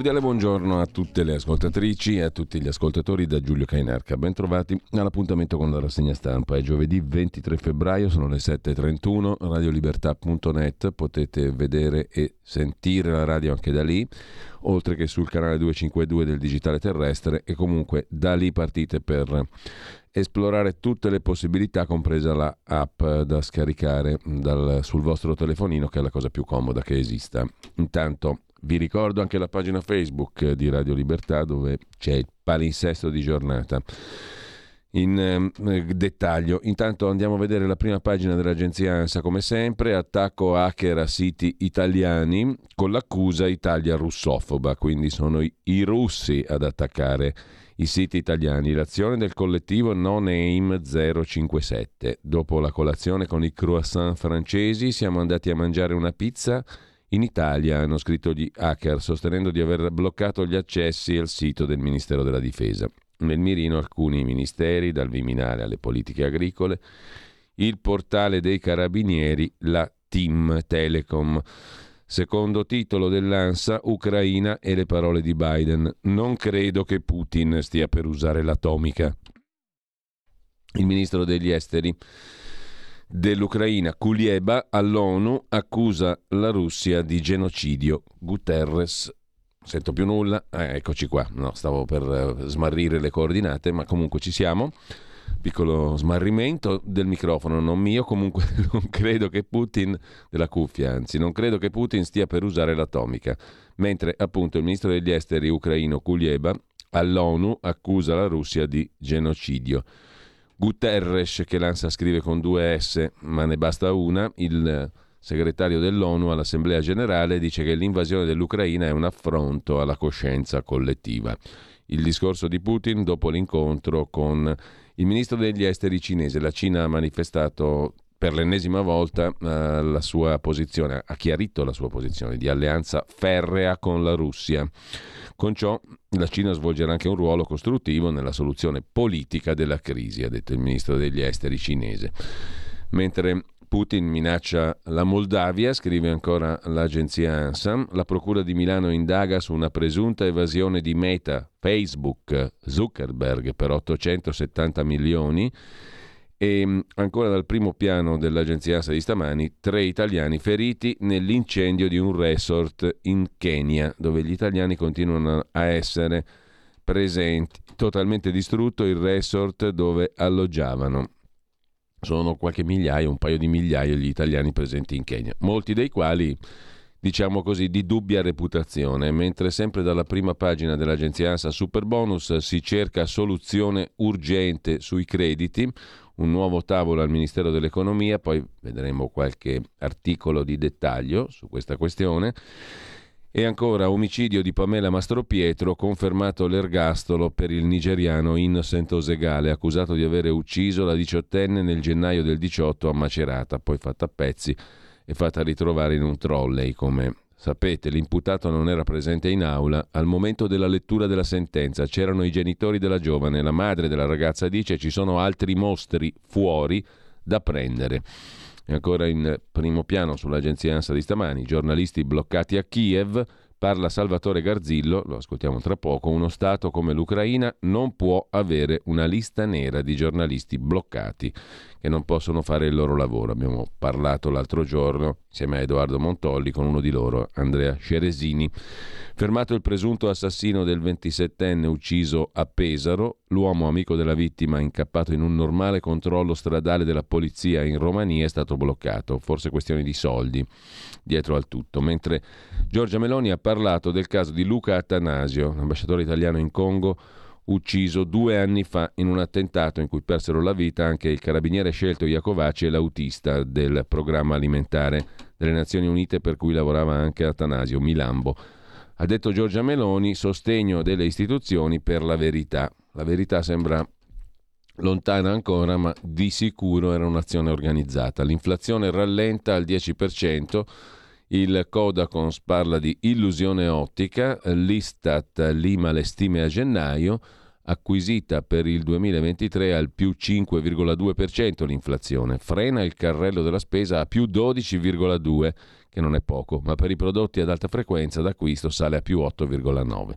Cordiale buongiorno a tutte le ascoltatrici e a tutti gli ascoltatori da Giulio Cainarca. Bentrovati all'appuntamento con la rassegna stampa. È giovedì 23 febbraio, sono le 7.31, radiolibertà.net, potete vedere e sentire la radio anche da lì, oltre che sul canale 252 del digitale terrestre e comunque da lì partite per esplorare tutte le possibilità, compresa la app da scaricare dal, sul vostro telefonino, che è la cosa più comoda che esista. Intanto vi ricordo anche la pagina Facebook di Radio Libertà dove c'è il palinsesto di giornata. In eh, dettaglio, intanto andiamo a vedere la prima pagina dell'agenzia ANSA come sempre, attacco hacker a siti italiani con l'accusa Italia russofoba, quindi sono i, i russi ad attaccare i siti italiani. L'azione del collettivo No Name 057. Dopo la colazione con i croissant francesi siamo andati a mangiare una pizza in Italia, hanno scritto gli hacker, sostenendo di aver bloccato gli accessi al sito del Ministero della Difesa. Nel mirino alcuni ministeri, dal Viminale alle politiche agricole, il portale dei carabinieri, la Team Telecom. Secondo titolo dell'ANSA, Ucraina e le parole di Biden. Non credo che Putin stia per usare l'atomica. Il ministro degli esteri dell'Ucraina, Kulieba, all'ONU accusa la Russia di genocidio. Guterres sento più nulla, eh, eccoci qua, no, stavo per uh, smarrire le coordinate, ma comunque ci siamo. Piccolo smarrimento del microfono, non mio, comunque non credo che Putin, della cuffia anzi, non credo che Putin stia per usare l'atomica, mentre appunto il ministro degli esteri ucraino Kulieba all'ONU accusa la Russia di genocidio. Guterres, che l'ANSA scrive con due S, ma ne basta una, il segretario dell'ONU all'Assemblea generale dice che l'invasione dell'Ucraina è un affronto alla coscienza collettiva. Il discorso di Putin dopo l'incontro con il ministro degli esteri cinese. La Cina ha manifestato per l'ennesima volta uh, la sua posizione, ha chiarito la sua posizione di alleanza ferrea con la Russia. Con ciò la Cina svolgerà anche un ruolo costruttivo nella soluzione politica della crisi, ha detto il ministro degli esteri cinese. Mentre Putin minaccia la Moldavia, scrive ancora l'agenzia ANSA, la Procura di Milano indaga su una presunta evasione di Meta, Facebook, Zuckerberg per 870 milioni e mm, ancora dal primo piano dell'agenzia ASA di stamani, tre italiani feriti nell'incendio di un resort in Kenya, dove gli italiani continuano a essere presenti. Totalmente distrutto il resort dove alloggiavano. Sono qualche migliaio, un paio di migliaia gli italiani presenti in Kenya, molti dei quali diciamo così, di dubbia reputazione, mentre sempre dalla prima pagina dell'agenzia ANSA Superbonus si cerca soluzione urgente sui crediti, un nuovo tavolo al Ministero dell'Economia, poi vedremo qualche articolo di dettaglio su questa questione. E ancora omicidio di Pamela Mastropietro, confermato l'ergastolo per il nigeriano Innocent Osegale, accusato di aver ucciso la diciottenne nel gennaio del 18 a Macerata, poi fatta a pezzi e fatta ritrovare in un trolley come Sapete, l'imputato non era presente in aula al momento della lettura della sentenza. C'erano i genitori della giovane, la madre della ragazza dice ci sono altri mostri fuori da prendere. E ancora in primo piano sull'agenzia ANSA di stamani, giornalisti bloccati a Kiev, parla Salvatore Garzillo, lo ascoltiamo tra poco, uno Stato come l'Ucraina non può avere una lista nera di giornalisti bloccati che non possono fare il loro lavoro. Abbiamo parlato l'altro giorno insieme a Edoardo Montolli, con uno di loro, Andrea Ceresini. Fermato il presunto assassino del 27enne ucciso a Pesaro, l'uomo amico della vittima incappato in un normale controllo stradale della polizia in Romania è stato bloccato, forse questione di soldi dietro al tutto, mentre Giorgia Meloni ha parlato del caso di Luca Attanasio, ambasciatore italiano in Congo, ucciso due anni fa in un attentato in cui persero la vita anche il carabiniere scelto Iacovacci e l'autista del programma alimentare delle Nazioni Unite per cui lavorava anche Atanasio Milambo. Ha detto Giorgia Meloni, sostegno delle istituzioni per la verità. La verità sembra lontana ancora, ma di sicuro era un'azione organizzata. L'inflazione rallenta al 10%. Il Codacons parla di illusione ottica, l'Istat lima le stime a gennaio, acquisita per il 2023 al più 5,2% l'inflazione, frena il carrello della spesa a più 12,2%, che non è poco, ma per i prodotti ad alta frequenza d'acquisto sale a più 8,9%.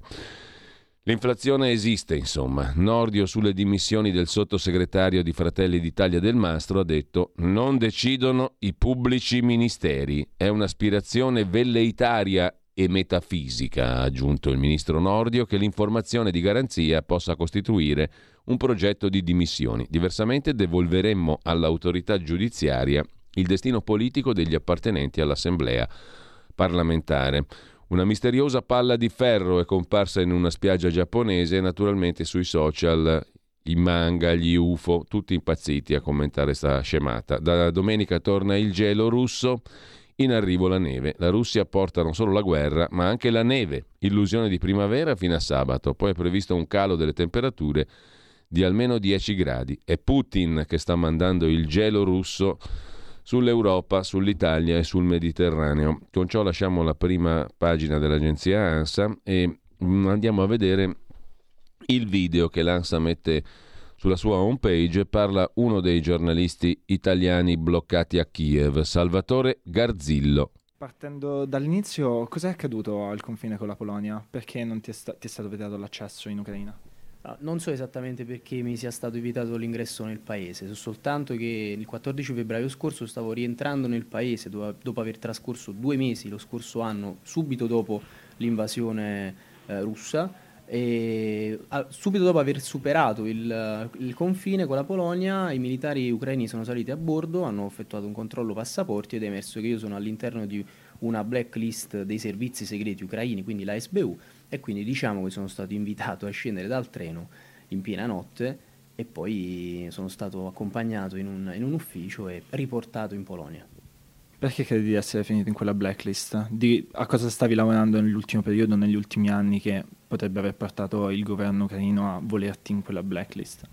L'inflazione esiste, insomma. Nordio sulle dimissioni del sottosegretario di Fratelli d'Italia del Mastro ha detto non decidono i pubblici ministeri. È un'aspirazione velleitaria e metafisica, ha aggiunto il ministro Nordio, che l'informazione di garanzia possa costituire un progetto di dimissioni. Diversamente devolveremmo all'autorità giudiziaria il destino politico degli appartenenti all'Assemblea parlamentare. Una misteriosa palla di ferro è comparsa in una spiaggia giapponese e naturalmente sui social i manga, gli UFO, tutti impazziti a commentare sta scemata. Da domenica torna il gelo russo in arrivo la neve. La Russia porta non solo la guerra, ma anche la neve. Illusione di primavera fino a sabato. Poi è previsto un calo delle temperature di almeno 10 gradi. È Putin che sta mandando il gelo russo sull'Europa, sull'Italia e sul Mediterraneo. Con ciò lasciamo la prima pagina dell'agenzia ANSA e andiamo a vedere il video che l'ANSA mette sulla sua homepage parla uno dei giornalisti italiani bloccati a Kiev, Salvatore Garzillo. Partendo dall'inizio, cos'è accaduto al confine con la Polonia? Perché non ti è, sta- ti è stato vietato l'accesso in Ucraina? Ah, non so esattamente perché mi sia stato vietato l'ingresso nel paese, so soltanto che il 14 febbraio scorso stavo rientrando nel paese dopo, dopo aver trascorso due mesi lo scorso anno, subito dopo l'invasione eh, russa e, subito dopo aver superato il, il, confine con la Polonia, i militari ucraini sono saliti a bordo, hanno effettuato un controllo passaporti ed è emerso che io sono all'interno di una blacklist dei servizi segreti ucraini, quindi la SBU, e quindi diciamo che sono stato invitato a scendere dal treno in piena notte e poi sono stato accompagnato in un, in un ufficio e riportato in Polonia. Perché credi di essere finito in quella blacklist? Di, a cosa stavi lavorando nell'ultimo periodo, negli ultimi anni, che potrebbe aver portato il governo ucraino a volerti in quella blacklist?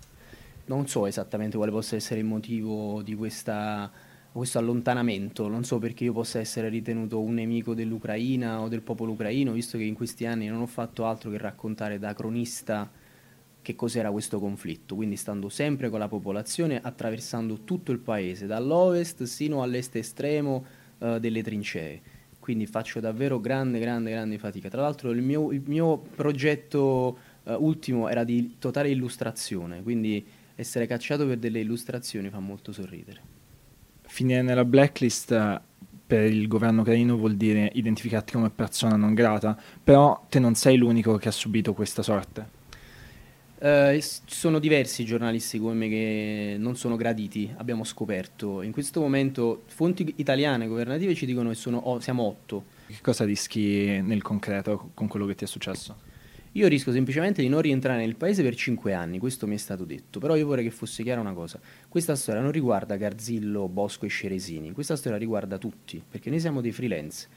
Non so esattamente quale possa essere il motivo di questa, questo allontanamento, non so perché io possa essere ritenuto un nemico dell'Ucraina o del popolo ucraino, visto che in questi anni non ho fatto altro che raccontare da cronista che cos'era questo conflitto, quindi stando sempre con la popolazione, attraversando tutto il paese, dall'ovest sino all'est estremo uh, delle trincee. Quindi faccio davvero grande, grande, grande fatica. Tra l'altro il mio, il mio progetto uh, ultimo era di totale illustrazione, quindi essere cacciato per delle illustrazioni fa molto sorridere. Finire nella blacklist eh, per il governo ucraino vuol dire identificarti come persona non grata, però te non sei l'unico che ha subito questa sorte. Uh, ci sono diversi giornalisti come me che non sono graditi, abbiamo scoperto. In questo momento fonti italiane governative ci dicono che sono, oh, siamo otto. Che cosa rischi nel concreto con quello che ti è successo? Io rischio semplicemente di non rientrare nel paese per cinque anni, questo mi è stato detto, però io vorrei che fosse chiara una cosa, questa storia non riguarda Garzillo, Bosco e Sceresini, questa storia riguarda tutti, perché noi siamo dei freelance,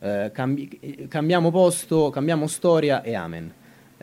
uh, cambi- cambiamo posto, cambiamo storia e amen.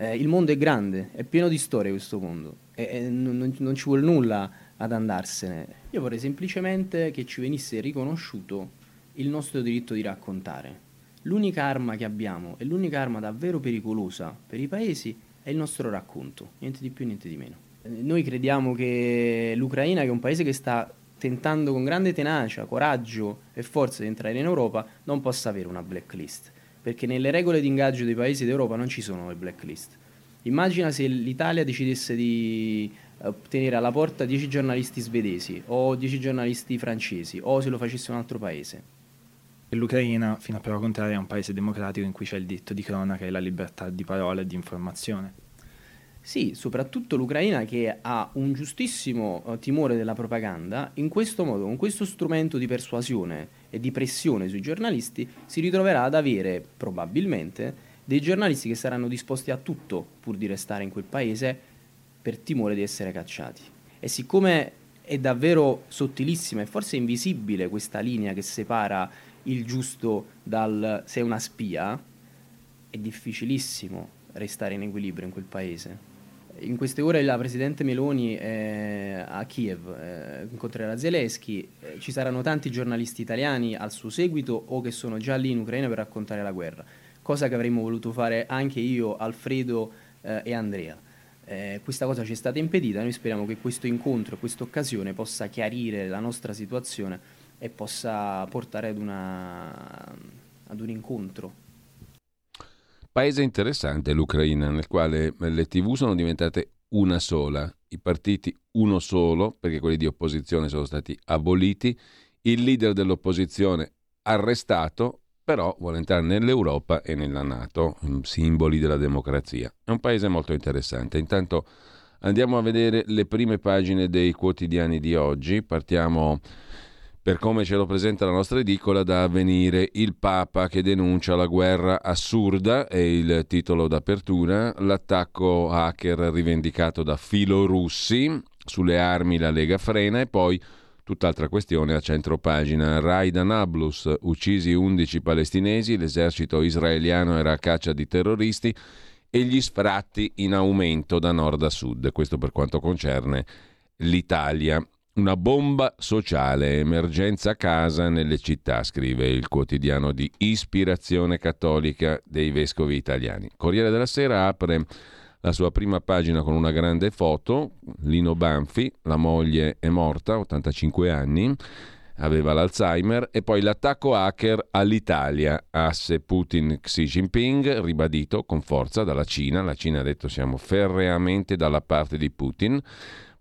Eh, il mondo è grande, è pieno di storie questo mondo e, e non, non, ci vuole nulla ad andarsene. Io vorrei semplicemente che ci venisse riconosciuto il nostro diritto di raccontare. L'unica arma che abbiamo e l'unica arma davvero pericolosa per i paesi è il nostro racconto, niente di più, niente di meno. Noi crediamo che l'Ucraina, che è un paese che sta tentando con grande tenacia, coraggio e forza di entrare in Europa, non possa avere una blacklist perché nelle regole di ingaggio dei paesi d'Europa non ci sono le blacklist. Immagina se l'Italia decidesse di eh, tenere alla porta 10 giornalisti svedesi o 10 giornalisti francesi o se lo facesse un altro paese. E l'Ucraina, fino a prova contraria, è un paese democratico in cui c'è il diritto di cronaca e la libertà di parola e di informazione. Sì, soprattutto l'Ucraina che ha un giustissimo uh, timore della propaganda, in questo modo, con questo strumento di persuasione e di pressione sui giornalisti, si ritroverà ad avere probabilmente dei giornalisti che saranno disposti a tutto pur di restare in quel paese per timore di essere cacciati. E siccome è davvero sottilissima e forse invisibile questa linea che separa il giusto dal sei una spia, è difficilissimo restare in equilibrio in quel paese. In queste ore la Presidente Meloni è a Kiev, eh, incontrerà Zelensky, eh, ci saranno tanti giornalisti italiani al suo seguito o che sono già lì in Ucraina per raccontare la guerra, cosa che avremmo voluto fare anche io, Alfredo eh, e Andrea. Eh, questa cosa ci è stata impedita, noi speriamo che questo incontro, questa occasione possa chiarire la nostra situazione e possa portare ad, una, ad un incontro Paese interessante l'Ucraina, nel quale le tv sono diventate una sola, i partiti uno solo, perché quelli di opposizione sono stati aboliti, il leader dell'opposizione arrestato, però vuole entrare nell'Europa e nella Nato, simboli della democrazia. È un paese molto interessante. Intanto andiamo a vedere le prime pagine dei quotidiani di oggi. Partiamo per come ce lo presenta la nostra edicola, da avvenire il Papa che denuncia la guerra assurda, è il titolo d'apertura, l'attacco hacker rivendicato da filorussi, sulle armi la Lega frena e poi tutt'altra questione a centro pagina, Raid a Nablus, uccisi 11 palestinesi, l'esercito israeliano era a caccia di terroristi e gli sfratti in aumento da nord a sud, questo per quanto concerne l'Italia. Una bomba sociale, emergenza casa nelle città, scrive il quotidiano di ispirazione cattolica dei vescovi italiani. Corriere della Sera apre la sua prima pagina con una grande foto, Lino Banfi, la moglie è morta, 85 anni, aveva l'Alzheimer, e poi l'attacco hacker all'Italia, asse Putin-Xi Jinping, ribadito con forza dalla Cina, la Cina ha detto siamo ferreamente dalla parte di Putin,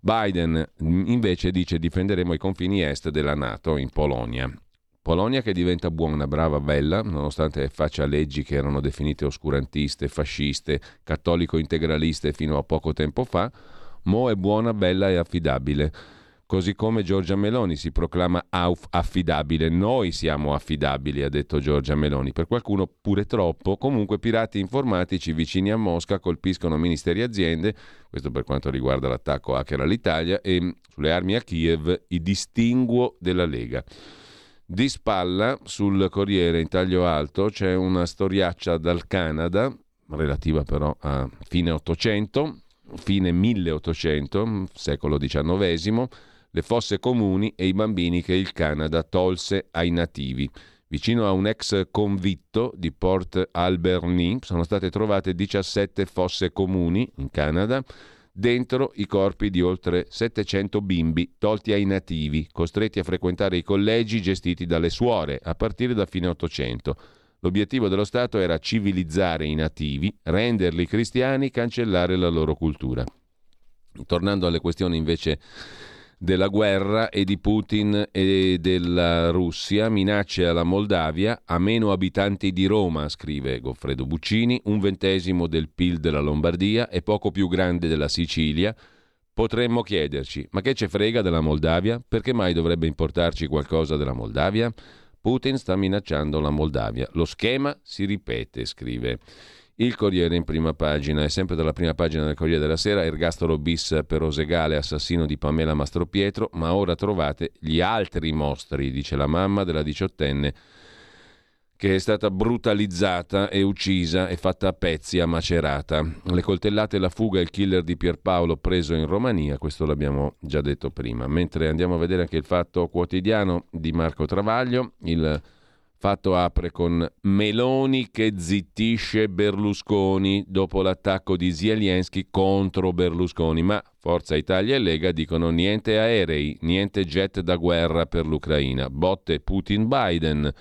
Biden invece dice difenderemo i confini est della Nato in Polonia. Polonia che diventa buona, brava, bella, nonostante faccia leggi che erano definite oscurantiste, fasciste, cattolico-integraliste fino a poco tempo fa, mo è buona, bella e affidabile. Così come Giorgia Meloni si proclama affidabile. Noi siamo affidabili, ha detto Giorgia Meloni. Per qualcuno pure troppo. Comunque pirati informatici vicini a Mosca colpiscono ministeri e aziende, questo per quanto riguarda l'attacco hacker all'Italia, e sulle armi a Kiev i distinguo della Lega. Di spalla, sul Corriere in taglio alto, c'è una storiaccia dal Canada, relativa però a fine 800, fine 1800, secolo XIX, le fosse comuni e i bambini che il Canada tolse ai nativi. Vicino a un ex convitto di Port Alberni sono state trovate 17 fosse comuni in Canada, dentro i corpi di oltre 700 bimbi tolti ai nativi, costretti a frequentare i collegi gestiti dalle suore a partire da fine Ottocento. L'obiettivo dello Stato era civilizzare i nativi, renderli cristiani, cancellare la loro cultura. Tornando alle questioni invece della guerra e di Putin e della Russia, minacce alla Moldavia, a meno abitanti di Roma, scrive Goffredo Buccini, un ventesimo del PIL della Lombardia e poco più grande della Sicilia. Potremmo chiederci, ma che ce frega della Moldavia? Perché mai dovrebbe importarci qualcosa della Moldavia? Putin sta minacciando la Moldavia. Lo schema si ripete, scrive il Corriere in prima pagina e sempre dalla prima pagina del Corriere della Sera ergastolo bis per Osegale, assassino di Pamela Mastropietro, ma ora trovate gli altri mostri, dice la mamma della diciottenne che è stata brutalizzata e uccisa e fatta a pezzi a Macerata. Le coltellate la fuga il killer di Pierpaolo preso in Romania, questo l'abbiamo già detto prima. Mentre andiamo a vedere anche il fatto quotidiano di Marco Travaglio, il fatto apre con Meloni che zittisce Berlusconi dopo l'attacco di Zelensky contro Berlusconi, ma Forza Italia e Lega dicono niente aerei, niente jet da guerra per l'Ucraina, botte Putin-Biden.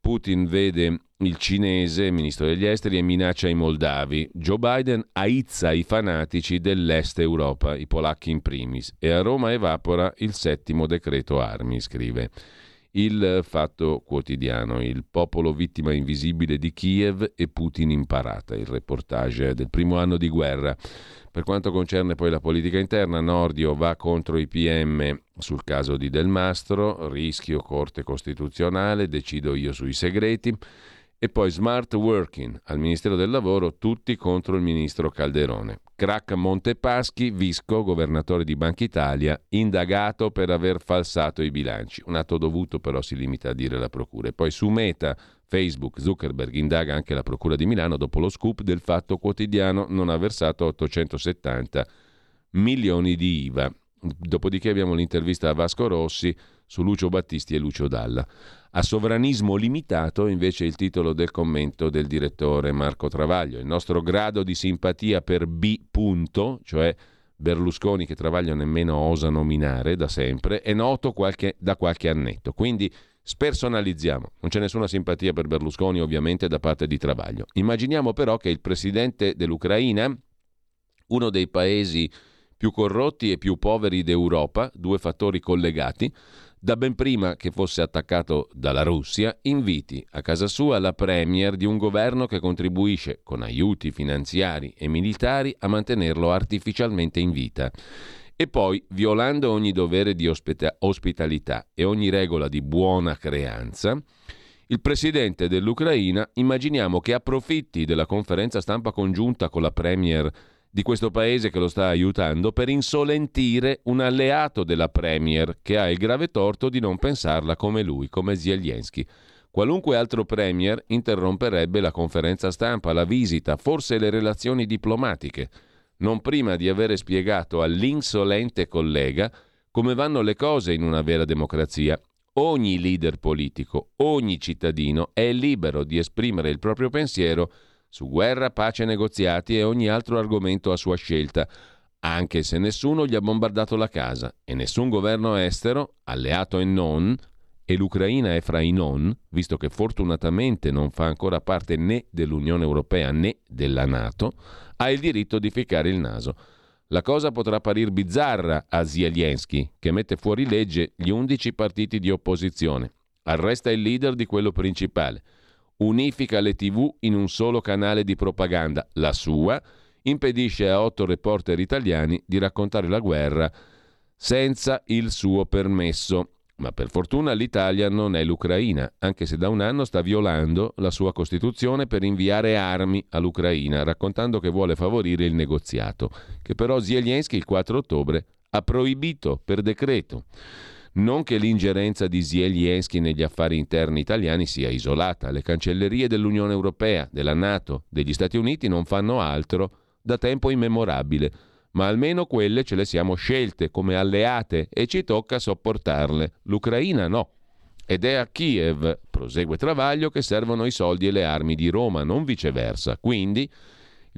Putin vede il cinese, ministro degli esteri, e minaccia i moldavi. Joe Biden aizza i fanatici dell'est Europa, i polacchi in primis, e a Roma evapora il settimo decreto armi, scrive il fatto quotidiano, il popolo vittima invisibile di Kiev e Putin in parata, il reportage del primo anno di guerra. Per quanto concerne poi la politica interna, Nordio va contro i PM sul caso di Del Mastro, rischio Corte Costituzionale, decido io sui segreti. E poi smart working al Ministero del Lavoro, tutti contro il ministro Calderone. Crack Montepaschi, Visco, governatore di Banca Italia, indagato per aver falsato i bilanci. Un atto dovuto però si limita a dire la procura. E poi su Meta, Facebook, Zuckerberg indaga anche la procura di Milano dopo lo scoop del fatto quotidiano non ha versato 870 milioni di IVA. Dopodiché abbiamo l'intervista a Vasco Rossi su Lucio Battisti e Lucio Dalla. A sovranismo limitato invece il titolo del commento del direttore Marco Travaglio. Il nostro grado di simpatia per B. Punto, cioè Berlusconi che Travaglio nemmeno osa nominare da sempre, è noto qualche, da qualche annetto. Quindi spersonalizziamo. Non c'è nessuna simpatia per Berlusconi ovviamente da parte di Travaglio. Immaginiamo però che il presidente dell'Ucraina, uno dei paesi più corrotti e più poveri d'Europa, due fattori collegati, da ben prima che fosse attaccato dalla Russia, inviti a casa sua la premier di un governo che contribuisce con aiuti finanziari e militari a mantenerlo artificialmente in vita. E poi, violando ogni dovere di ospita- ospitalità e ogni regola di buona creanza, il presidente dell'Ucraina immaginiamo che approfitti della conferenza stampa congiunta con la premier di questo paese che lo sta aiutando per insolentire un alleato della Premier che ha il grave torto di non pensarla come lui, come Zelensky. Qualunque altro Premier interromperebbe la conferenza stampa, la visita, forse le relazioni diplomatiche, non prima di avere spiegato all'insolente collega come vanno le cose in una vera democrazia. Ogni leader politico, ogni cittadino è libero di esprimere il proprio pensiero su guerra, pace, negoziati e ogni altro argomento a sua scelta, anche se nessuno gli ha bombardato la casa e nessun governo estero, alleato e non, e l'Ucraina è fra i non, visto che fortunatamente non fa ancora parte né dell'Unione Europea né della Nato, ha il diritto di ficcare il naso. La cosa potrà apparire bizzarra a Zelensky, che mette fuori legge gli undici partiti di opposizione, arresta il leader di quello principale, unifica le tv in un solo canale di propaganda, la sua, impedisce a otto reporter italiani di raccontare la guerra senza il suo permesso. Ma per fortuna l'Italia non è l'Ucraina, anche se da un anno sta violando la sua Costituzione per inviare armi all'Ucraina, raccontando che vuole favorire il negoziato, che però Zelensky il 4 ottobre ha proibito per decreto. Non che l'ingerenza di Zelensky negli affari interni italiani sia isolata. Le cancellerie dell'Unione Europea, della Nato, degli Stati Uniti non fanno altro da tempo immemorabile, ma almeno quelle ce le siamo scelte come alleate e ci tocca sopportarle. L'Ucraina no. Ed è a Kiev, prosegue Travaglio, che servono i soldi e le armi di Roma, non viceversa. Quindi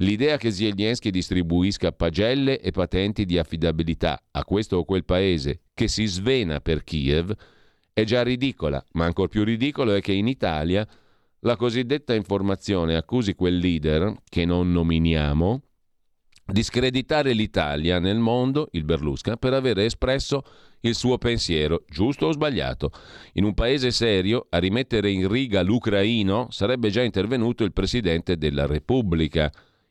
L'idea che Zelensky distribuisca pagelle e patenti di affidabilità a questo o quel paese che si svena per Kiev è già ridicola, ma ancora più ridicolo è che in Italia la cosiddetta informazione accusi quel leader, che non nominiamo, di screditare l'Italia nel mondo, il Berlusca, per aver espresso il suo pensiero, giusto o sbagliato. In un paese serio, a rimettere in riga l'ucraino sarebbe già intervenuto il Presidente della Repubblica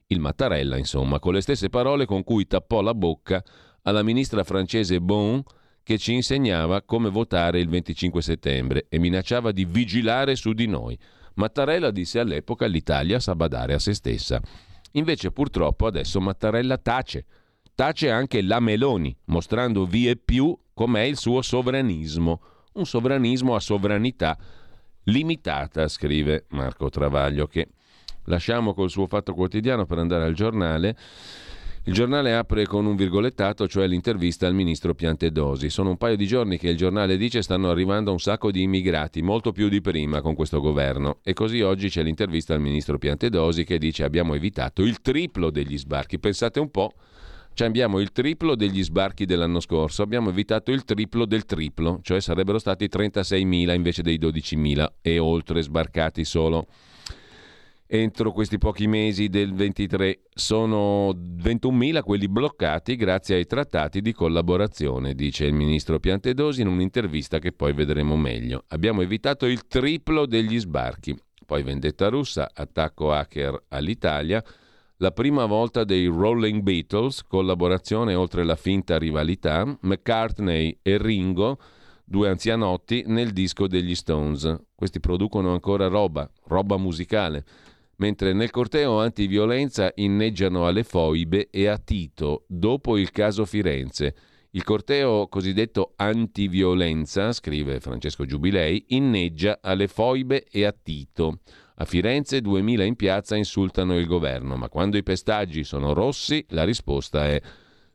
il Mattarella, insomma, con le stesse parole con cui tappò la bocca alla ministra francese Bon che ci insegnava come votare il 25 settembre e minacciava di vigilare su di noi. Mattarella disse all'epoca l'Italia sa badare a se stessa. Invece purtroppo adesso Mattarella tace. Tace anche la Meloni, mostrando vie più com'è il suo sovranismo. Un sovranismo a sovranità limitata, scrive Marco Travaglio, che lasciamo col suo fatto quotidiano per andare al giornale. Il giornale apre con un virgolettato, cioè l'intervista al ministro Piantedosi. Sono un paio di giorni che il giornale dice stanno arrivando un sacco di immigrati, molto più di prima con questo governo. E così oggi c'è l'intervista al ministro Piantedosi che dice abbiamo evitato il triplo degli sbarchi. Pensate un po', cioè abbiamo il triplo degli sbarchi dell'anno scorso, abbiamo evitato il triplo del triplo, cioè sarebbero stati 36.000 invece dei 12.000 e oltre sbarcati solo entro questi pochi mesi del 23. Sono 21.000 quelli bloccati grazie ai trattati di collaborazione, dice il ministro Piantedosi in un'intervista che poi vedremo meglio. Abbiamo evitato il triplo degli sbarchi. Poi vendetta russa, attacco hacker all'Italia, la prima volta dei Rolling Beatles, collaborazione oltre la finta rivalità, McCartney e Ringo, due anzianotti, nel disco degli Stones. Questi producono ancora roba, roba musicale mentre nel corteo antiviolenza inneggiano alle foibe e a Tito, dopo il caso Firenze. Il corteo cosiddetto antiviolenza, scrive Francesco Giubilei, inneggia alle foibe e a Tito. A Firenze 2000 in piazza insultano il governo, ma quando i pestaggi sono rossi la risposta è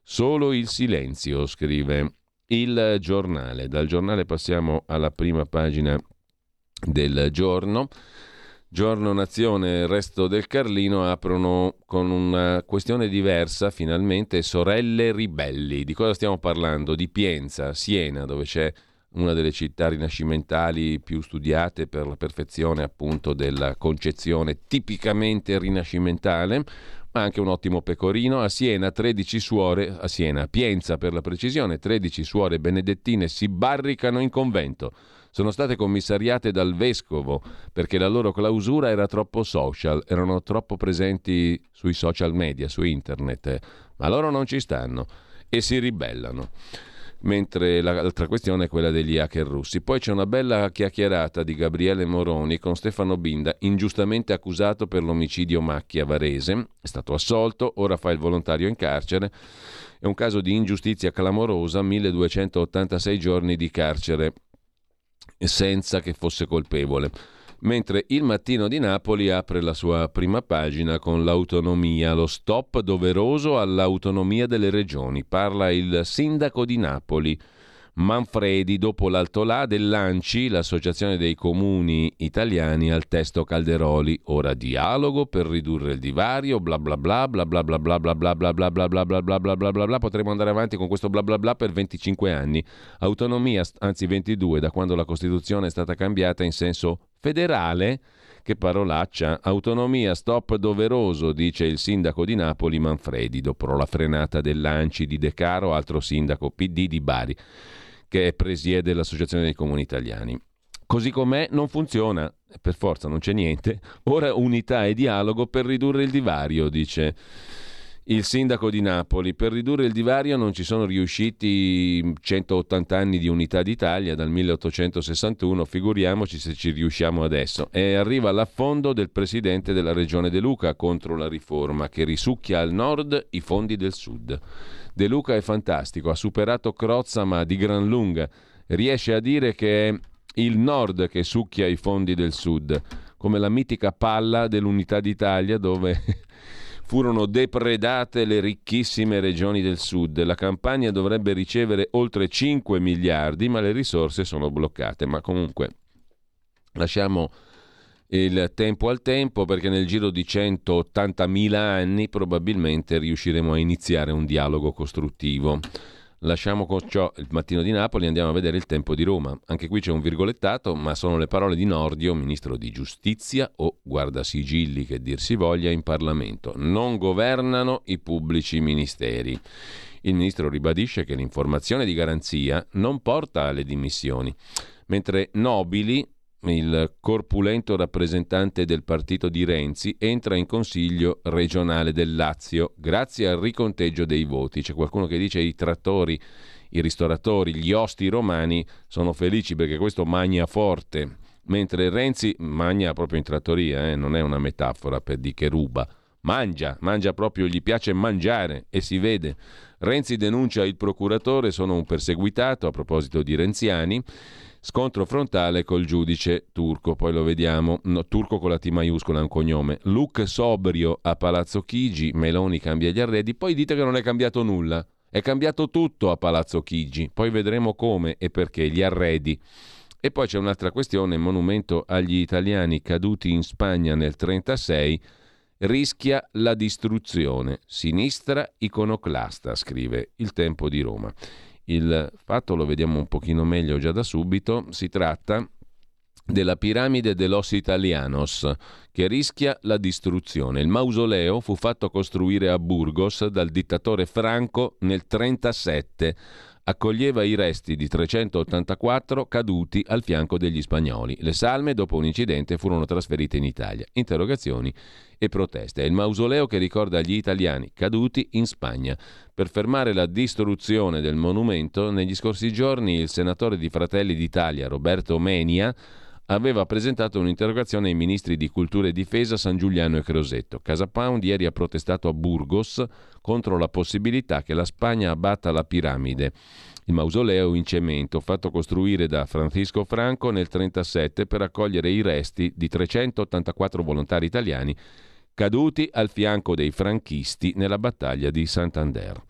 solo il silenzio, scrive il giornale. Dal giornale passiamo alla prima pagina del giorno. Giorno Nazione e il resto del Carlino aprono con una questione diversa, finalmente, sorelle ribelli. Di cosa stiamo parlando? Di Pienza, Siena, dove c'è una delle città rinascimentali più studiate per la perfezione appunto della concezione tipicamente rinascimentale, ma anche un ottimo pecorino. A Siena 13 suore, a Siena, Pienza per la precisione, 13 suore benedettine si barricano in convento sono state commissariate dal vescovo perché la loro clausura era troppo social, erano troppo presenti sui social media, su internet, ma loro non ci stanno e si ribellano mentre l'altra questione è quella degli hacker russi. Poi c'è una bella chiacchierata di Gabriele Moroni con Stefano Binda, ingiustamente accusato per l'omicidio Macchia Varese, è stato assolto, ora fa il volontario in carcere. È un caso di ingiustizia clamorosa, 1286 giorni di carcere senza che fosse colpevole. Mentre il mattino di Napoli apre la sua prima pagina con l'autonomia, lo stop doveroso all'autonomia delle regioni. Parla il sindaco di Napoli. Manfredi dopo l'altolà dell'ANCI, l'Associazione dei Comuni Italiani, al testo Calderoli. Ora dialogo per ridurre il divario, bla bla bla bla bla bla bla bla bla bla bla bla bla bla bla bla bla bla bla potremo andare avanti con questo bla bla bla per 25 anni. Autonomia, anzi 22, da quando la Costituzione è stata cambiata in senso federale. Che parolaccia. Autonomia, stop doveroso, dice il sindaco di Napoli Manfredi, dopo la frenata dell'Anci di De Caro, altro sindaco PD di Bari che presiede l'Associazione dei Comuni Italiani. Così com'è non funziona, per forza non c'è niente. Ora unità e dialogo per ridurre il divario, dice il sindaco di Napoli. Per ridurre il divario non ci sono riusciti 180 anni di unità d'Italia dal 1861, figuriamoci se ci riusciamo adesso. E arriva l'affondo del presidente della regione De Luca contro la riforma che risucchia al nord i fondi del sud. De Luca è fantastico, ha superato Crozza ma di gran lunga. Riesce a dire che è il nord che succhia i fondi del sud, come la mitica palla dell'Unità d'Italia dove furono depredate le ricchissime regioni del sud. La campagna dovrebbe ricevere oltre 5 miliardi, ma le risorse sono bloccate. Ma comunque lasciamo il tempo al tempo perché nel giro di 180.000 anni probabilmente riusciremo a iniziare un dialogo costruttivo. Lasciamo con ciò il mattino di Napoli e andiamo a vedere il tempo di Roma. Anche qui c'è un virgolettato, ma sono le parole di Nordio, ministro di giustizia o guardasigilli che dir si voglia in Parlamento. Non governano i pubblici ministeri. Il ministro ribadisce che l'informazione di garanzia non porta alle dimissioni, mentre Nobili, il corpulento rappresentante del partito di Renzi, entra in consiglio regionale del Lazio grazie al riconteggio dei voti. C'è qualcuno che dice i trattori, i ristoratori, gli osti romani sono felici perché questo magna forte, mentre Renzi magna proprio in trattoria, eh? non è una metafora per di che ruba. Mangia, mangia proprio, gli piace mangiare e si vede. Renzi denuncia il procuratore, sono un perseguitato a proposito di renziani Scontro frontale col giudice turco, poi lo vediamo, no, turco con la T maiuscola un cognome. Look sobrio a Palazzo Chigi, Meloni cambia gli arredi, poi dite che non è cambiato nulla. È cambiato tutto a Palazzo Chigi, poi vedremo come e perché gli arredi. E poi c'è un'altra questione, monumento agli italiani caduti in Spagna nel 1936 rischia la distruzione. Sinistra iconoclasta, scrive il Tempo di Roma. Il fatto lo vediamo un pochino meglio già da subito, si tratta della piramide de los Italianos, che rischia la distruzione. Il mausoleo fu fatto costruire a Burgos dal dittatore Franco nel 1937 accoglieva i resti di 384 caduti al fianco degli spagnoli. Le salme, dopo un incidente, furono trasferite in Italia. Interrogazioni e proteste. È il mausoleo che ricorda gli italiani caduti in Spagna. Per fermare la distruzione del monumento, negli scorsi giorni il senatore di Fratelli d'Italia, Roberto Menia, aveva presentato un'interrogazione ai ministri di Cultura e Difesa San Giuliano e Crosetto. Casa Pound ieri ha protestato a Burgos contro la possibilità che la Spagna abbatta la piramide. Il mausoleo in cemento, fatto costruire da Francisco Franco nel 1937 per accogliere i resti di 384 volontari italiani caduti al fianco dei franchisti nella battaglia di Santander.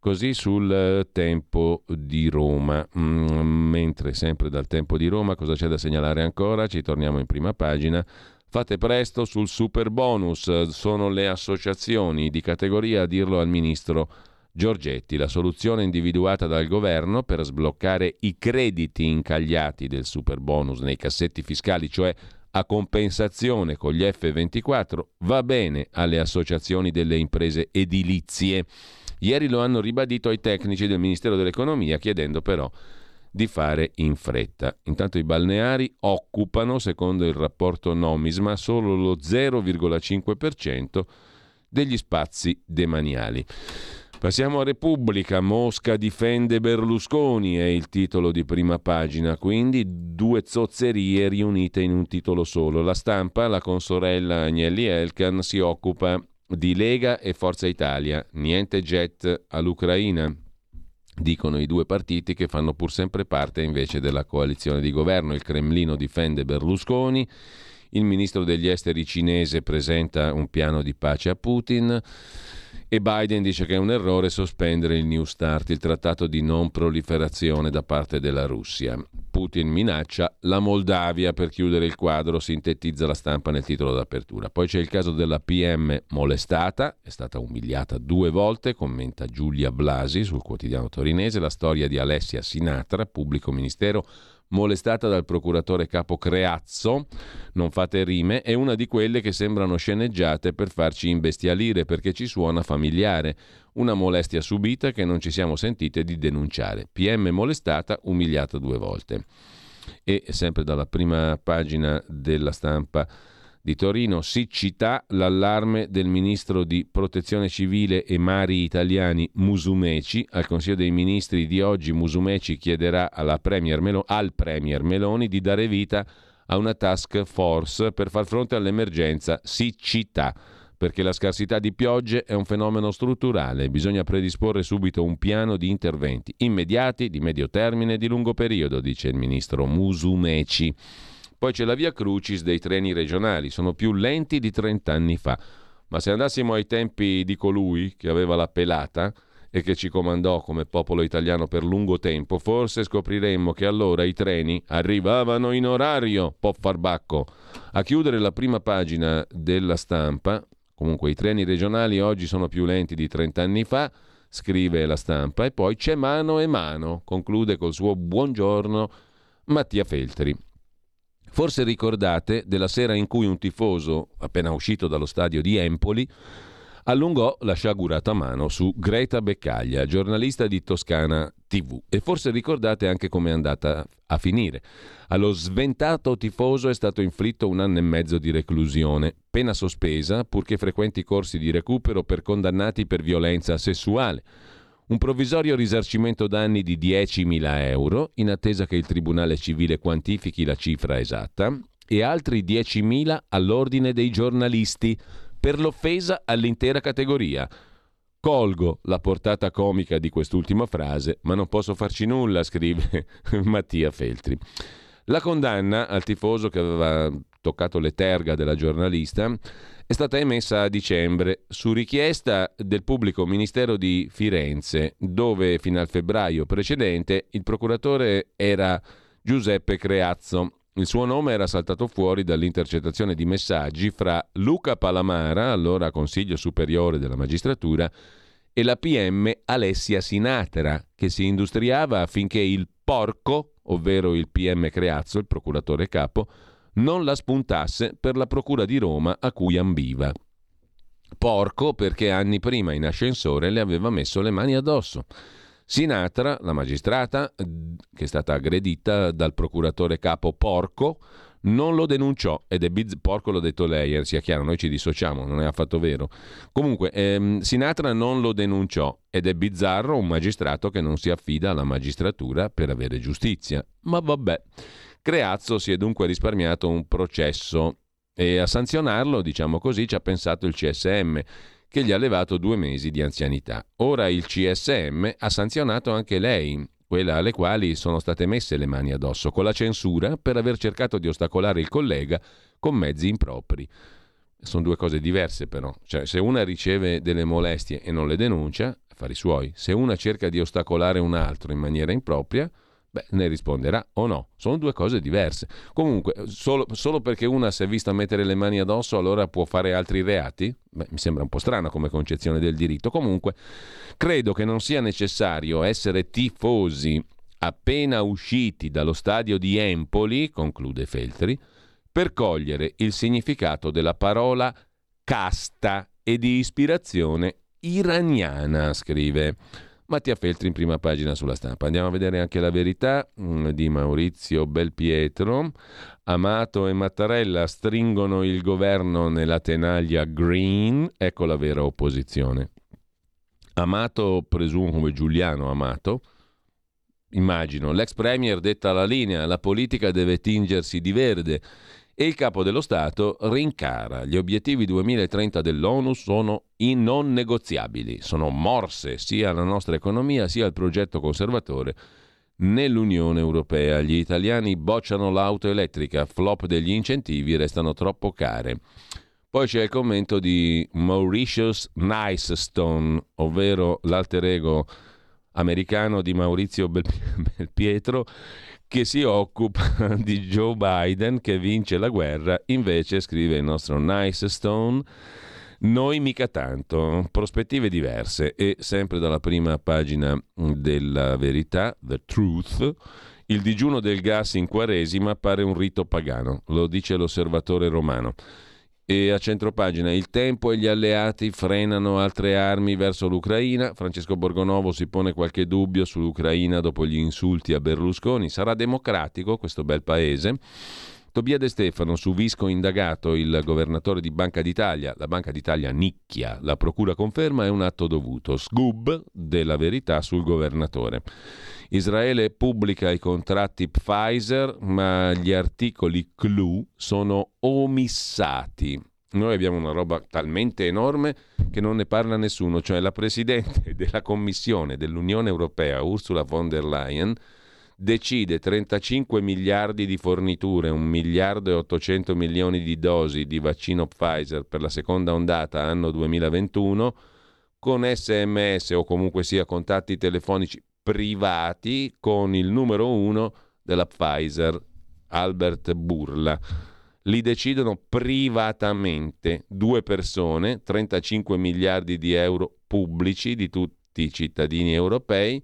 Così sul eh, tempo di Roma. Mm, mentre sempre dal tempo di Roma cosa c'è da segnalare ancora? Ci torniamo in prima pagina. Fate presto sul super bonus, sono le associazioni di categoria a dirlo al ministro Giorgetti, la soluzione individuata dal governo per sbloccare i crediti incagliati del super bonus nei cassetti fiscali, cioè a compensazione con gli F24, va bene alle associazioni delle imprese edilizie. Ieri lo hanno ribadito ai tecnici del Ministero dell'Economia chiedendo però di fare in fretta. Intanto i balneari occupano, secondo il rapporto Nomisma, solo lo 0,5% degli spazi demaniali. Passiamo a Repubblica, Mosca difende Berlusconi, è il titolo di prima pagina, quindi due zozzerie riunite in un titolo solo. La stampa, la consorella Agnelli Elkan, si occupa di Lega e Forza Italia, niente jet all'Ucraina, dicono i due partiti che fanno pur sempre parte invece della coalizione di governo. Il Cremlino difende Berlusconi, il ministro degli esteri cinese presenta un piano di pace a Putin e Biden dice che è un errore sospendere il New Start, il trattato di non proliferazione da parte della Russia. Putin minaccia la Moldavia per chiudere il quadro, sintetizza la stampa nel titolo d'apertura. Poi c'è il caso della PM molestata, è stata umiliata due volte, commenta Giulia Blasi sul quotidiano torinese, la storia di Alessia Sinatra, pubblico ministero molestata dal procuratore capo Creazzo, non fate rime, è una di quelle che sembrano sceneggiate per farci imbestialire perché ci suona familiare. Una molestia subita che non ci siamo sentite di denunciare. PM molestata, umiliata due volte. E sempre dalla prima pagina della stampa di Torino, siccità, l'allarme del ministro di Protezione Civile e Mari Italiani Musumeci. Al Consiglio dei Ministri di oggi Musumeci chiederà Premier Melo- al Premier Meloni di dare vita a una task force per far fronte all'emergenza siccità perché la scarsità di piogge è un fenomeno strutturale, bisogna predisporre subito un piano di interventi immediati, di medio termine e di lungo periodo, dice il ministro Musumeci. Poi c'è la via Crucis dei treni regionali, sono più lenti di 30 anni fa. Ma se andassimo ai tempi di colui che aveva la pelata e che ci comandò come popolo italiano per lungo tempo, forse scopriremmo che allora i treni arrivavano in orario, po' farbacco. A chiudere la prima pagina della stampa, comunque i treni regionali oggi sono più lenti di 30 anni fa, scrive la stampa, e poi c'è mano e mano, conclude col suo buongiorno Mattia Feltri. Forse ricordate della sera in cui un tifoso, appena uscito dallo stadio di Empoli, allungò la sciagurata mano su Greta Beccaglia, giornalista di Toscana TV. E forse ricordate anche come è andata a finire. Allo sventato tifoso è stato inflitto un anno e mezzo di reclusione, pena sospesa, purché frequenti corsi di recupero per condannati per violenza sessuale un provvisorio risarcimento danni di 10.000 euro in attesa che il Tribunale civile quantifichi la cifra esatta e altri 10.000 all'ordine dei giornalisti per l'offesa all'intera categoria. Colgo la portata comica di quest'ultima frase, ma non posso farci nulla, scrive Mattia Feltri. La condanna al tifoso che aveva toccato le terga della giornalista è stata emessa a dicembre su richiesta del pubblico ministero di Firenze, dove fino al febbraio precedente il procuratore era Giuseppe Creazzo. Il suo nome era saltato fuori dall'intercettazione di messaggi fra Luca Palamara, allora Consiglio Superiore della Magistratura, e la PM Alessia Sinatra, che si industriava affinché il Porco, ovvero il PM Creazzo, il procuratore capo, non la spuntasse per la Procura di Roma a cui ambiva. Porco perché anni prima in ascensore le aveva messo le mani addosso. Sinatra, la magistrata, che è stata aggredita dal procuratore capo Porco, non lo denunciò ed è biz- porco l'ho detto lei, eh, sia chiaro, noi ci dissociamo, non è affatto vero. Comunque, ehm, Sinatra non lo denunciò ed è bizzarro un magistrato che non si affida alla magistratura per avere giustizia. Ma vabbè, Creazzo si è dunque risparmiato un processo e a sanzionarlo, diciamo così, ci ha pensato il CSM che gli ha levato due mesi di anzianità. Ora il CSM ha sanzionato anche lei, quella alle quali sono state messe le mani addosso, con la censura per aver cercato di ostacolare il collega con mezzi impropri. Sono due cose diverse però, cioè se una riceve delle molestie e non le denuncia, affari suoi, se una cerca di ostacolare un altro in maniera impropria, Beh, ne risponderà o no. Sono due cose diverse. Comunque, solo, solo, perché una si è vista mettere le mani addosso, allora può fare altri reati? Beh, mi sembra un po' strana come concezione del diritto. Comunque, credo che non sia necessario essere tifosi appena usciti dallo stadio di Empoli, conclude Feltri, per cogliere il significato della parola casta e di ispirazione iraniana, scrive. Mattia Feltri in prima pagina sulla stampa. Andiamo a vedere anche la verità mm, di Maurizio Belpietro. Amato e Mattarella stringono il governo nella tenaglia green, ecco la vera opposizione. Amato, presumo come Giuliano Amato, immagino, l'ex premier detta la linea, la politica deve tingersi di verde e il capo dello Stato rincara. Gli obiettivi 2030 dell'ONU sono non negoziabili, sono morse sia alla nostra economia sia al progetto conservatore nell'Unione Europea. Gli italiani bocciano l'auto elettrica, flop degli incentivi restano troppo care. Poi c'è il commento di Mauritius Nicestone, ovvero l'alter ego americano di Maurizio Belpietro, che si occupa di Joe Biden che vince la guerra, invece scrive il nostro Nice Stone, noi mica tanto, prospettive diverse e sempre dalla prima pagina della verità, The Truth, il digiuno del gas in Quaresima pare un rito pagano, lo dice l'osservatore romano. E a centropagina il tempo e gli alleati frenano altre armi verso l'Ucraina. Francesco Borgonovo si pone qualche dubbio sull'Ucraina dopo gli insulti a Berlusconi. Sarà democratico questo bel paese? Tobia De Stefano, su Visco indagato il governatore di Banca d'Italia, la Banca d'Italia nicchia, la procura conferma è un atto dovuto. Sgub della verità sul governatore. Israele pubblica i contratti Pfizer, ma gli articoli CLU sono omissati. Noi abbiamo una roba talmente enorme che non ne parla nessuno, cioè la Presidente della Commissione dell'Unione Europea, Ursula von der Leyen, decide 35 miliardi di forniture, 1 miliardo e 800 milioni di dosi di vaccino Pfizer per la seconda ondata anno 2021 con sms o comunque sia contatti telefonici privati con il numero uno della Pfizer, Albert Burla. Li decidono privatamente due persone, 35 miliardi di euro pubblici di tutti i cittadini europei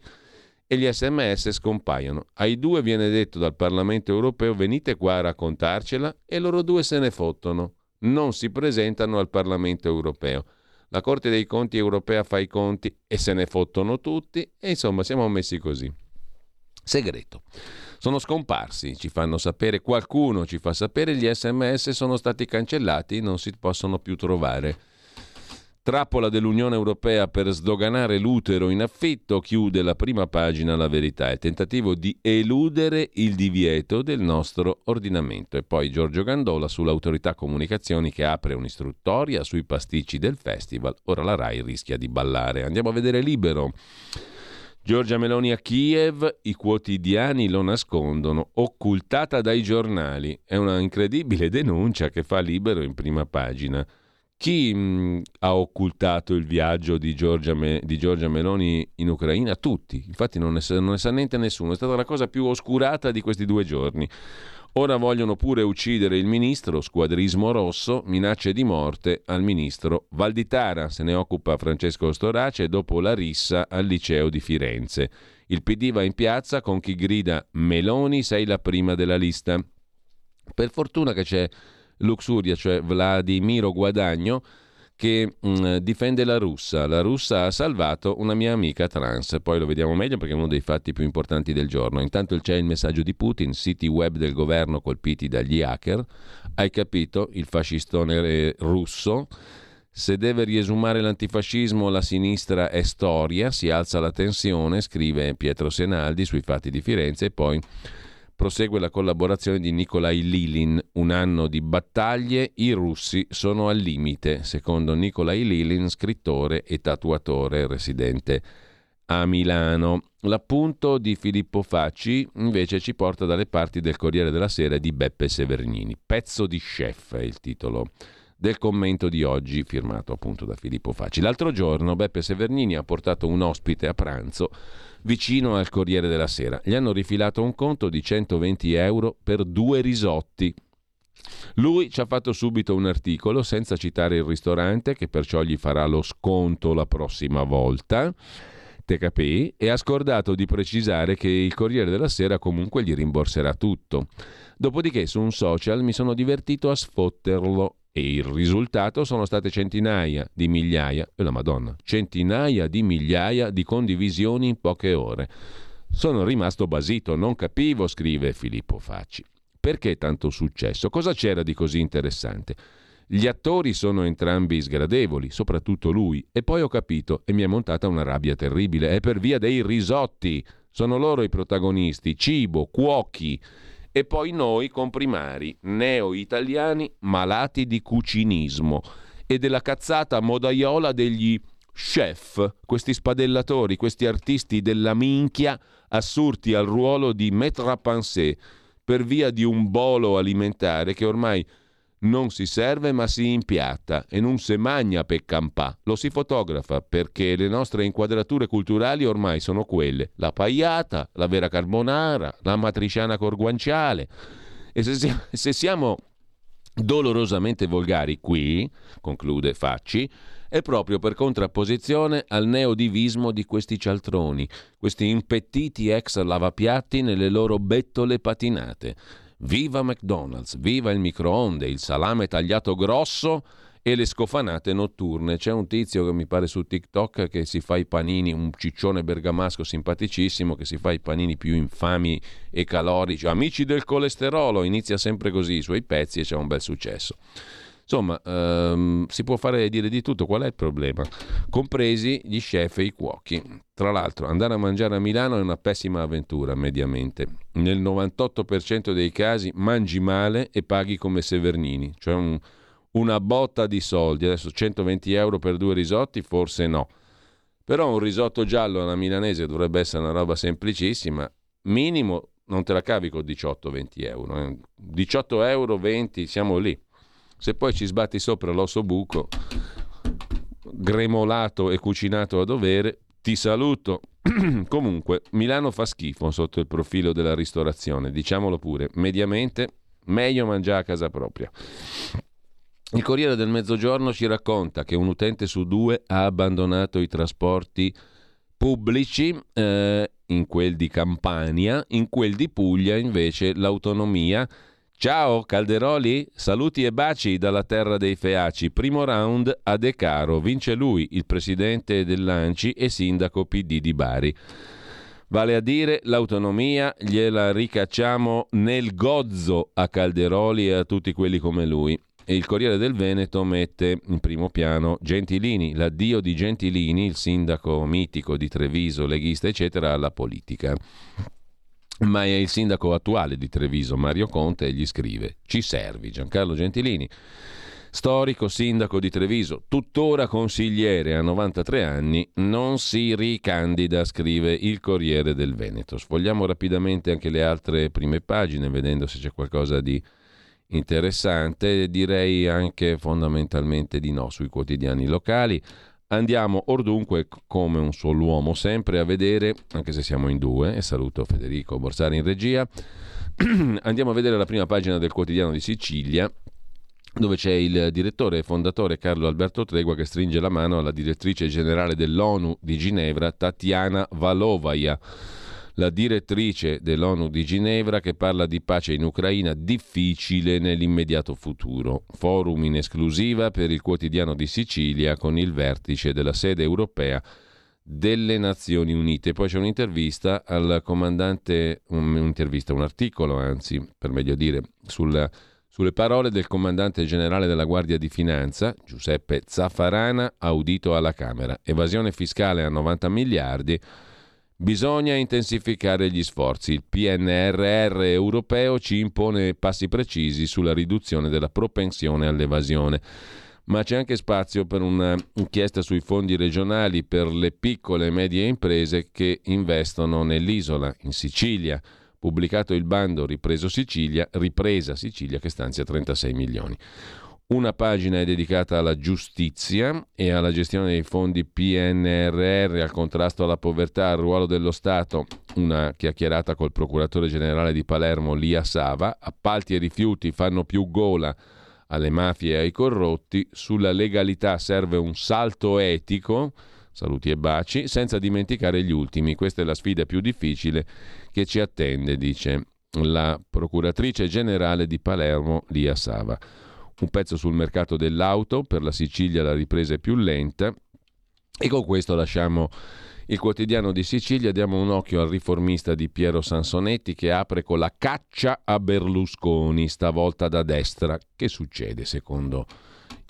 e gli sms scompaiono. Ai due viene detto dal Parlamento europeo venite qua a raccontarcela e loro due se ne fottono. Non si presentano al Parlamento europeo. La Corte dei Conti europea fa i conti e se ne fottono tutti e insomma siamo messi così. Segreto. Sono scomparsi, ci fanno sapere, qualcuno ci fa sapere, gli sms sono stati cancellati, non si possono più trovare. Trappola dell'Unione Europea per sdoganare l'utero in affitto, chiude la prima pagina La Verità, il tentativo di eludere il divieto del nostro ordinamento. E poi Giorgio Gandola sull'autorità comunicazioni che apre un'istruttoria sui pasticci del festival. Ora la RAI rischia di ballare. Andiamo a vedere libero. Giorgia Meloni a Kiev, i quotidiani lo nascondono, occultata dai giornali. È una incredibile denuncia che fa libero in prima pagina. Chi mh, ha occultato il viaggio di Giorgia, Me- di Giorgia, Meloni in Ucraina? Tutti, infatti non ne, sa, non ne sa niente nessuno, è stata la cosa più oscurata di questi due giorni. Ora vogliono pure uccidere il ministro, squadrismo rosso, minacce di morte al ministro Valditara. Se ne occupa Francesco Storace dopo la rissa al liceo di Firenze. Il PD va in piazza con chi grida Meloni sei la prima della lista. Per fortuna che c'è Luxuria, cioè Vladimiro Guadagno, che mh, mm, difende la russa. La russa ha salvato una mia amica trans. Poi lo vediamo meglio perché è uno dei fatti più importanti del giorno. Intanto c'è il messaggio di Putin, siti web del governo colpiti dagli hacker. Hai capito? Il fascistone russo. Se deve riesumare l'antifascismo, la sinistra è storia, si alza la tensione, scrive Pietro Senaldi sui fatti di Firenze e poi prosegue la collaborazione di Nikolai Lilin. Un anno di battaglie, i russi sono al limite, secondo Nikolai Lilin, scrittore e tatuatore residente a Milano. L'appunto di Filippo Facci invece ci porta dalle parti del Corriere della Sera di Beppe Severnini. Pezzo di chef è il titolo del commento di oggi, firmato appunto da Filippo Facci. L'altro giorno Beppe Severnini ha portato un ospite a pranzo vicino al Corriere della Sera. Gli hanno rifilato un conto di 120 euro per due risotti. Lui ci ha fatto subito un articolo senza citare il ristorante che perciò gli farà lo sconto la prossima volta. Te capì? E ha scordato di precisare che il Corriere della Sera comunque gli rimborserà tutto. Dopodiché su un social mi sono divertito a sfotterlo e il risultato sono state centinaia di migliaia, e la Madonna, centinaia di migliaia di condivisioni in poche ore. Sono rimasto basito, non capivo, scrive Filippo Facci. Perché tanto successo? Cosa c'era di così interessante? Gli attori sono entrambi sgradevoli, soprattutto lui, e poi ho capito e mi è montata una rabbia terribile. È per via dei risotti. Sono loro i protagonisti, cibo, cuochi e poi noi comprimari neo-italiani malati di cucinismo e della cazzata modaiola degli chef, questi spadellatori, questi artisti della minchia assurti al ruolo di maître à penser per via di un bolo alimentare che ormai non si serve ma si impiatta e non si magna per campà, lo si fotografa perché le nostre inquadrature culturali ormai sono quelle, la paiata, la vera carbonara, la matriciana corguanciale. E se, se siamo dolorosamente volgari qui, conclude Facci, è proprio per contrapposizione al neodivismo di questi cialtroni, questi impettiti ex lavapiatti nelle loro bettole patinate. Viva McDonald's, viva il microonde, il salame tagliato grosso e le scofanate notturne. C'è un tizio che mi pare su TikTok che si fa i panini, un ciccione bergamasco simpaticissimo che si fa i panini più infami e calorici. Amici del colesterolo, inizia sempre così i suoi pezzi e c'è un bel successo. Insomma, ehm, si può fare dire di tutto, qual è il problema? Compresi gli chef e i cuochi. Tra l'altro, andare a mangiare a Milano è una pessima avventura, mediamente. Nel 98% dei casi mangi male e paghi come Severnini, cioè un, una botta di soldi. Adesso 120 euro per due risotti, forse no. Però un risotto giallo alla milanese dovrebbe essere una roba semplicissima. Minimo non te la cavi con 18-20 euro. Eh. 18 euro, 20, siamo lì. Se poi ci sbatti sopra l'osso buco, gremolato e cucinato a dovere, ti saluto. Comunque, Milano fa schifo sotto il profilo della ristorazione, diciamolo pure, mediamente meglio mangiare a casa propria. Il Corriere del Mezzogiorno ci racconta che un utente su due ha abbandonato i trasporti pubblici, eh, in quel di Campania, in quel di Puglia invece l'autonomia Ciao Calderoli, saluti e baci dalla terra dei Feaci. Primo round a De Caro, vince lui, il presidente dell'Anci e sindaco PD di Bari. Vale a dire l'autonomia gliela ricacciamo nel gozzo a Calderoli e a tutti quelli come lui. E il Corriere del Veneto mette in primo piano Gentilini, l'addio di Gentilini, il sindaco mitico di Treviso, leghista, eccetera, alla politica ma è il sindaco attuale di Treviso, Mario Conte, e gli scrive: Ci servi, Giancarlo Gentilini. Storico sindaco di Treviso, tuttora consigliere a 93 anni, non si ricandida, scrive il Corriere del Veneto. Sfogliamo rapidamente anche le altre prime pagine, vedendo se c'è qualcosa di interessante. Direi anche fondamentalmente di no sui quotidiani locali. Andiamo ordunque come un solo uomo sempre a vedere, anche se siamo in due, e saluto Federico Borsari in regia, andiamo a vedere la prima pagina del quotidiano di Sicilia dove c'è il direttore e fondatore Carlo Alberto Tregua che stringe la mano alla direttrice generale dell'ONU di Ginevra, Tatiana Valovaia la direttrice dell'ONU di Ginevra che parla di pace in Ucraina difficile nell'immediato futuro. Forum in esclusiva per il quotidiano di Sicilia con il vertice della sede europea delle Nazioni Unite. Poi c'è un'intervista al comandante, un'intervista, un articolo anzi, per meglio dire, sulla, sulle parole del comandante generale della Guardia di Finanza, Giuseppe Zaffarana, audito alla Camera. Evasione fiscale a 90 miliardi Bisogna intensificare gli sforzi. Il PNRR europeo ci impone passi precisi sulla riduzione della propensione all'evasione. Ma c'è anche spazio per un'inchiesta sui fondi regionali per le piccole e medie imprese che investono nell'isola, in Sicilia. Pubblicato il bando Ripreso Sicilia, Ripresa Sicilia che stanzia 36 milioni. Una pagina è dedicata alla giustizia e alla gestione dei fondi PNRR, al contrasto alla povertà, al ruolo dello Stato. Una chiacchierata col procuratore generale di Palermo, Lia Sava. Appalti e rifiuti fanno più gola alle mafie e ai corrotti. Sulla legalità serve un salto etico. Saluti e baci, senza dimenticare gli ultimi. Questa è la sfida più difficile che ci attende, dice la procuratrice generale di Palermo, Lia Sava un pezzo sul mercato dell'auto, per la Sicilia la ripresa è più lenta e con questo lasciamo il quotidiano di Sicilia, diamo un occhio al riformista di Piero Sansonetti che apre con la caccia a Berlusconi, stavolta da destra. Che succede secondo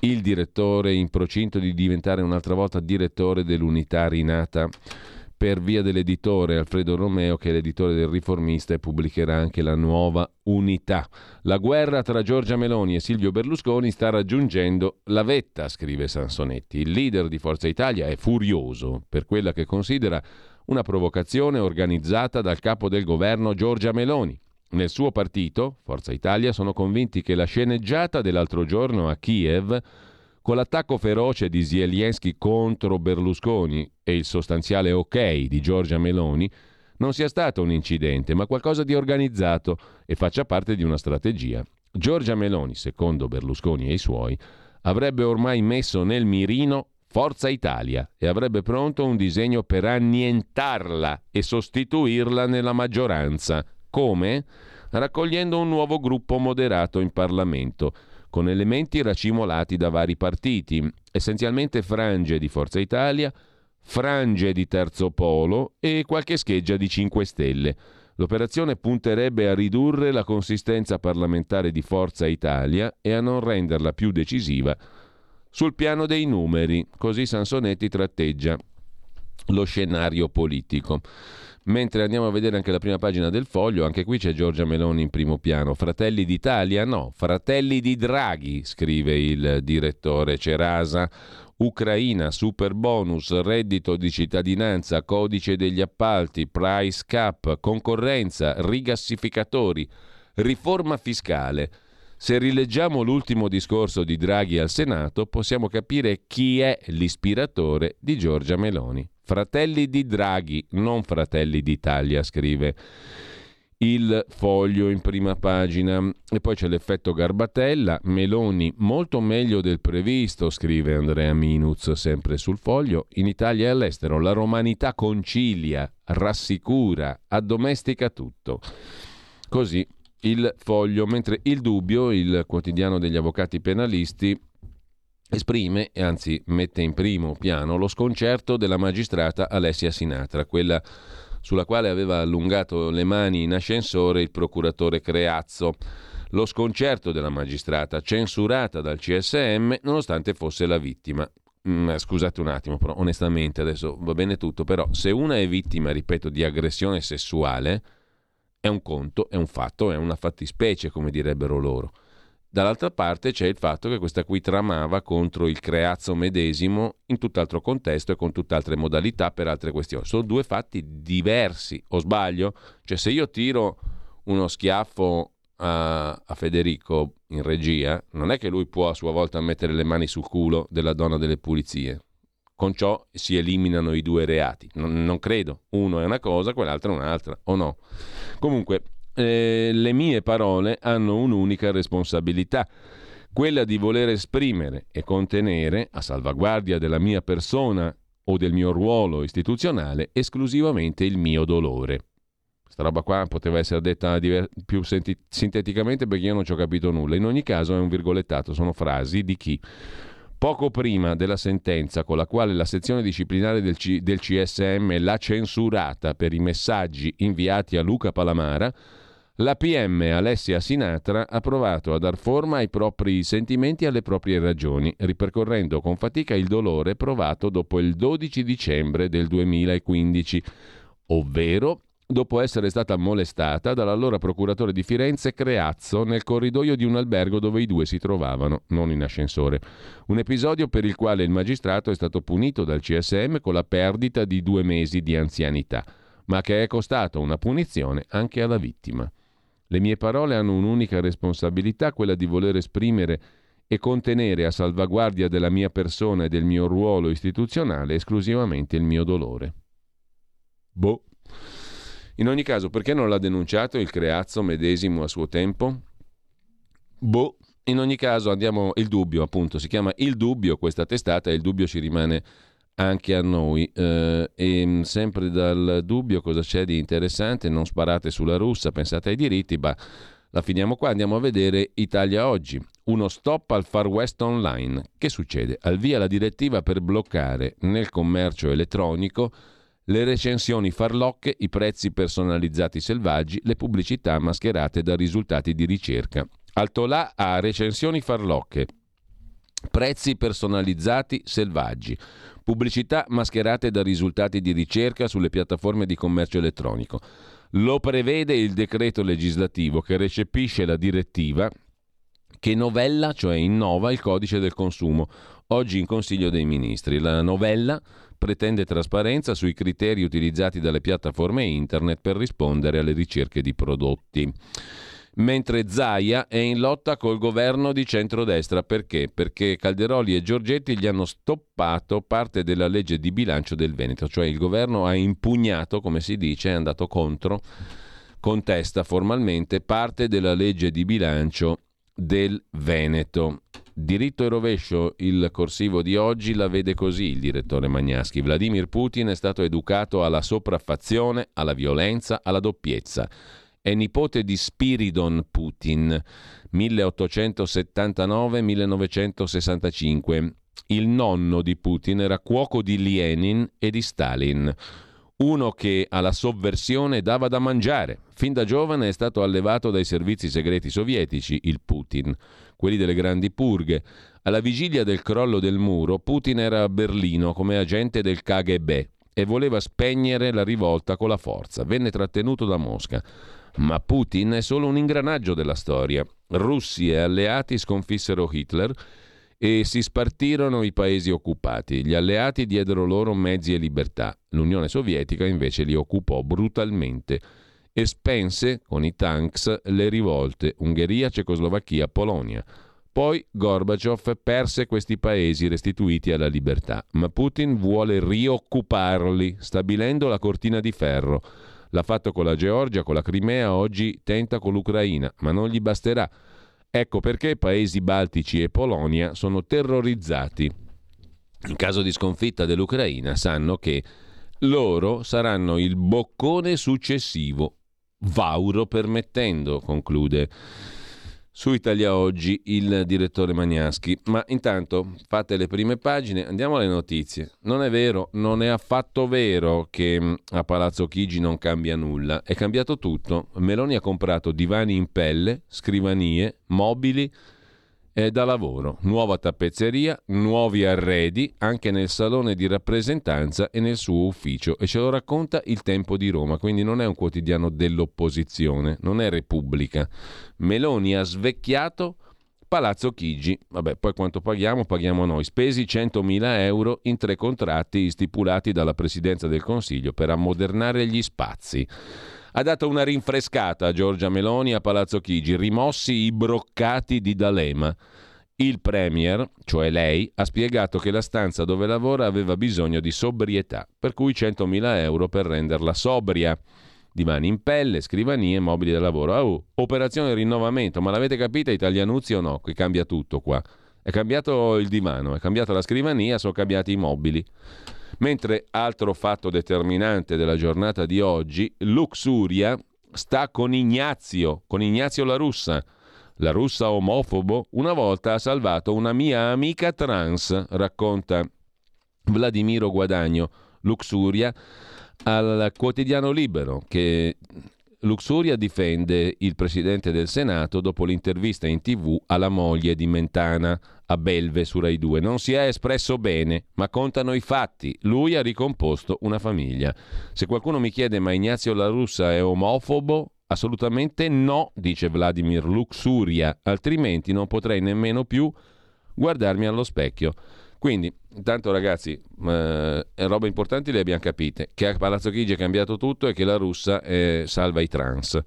il direttore in procinto di diventare un'altra volta direttore dell'unità rinata? Per via dell'editore Alfredo Romeo che è l'editore del Riformista e pubblicherà anche la nuova Unità. La guerra tra Giorgia Meloni e Silvio Berlusconi sta raggiungendo la vetta, scrive Sansonetti. Il leader di Forza Italia è furioso per quella che considera una provocazione organizzata dal capo del governo Giorgia Meloni. Nel suo partito, Forza Italia, sono convinti che la sceneggiata dell'altro giorno a Kiev con l'attacco feroce di Zelensky contro Berlusconi e il sostanziale ok di Giorgia Meloni non sia stato un incidente, ma qualcosa di organizzato e faccia parte di una strategia. Giorgia Meloni, secondo Berlusconi e i suoi, avrebbe ormai messo nel mirino Forza Italia e avrebbe pronto un disegno per annientarla e sostituirla nella maggioranza. Come? Raccogliendo un nuovo gruppo moderato in Parlamento con elementi racimolati da vari partiti, essenzialmente frange di Forza Italia, frange di Terzo Polo e qualche scheggia di 5 Stelle. L'operazione punterebbe a ridurre la consistenza parlamentare di Forza Italia e a non renderla più decisiva sul piano dei numeri, così Sansonetti tratteggia lo scenario politico. Mentre andiamo a vedere anche la prima pagina del foglio, anche qui c'è Giorgia Meloni in primo piano. Fratelli d'Italia? No, fratelli di Draghi, scrive il direttore Cerasa. Ucraina, super bonus, reddito di cittadinanza, codice degli appalti, price cap, concorrenza, rigassificatori, riforma fiscale. Se rileggiamo l'ultimo discorso di Draghi al Senato, possiamo capire chi è l'ispiratore di Giorgia Meloni. Fratelli di Draghi, non Fratelli d'Italia, scrive il foglio in prima pagina. E poi c'è l'effetto Garbatella, Meloni molto meglio del previsto, scrive Andrea Minuz sempre sul foglio. In Italia e all'estero la romanità concilia, rassicura, addomestica tutto. Così il foglio, mentre il dubbio, il quotidiano degli avvocati penalisti, esprime, anzi mette in primo piano, lo sconcerto della magistrata Alessia Sinatra, quella sulla quale aveva allungato le mani in ascensore il procuratore Creazzo. Lo sconcerto della magistrata, censurata dal CSM nonostante fosse la vittima. Mm, scusate un attimo, però onestamente adesso va bene tutto, però se una è vittima, ripeto, di aggressione sessuale, è un conto, è un fatto, è una fattispecie, come direbbero loro. Dall'altra parte c'è il fatto che questa qui tramava contro il creazzo medesimo in tutt'altro contesto e con tutt'altre modalità per altre questioni. Sono due fatti diversi, o sbaglio? Cioè se io tiro uno schiaffo a, a Federico in regia, non è che lui può a sua volta mettere le mani sul culo della donna delle pulizie. Con ciò si eliminano i due reati. Non, non credo. Uno è una cosa, quell'altro è un'altra, o no? Comunque, eh, le mie parole hanno un'unica responsabilità. quella di voler esprimere e contenere, a salvaguardia della mia persona o del mio ruolo istituzionale, esclusivamente il mio dolore. Questa roba qua poteva essere detta diver- più senti- sinteticamente perché io non ci ho capito nulla. In ogni caso è un virgolettato, sono frasi di chi poco prima della sentenza con la quale la sezione disciplinare del, C- del CSM l'ha censurata per i messaggi inviati a Luca Palamara, la PM Alessia Sinatra ha provato a dar forma ai propri sentimenti e alle proprie ragioni, ripercorrendo con fatica il dolore provato dopo il 12 dicembre del 2015, ovvero dopo essere stata molestata dall'allora procuratore di Firenze Creazzo nel corridoio di un albergo dove i due si trovavano, non in ascensore. Un episodio per il quale il magistrato è stato punito dal CSM con la perdita di due mesi di anzianità, ma che è costato una punizione anche alla vittima. Le mie parole hanno un'unica responsabilità, quella di voler esprimere e contenere a salvaguardia della mia persona e del mio ruolo istituzionale esclusivamente il mio dolore. Boh. In ogni caso, perché non l'ha denunciato il Creazzo medesimo a suo tempo? Boh. In ogni caso andiamo il dubbio, appunto, si chiama Il dubbio questa testata e il dubbio ci rimane anche a noi. Eh, e mm, sempre dal dubbio cosa c'è di interessante, non sparate sulla russa, pensate ai diritti, ma la finiamo qua, andiamo a vedere Italia oggi. Uno stop al Far West Online. Che succede? Al via la direttiva per bloccare nel commercio elettronico le recensioni farlocche, i prezzi personalizzati selvaggi, le pubblicità mascherate da risultati di ricerca. Altolà a recensioni farlocche, prezzi personalizzati selvaggi. Pubblicità mascherate da risultati di ricerca sulle piattaforme di commercio elettronico. Lo prevede il decreto legislativo che recepisce la direttiva che novella, cioè innova il codice del consumo, oggi in Consiglio dei Ministri. La novella pretende trasparenza sui criteri utilizzati dalle piattaforme internet per rispondere alle ricerche di prodotti mentre Zaia è in lotta col governo di centrodestra. Perché? Perché Calderoli e Giorgetti gli hanno stoppato parte della legge di bilancio del Veneto, cioè il governo ha impugnato, come si dice, è andato contro, contesta formalmente parte della legge di bilancio del Veneto. Diritto e rovescio, il corsivo di oggi la vede così il direttore Magnaschi. Vladimir Putin è stato educato alla sopraffazione, alla violenza, alla doppiezza. È nipote di Spiridon Putin, 1879-1965. Il nonno di Putin era cuoco di Lenin e di Stalin. Uno che alla sovversione dava da mangiare. Fin da giovane è stato allevato dai servizi segreti sovietici, il Putin, quelli delle grandi purghe. Alla vigilia del crollo del muro, Putin era a Berlino come agente del KGB e voleva spegnere la rivolta con la forza. Venne trattenuto da Mosca. Ma Putin è solo un ingranaggio della storia. Russi e alleati sconfissero Hitler e si spartirono i paesi occupati. Gli alleati diedero loro mezzi e libertà. L'Unione Sovietica invece li occupò brutalmente e spense con i tanks le rivolte Ungheria, Cecoslovacchia, Polonia. Poi Gorbaciov perse questi paesi restituiti alla libertà, ma Putin vuole rioccuparli, stabilendo la cortina di ferro L'ha fatto con la Georgia, con la Crimea, oggi tenta con l'Ucraina, ma non gli basterà. Ecco perché paesi baltici e Polonia sono terrorizzati. In caso di sconfitta dell'Ucraina sanno che loro saranno il boccone successivo, Vauro permettendo, conclude su Italia Oggi il direttore Magnaschi. Ma intanto fate le prime pagine, andiamo alle notizie. Non è vero, non è affatto vero che mm, a Palazzo Chigi non cambia nulla. È cambiato tutto. Meloni ha comprato divani in pelle, scrivanie, mobili, è da lavoro, nuova tappezzeria, nuovi arredi anche nel salone di rappresentanza e nel suo ufficio e ce lo racconta il Tempo di Roma, quindi non è un quotidiano dell'opposizione, non è Repubblica. Meloni ha svecchiato Palazzo Chigi, vabbè poi quanto paghiamo? Paghiamo noi, spesi 100.000 euro in tre contratti stipulati dalla Presidenza del Consiglio per ammodernare gli spazi ha dato una rinfrescata a Giorgia Meloni a Palazzo Chigi, rimossi i broccati di D'Alema. Il Premier, cioè lei, ha spiegato che la stanza dove lavora aveva bisogno di sobrietà, per cui 100.000 euro per renderla sobria. divani in pelle, scrivanie, mobili da lavoro. Oh, operazione rinnovamento, ma l'avete capita Italianuzzi o no? Qui cambia tutto qua. È cambiato il divano, è cambiata la scrivania, sono cambiati i mobili. Mentre altro fatto determinante della giornata di oggi, Luxuria sta con Ignazio, con Ignazio la russa. La russa omofobo una volta ha salvato una mia amica trans, racconta Vladimiro Guadagno, Luxuria al quotidiano Libero che Luxuria difende il presidente del Senato dopo l'intervista in tv alla moglie di Mentana a Belve su Rai 2. Non si è espresso bene, ma contano i fatti. Lui ha ricomposto una famiglia. Se qualcuno mi chiede ma Ignazio La Russa è omofobo, assolutamente no, dice Vladimir Luxuria, altrimenti non potrei nemmeno più guardarmi allo specchio. Quindi, intanto ragazzi, eh, robe importanti le abbiamo capite, che a Palazzo Chigi è cambiato tutto e che la russa eh, salva i trans.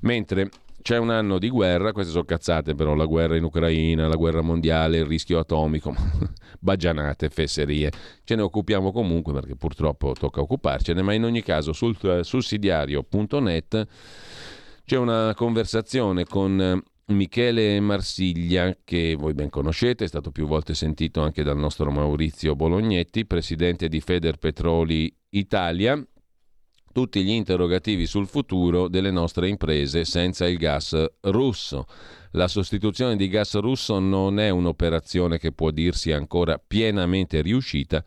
Mentre c'è un anno di guerra, queste sono cazzate però, la guerra in Ucraina, la guerra mondiale, il rischio atomico, baggianate, fesserie. Ce ne occupiamo comunque perché purtroppo tocca occuparcene, ma in ogni caso sul sussidiario.net c'è una conversazione con Michele Marsiglia, che voi ben conoscete, è stato più volte sentito anche dal nostro Maurizio Bolognetti, presidente di Feder Petroli Italia, tutti gli interrogativi sul futuro delle nostre imprese senza il gas russo. La sostituzione di gas russo non è un'operazione che può dirsi ancora pienamente riuscita,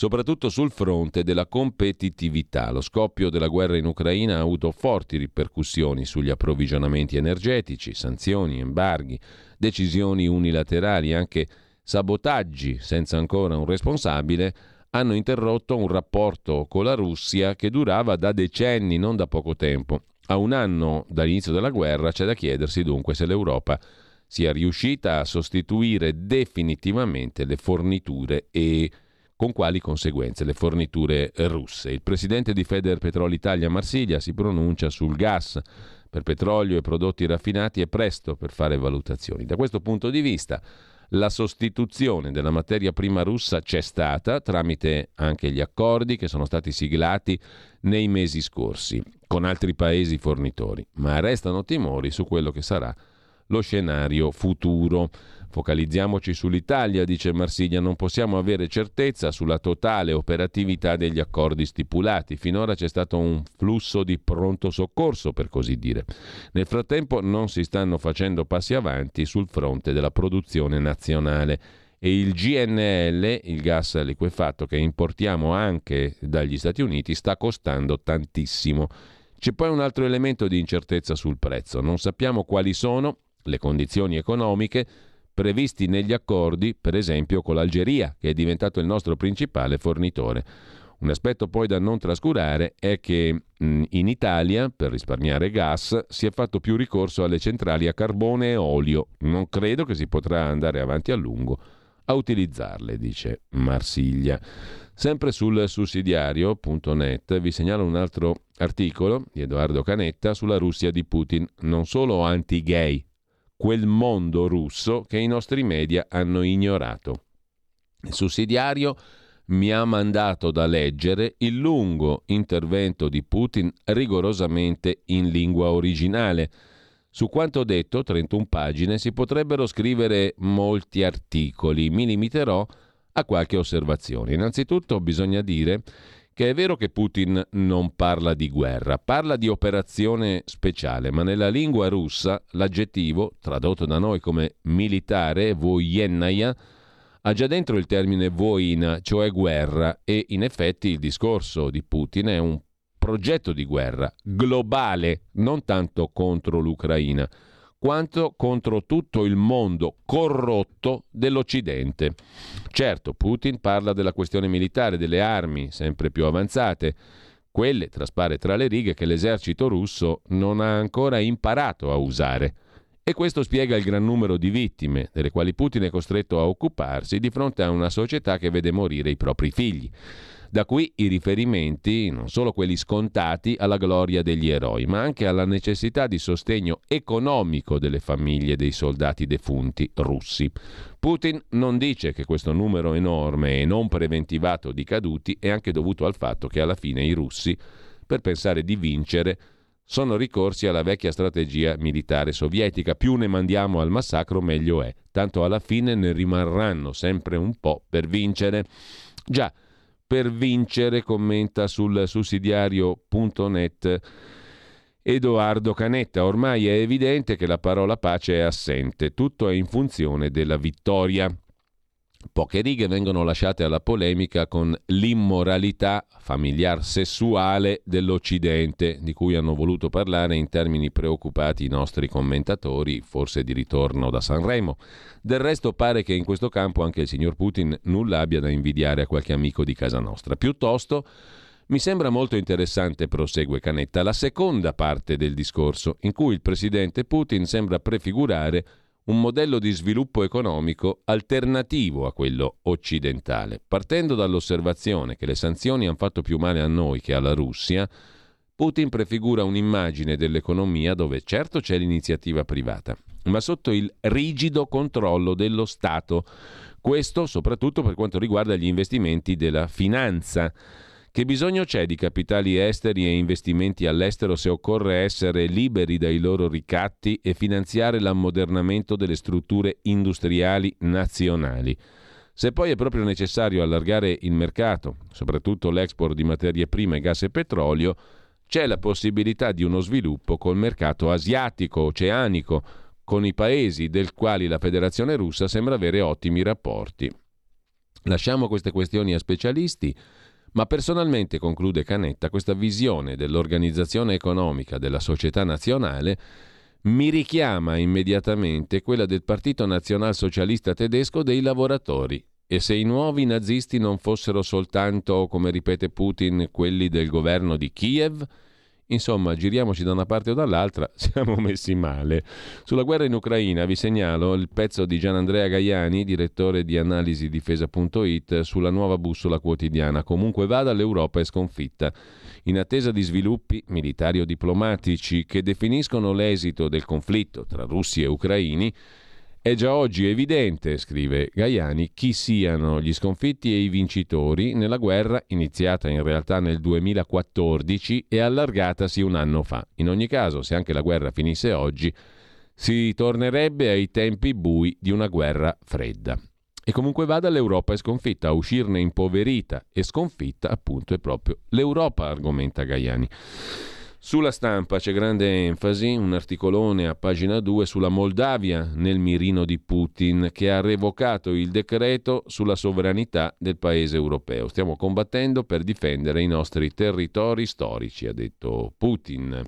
soprattutto sul fronte della competitività. Lo scoppio della guerra in Ucraina ha avuto forti ripercussioni sugli approvvigionamenti energetici, sanzioni, embarghi, decisioni unilaterali, anche sabotaggi senza ancora un responsabile hanno interrotto un rapporto con la Russia che durava da decenni, non da poco tempo. A un anno dall'inizio della guerra c'è da chiedersi dunque se l'Europa sia riuscita a sostituire definitivamente le forniture e con quali conseguenze le forniture russe. Il presidente di Feder Petrol Italia Marsiglia si pronuncia sul gas per petrolio e prodotti raffinati è presto per fare valutazioni. Da questo punto di vista la sostituzione della materia prima russa c'è stata tramite anche gli accordi che sono stati siglati nei mesi scorsi con altri paesi fornitori, ma restano timori su quello che sarà lo scenario futuro. Focalizziamoci sull'Italia, dice Marsiglia, non possiamo avere certezza sulla totale operatività degli accordi stipulati. Finora c'è stato un flusso di pronto soccorso, per così dire. Nel frattempo non si stanno facendo passi avanti sul fronte della produzione nazionale e il GNL, il gas liquefatto che importiamo anche dagli Stati Uniti, sta costando tantissimo. C'è poi un altro elemento di incertezza sul prezzo. Non sappiamo quali sono le condizioni economiche previsti negli accordi, per esempio con l'Algeria, che è diventato il nostro principale fornitore. Un aspetto poi da non trascurare è che in Italia, per risparmiare gas, si è fatto più ricorso alle centrali a carbone e olio. Non credo che si potrà andare avanti a lungo a utilizzarle, dice Marsiglia. Sempre sul sussidiario.net vi segnalo un altro articolo di Edoardo Canetta sulla Russia di Putin, non solo anti-gay, quel mondo russo che i nostri media hanno ignorato. Il sussidiario mi ha mandato da leggere il lungo intervento di Putin rigorosamente in lingua originale. Su quanto detto, 31 pagine, si potrebbero scrivere molti articoli. Mi limiterò a qualche osservazione. Innanzitutto bisogna dire che è vero che Putin non parla di guerra, parla di operazione speciale, ma nella lingua russa l'aggettivo, tradotto da noi come militare, voyennaya, ha già dentro il termine voina, cioè guerra, e in effetti il discorso di Putin è un progetto di guerra globale, non tanto contro l'Ucraina quanto contro tutto il mondo corrotto dell'Occidente. Certo, Putin parla della questione militare, delle armi sempre più avanzate, quelle, traspare tra le righe, che l'esercito russo non ha ancora imparato a usare. E questo spiega il gran numero di vittime, delle quali Putin è costretto a occuparsi di fronte a una società che vede morire i propri figli. Da qui i riferimenti, non solo quelli scontati, alla gloria degli eroi, ma anche alla necessità di sostegno economico delle famiglie dei soldati defunti russi. Putin non dice che questo numero enorme e non preventivato di caduti è anche dovuto al fatto che alla fine i russi per pensare di vincere sono ricorsi alla vecchia strategia militare sovietica. Più ne mandiamo al massacro, meglio è. Tanto alla fine ne rimarranno sempre un po' per vincere. Già, per vincere, commenta sul sussidiario.net Edoardo Canetta. Ormai è evidente che la parola pace è assente. Tutto è in funzione della vittoria. Poche righe vengono lasciate alla polemica con l'immoralità familiar sessuale dell'Occidente, di cui hanno voluto parlare in termini preoccupati i nostri commentatori, forse di ritorno da Sanremo. Del resto pare che in questo campo anche il signor Putin nulla abbia da invidiare a qualche amico di casa nostra. Piuttosto mi sembra molto interessante, prosegue Canetta, la seconda parte del discorso, in cui il presidente Putin sembra prefigurare un modello di sviluppo economico alternativo a quello occidentale. Partendo dall'osservazione che le sanzioni hanno fatto più male a noi che alla Russia, Putin prefigura un'immagine dell'economia dove certo c'è l'iniziativa privata, ma sotto il rigido controllo dello Stato. Questo soprattutto per quanto riguarda gli investimenti della finanza. Che bisogno c'è di capitali esteri e investimenti all'estero se occorre essere liberi dai loro ricatti e finanziare l'ammodernamento delle strutture industriali nazionali? Se poi è proprio necessario allargare il mercato, soprattutto l'export di materie prime, gas e petrolio, c'è la possibilità di uno sviluppo col mercato asiatico, oceanico, con i paesi del quali la Federazione russa sembra avere ottimi rapporti. Lasciamo queste questioni a specialisti ma personalmente, conclude Canetta, questa visione dell'organizzazione economica della società nazionale mi richiama immediatamente quella del Partito Nazionalsocialista Tedesco dei lavoratori. E se i nuovi nazisti non fossero soltanto, come ripete Putin, quelli del governo di Kiev, Insomma, giriamoci da una parte o dall'altra, siamo messi male. Sulla guerra in Ucraina vi segnalo il pezzo di Gianandrea Gaiani, direttore di analisi difesa.it, sulla nuova bussola quotidiana. Comunque vada, l'Europa è sconfitta. In attesa di sviluppi militari o diplomatici che definiscono l'esito del conflitto tra russi e ucraini, è già oggi evidente, scrive Gaiani, chi siano gli sconfitti e i vincitori nella guerra iniziata in realtà nel 2014 e allargatasi un anno fa. In ogni caso, se anche la guerra finisse oggi, si tornerebbe ai tempi bui di una guerra fredda. E comunque vada, l'Europa è sconfitta, a uscirne impoverita e sconfitta appunto è proprio l'Europa, argomenta Gaiani. Sulla stampa c'è grande enfasi, un articolone a pagina 2 sulla Moldavia nel mirino di Putin che ha revocato il decreto sulla sovranità del paese europeo. Stiamo combattendo per difendere i nostri territori storici, ha detto Putin.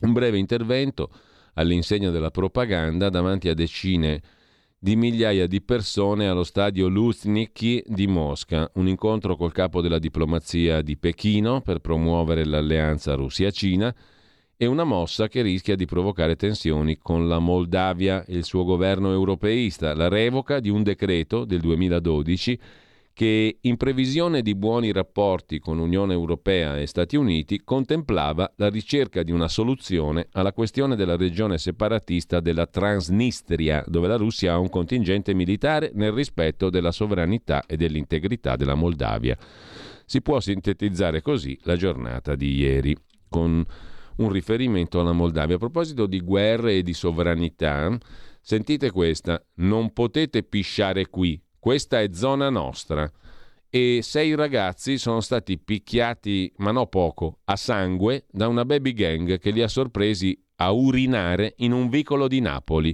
Un breve intervento all'insegna della propaganda davanti a decine di di migliaia di persone allo stadio Luzhniki di Mosca, un incontro col capo della diplomazia di Pechino per promuovere l'alleanza Russia-Cina e una mossa che rischia di provocare tensioni con la Moldavia. E il suo governo europeista, la revoca di un decreto del 2012 che in previsione di buoni rapporti con Unione Europea e Stati Uniti contemplava la ricerca di una soluzione alla questione della regione separatista della Transnistria, dove la Russia ha un contingente militare nel rispetto della sovranità e dell'integrità della Moldavia. Si può sintetizzare così la giornata di ieri, con un riferimento alla Moldavia. A proposito di guerre e di sovranità, sentite questa, non potete pisciare qui, questa è zona nostra. E sei ragazzi sono stati picchiati, ma no poco, a sangue da una baby gang che li ha sorpresi a urinare in un vicolo di Napoli.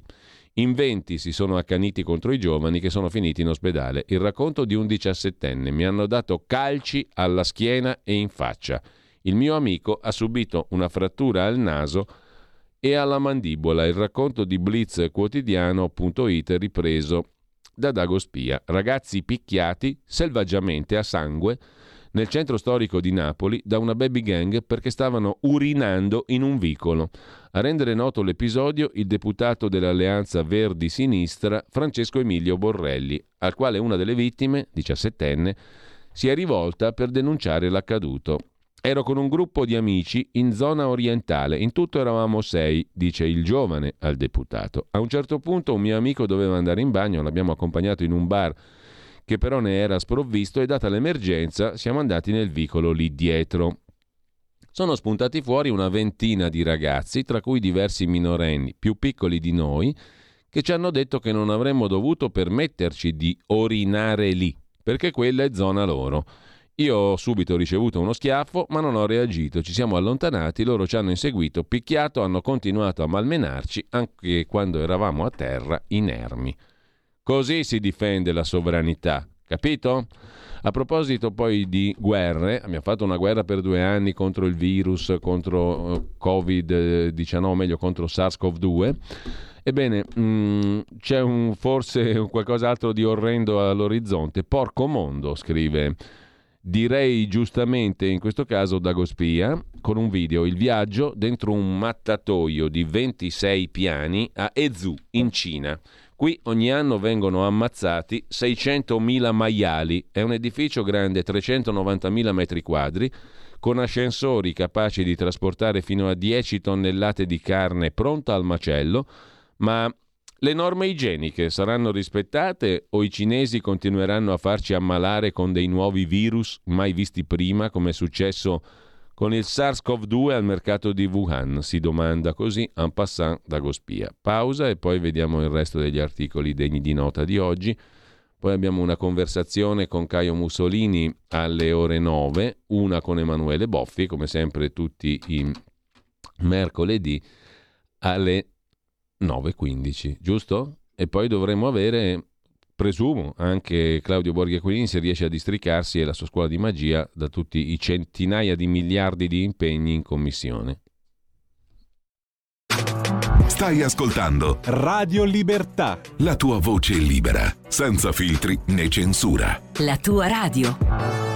In venti si sono accaniti contro i giovani che sono finiti in ospedale. Il racconto di un diciassettenne. Mi hanno dato calci alla schiena e in faccia. Il mio amico ha subito una frattura al naso e alla mandibola. Il racconto di Blitz quotidiano.it ripreso da Dago Spia. Ragazzi picchiati selvaggiamente a sangue nel centro storico di Napoli da una baby gang perché stavano urinando in un vicolo. A rendere noto l'episodio il deputato dell'Alleanza Verdi-Sinistra Francesco Emilio Borrelli, al quale una delle vittime, diciassettenne, si è rivolta per denunciare l'accaduto. Ero con un gruppo di amici in zona orientale, in tutto eravamo sei, dice il giovane al deputato. A un certo punto un mio amico doveva andare in bagno, l'abbiamo accompagnato in un bar che però ne era sprovvisto e data l'emergenza siamo andati nel vicolo lì dietro. sono spuntati fuori una ventina di ragazzi, tra cui diversi minorenni più piccoli di noi, che ci hanno detto che non avremmo dovuto permetterci di orinare lì, perché quella è zona loro. Io ho subito ricevuto uno schiaffo, ma non ho reagito. Ci siamo allontanati, loro ci hanno inseguito, picchiato, hanno continuato a malmenarci anche quando eravamo a terra inermi. Così si difende la sovranità, capito? A proposito poi di guerre, abbiamo fatto una guerra per due anni contro il virus, contro eh, Covid-19, meglio contro SARS-CoV-2. Ebbene, mh, mm, c'è un, forse qualcos'altro di orrendo all'orizzonte. Porco mondo, scrive direi giustamente in questo caso Dagospia, con un video, il viaggio dentro un mattatoio di 26 piani a Ezhou, in Cina. Qui ogni anno vengono ammazzati 600.000 maiali, è un edificio grande 390.000 metri quadri, con ascensori capaci di trasportare fino a 10 tonnellate di carne pronta al macello, ma le norme igieniche saranno rispettate o i cinesi continueranno a farci ammalare con dei nuovi virus mai visti prima, come è successo con il SARS-CoV-2 al mercato di Wuhan? Si domanda così en passant da Gospia. Pausa e poi vediamo il resto degli articoli degni di nota di oggi. Poi abbiamo una conversazione con Caio Mussolini alle ore 9, una con Emanuele Boffi, come sempre tutti i mercoledì alle 9.15, giusto? E poi dovremmo avere, presumo, anche Claudio Borghi Aquilini se riesce a districarsi e la sua scuola di magia da tutti i centinaia di miliardi di impegni in commissione. Stai ascoltando Radio Libertà. La tua voce libera, senza filtri né censura. La tua radio.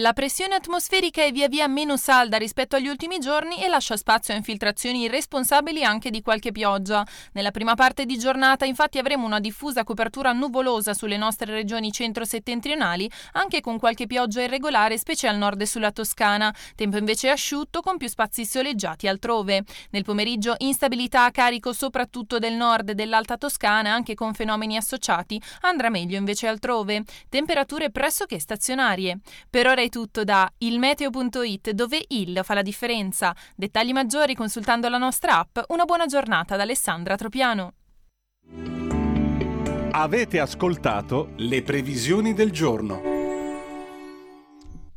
La pressione atmosferica è via via meno salda rispetto agli ultimi giorni e lascia spazio a infiltrazioni irresponsabili anche di qualche pioggia. Nella prima parte di giornata infatti avremo una diffusa copertura nuvolosa sulle nostre regioni centro-settentrionali, anche con qualche pioggia irregolare specie al nord e sulla Toscana. Tempo invece asciutto con più spazi soleggiati altrove. Nel pomeriggio instabilità a carico soprattutto del nord e dell'alta Toscana, anche con fenomeni associati. Andrà meglio invece altrove. Temperature pressoché stazionarie. Per ora è tutto da ilmeteo.it dove il fa la differenza. Dettagli maggiori consultando la nostra app. Una buona giornata da Alessandra Tropiano. Avete ascoltato le previsioni del giorno.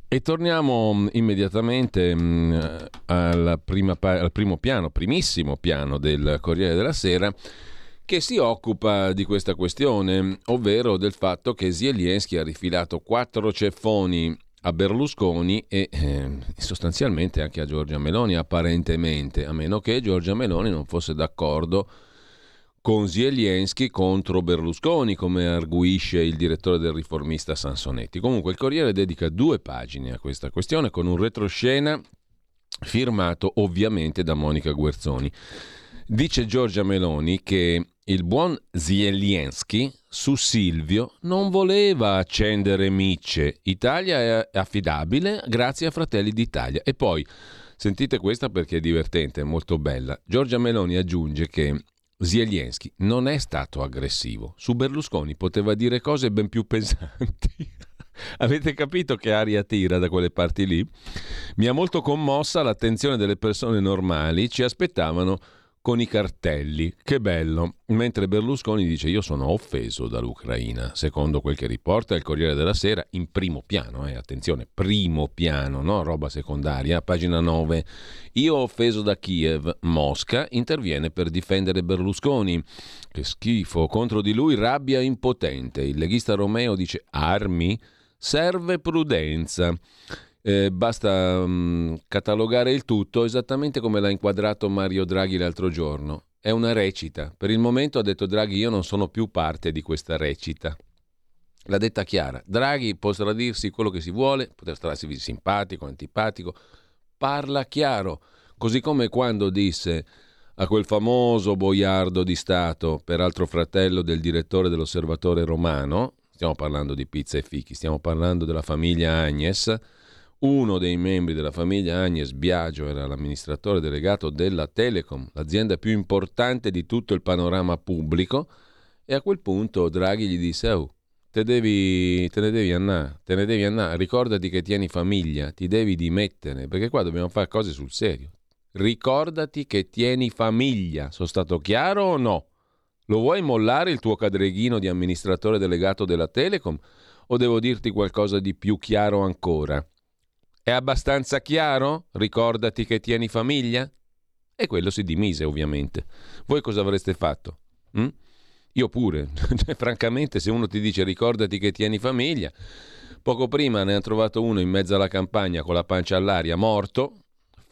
E torniamo mm, immediatamente mh, mm, al, prima, al primo piano, primissimo piano del Corriere della Sera che si occupa di questa questione, ovvero del fatto che Zelensky ha rifilato quattro ceffoni a Berlusconi e eh, sostanzialmente anche a Giorgia Meloni apparentemente, a meno che Giorgia Meloni non fosse d'accordo con Zelensky contro Berlusconi, come arguisce il direttore del riformista Sansonetti. Comunque il Corriere dedica due pagine a questa questione con un retroscena firmato ovviamente da Monica Guerzoni. Dice Giorgia Meloni che il buon Zelensky su Silvio non voleva accendere micce. Italia è affidabile grazie a Fratelli d'Italia. E poi, sentite questa perché è divertente, è molto bella. Giorgia Meloni aggiunge che Zelensky non è stato aggressivo. Su Berlusconi poteva dire cose ben più pesanti. Avete capito che aria tira da quelle parti lì? Mi ha molto commossa l'attenzione delle persone normali, ci aspettavano con i cartelli. Che bello. Mentre Berlusconi dice io sono offeso dall'Ucraina, secondo quel che riporta il Corriere della Sera in primo piano, eh, attenzione, primo piano, no? roba secondaria, pagina 9. Io offeso da Kiev, Mosca interviene per difendere Berlusconi. Che schifo, contro di lui rabbia impotente. Il leghista Romeo dice armi, serve prudenza. Eh, basta um, catalogare il tutto esattamente come l'ha inquadrato Mario Draghi l'altro giorno. È una recita. Per il momento ha detto Draghi io non sono più parte di questa recita. L'ha detta chiara. Draghi potrà dirsi quello che si vuole, potrà essere simpatico, antipatico. Parla chiaro. Così come quando disse a quel famoso boiardo di Stato, peraltro fratello del direttore dell'Osservatore Romano, stiamo parlando di pizza e fichi, stiamo parlando della famiglia Agnes, uno dei membri della famiglia Agnes Biagio era l'amministratore delegato della Telecom, l'azienda più importante di tutto il panorama pubblico, e a quel punto Draghi gli disse: Oh, te, devi, te ne devi andare, te ne devi andare, ricordati che tieni famiglia, ti devi dimettere, perché qua dobbiamo fare cose sul serio. Ricordati che tieni famiglia, sono stato chiaro o no? Lo vuoi mollare il tuo cadreghino di amministratore delegato della Telecom? O devo dirti qualcosa di più chiaro ancora? È abbastanza chiaro? Ricordati che tieni famiglia? E quello si dimise, ovviamente. Voi cosa avreste fatto? Mm? Io pure. Cioè, francamente, se uno ti dice ricordati che tieni famiglia, poco prima ne hanno trovato uno in mezzo alla campagna con la pancia all'aria, morto,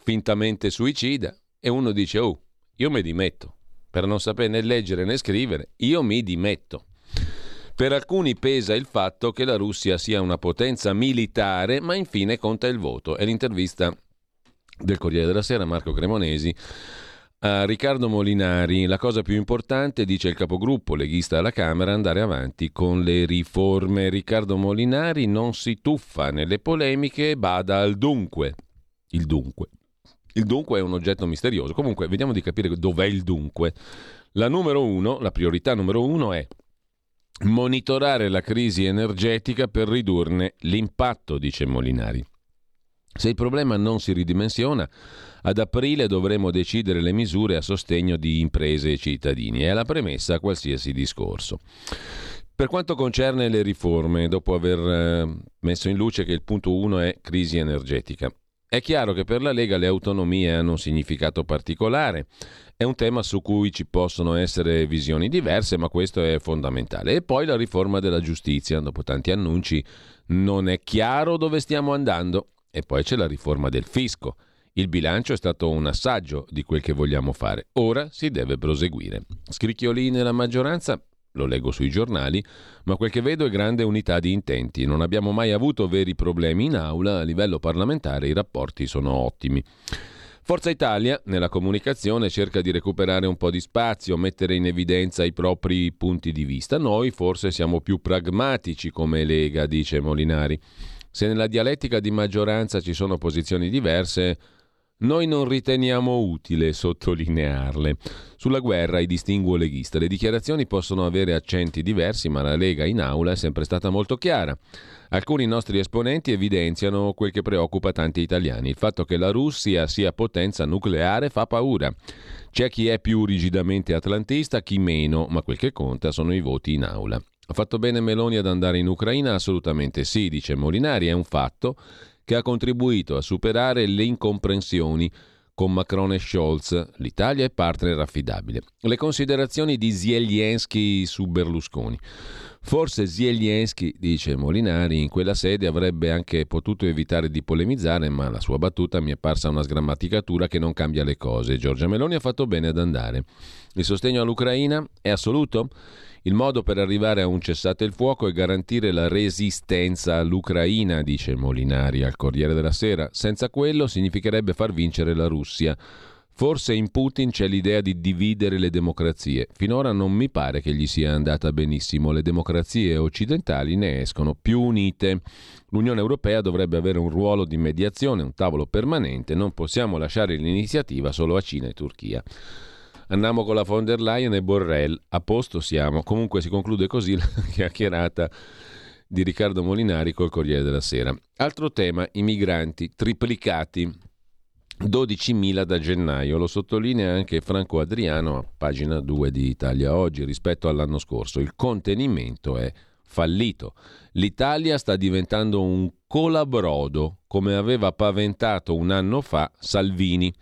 fintamente suicida, e uno dice, oh, io mi dimetto. Per non sapere né leggere né scrivere, io mi dimetto. Per alcuni pesa il fatto che la Russia sia una potenza militare, ma infine conta il voto. È l'intervista del Corriere della Sera, Marco Cremonesi, a Riccardo Molinari. La cosa più importante, dice il capogruppo leghista alla Camera, andare avanti con le riforme. Riccardo Molinari non si tuffa nelle polemiche, bada al dunque. Il dunque. Il dunque è un oggetto misterioso. Comunque, vediamo di capire dov'è il dunque. La numero uno, la priorità numero uno è monitorare la crisi energetica per ridurne l'impatto, dice Molinari. Se il problema non si ridimensiona, ad aprile dovremo decidere le misure a sostegno di imprese e cittadini. È la premessa a qualsiasi discorso. Per quanto concerne le riforme, dopo aver eh, messo in luce che il punto 1 è crisi energetica, è chiaro che per la Lega le autonomie hanno un significato particolare. È un tema su cui ci possono essere visioni diverse, ma questo è fondamentale. E poi la riforma della giustizia. Dopo tanti annunci non è chiaro dove stiamo andando. E poi c'è la riforma del fisco. Il bilancio è stato un assaggio di quel che vogliamo fare. Ora si deve proseguire. Scricchiolini nella maggioranza lo leggo sui giornali, ma quel che vedo è grande unità di intenti. Non abbiamo mai avuto veri problemi in aula, a livello parlamentare i rapporti sono ottimi. Forza Italia, nella comunicazione, cerca di recuperare un po' di spazio, mettere in evidenza i propri punti di vista. Noi forse siamo più pragmatici come Lega, dice Molinari. Se nella dialettica di maggioranza ci sono posizioni diverse, noi non riteniamo utile sottolinearle. Sulla guerra i distinguo leghista. Le dichiarazioni possono avere accenti diversi, ma la Lega in aula è sempre stata molto chiara. Alcuni nostri esponenti evidenziano quel che preoccupa tanti italiani. Il fatto che la Russia sia potenza nucleare fa paura. C'è chi è più rigidamente atlantista, chi meno, ma quel che conta sono i voti in aula. Ha fatto bene Meloni ad andare in Ucraina? Assolutamente sì, dice Molinari, è un fatto che ha contribuito a superare le incomprensioni con Macron e Scholz. L'Italia è partner affidabile. Le considerazioni di Zelensky su Berlusconi. Forse Zelensky, dice Molinari, in quella sede avrebbe anche potuto evitare di polemizzare, ma la sua battuta mi è parsa una sgrammaticatura che non cambia le cose. Giorgia Meloni ha fatto bene ad andare. Il sostegno all'Ucraina è assoluto? Il modo per arrivare a un cessate il fuoco è garantire la resistenza all'Ucraina, dice Molinari al Corriere della Sera. Senza quello significherebbe far vincere la Russia. Forse in Putin c'è l'idea di dividere le democrazie. Finora non mi pare che gli sia andata benissimo. Le democrazie occidentali ne escono più unite. L'Unione Europea dovrebbe avere un ruolo di mediazione, un tavolo permanente. Non possiamo lasciare l'iniziativa solo a Cina e Turchia. Andiamo con la von der Leyen e Borrell. A posto siamo. Comunque si conclude così la chiacchierata di Riccardo Molinari col Corriere della Sera. Altro tema, i migranti triplicati. 12.000 da gennaio, lo sottolinea anche Franco Adriano a pagina 2 di Italia Oggi rispetto all'anno scorso. Il contenimento è fallito. L'Italia sta diventando un colabrodo, come aveva paventato un anno fa Salvini.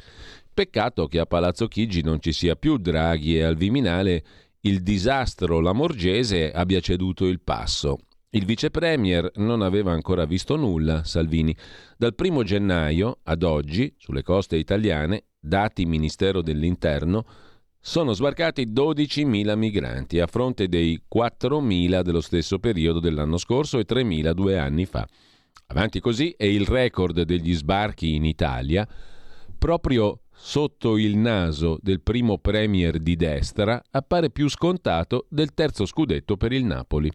Peccato che a Palazzo Chigi non ci sia più Draghi e al Viminale il disastro lamorgese abbia ceduto il passo. Il vice premier non aveva ancora visto nulla, Salvini. Dal primo gennaio ad oggi, sulle coste italiane, dati Ministero dell'Interno, sono sbarcati 12.000 migranti a fronte dei 4.000 dello stesso periodo dell'anno scorso e 3.000 due anni fa. Avanti così è il record degli sbarchi in Italia proprio sotto il naso del primo premier di destra appare più scontato del terzo scudetto per il Napoli.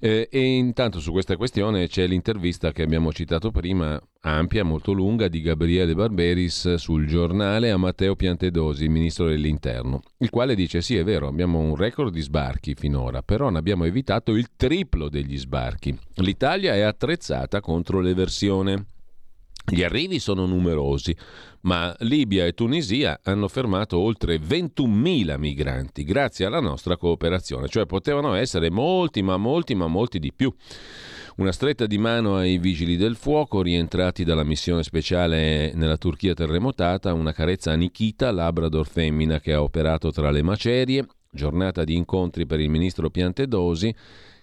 Eh, e intanto su questa questione c'è l'intervista che abbiamo citato prima, ampia, molto lunga, di Gabriele Barberis sul giornale a Matteo Piantedosi, ministro dell'Interno, il quale dice sì è vero, abbiamo un record di sbarchi finora, però ne abbiamo evitato il triplo degli sbarchi. L'Italia è attrezzata contro l'eversione. Gli arrivi sono numerosi, ma Libia e Tunisia hanno fermato oltre 21.000 migranti grazie alla nostra cooperazione, cioè potevano essere molti, ma molti, ma molti di più. Una stretta di mano ai vigili del fuoco rientrati dalla missione speciale nella Turchia terremotata, una carezza a Nikita, Labrador femmina che ha operato tra le macerie, giornata di incontri per il ministro Piantedosi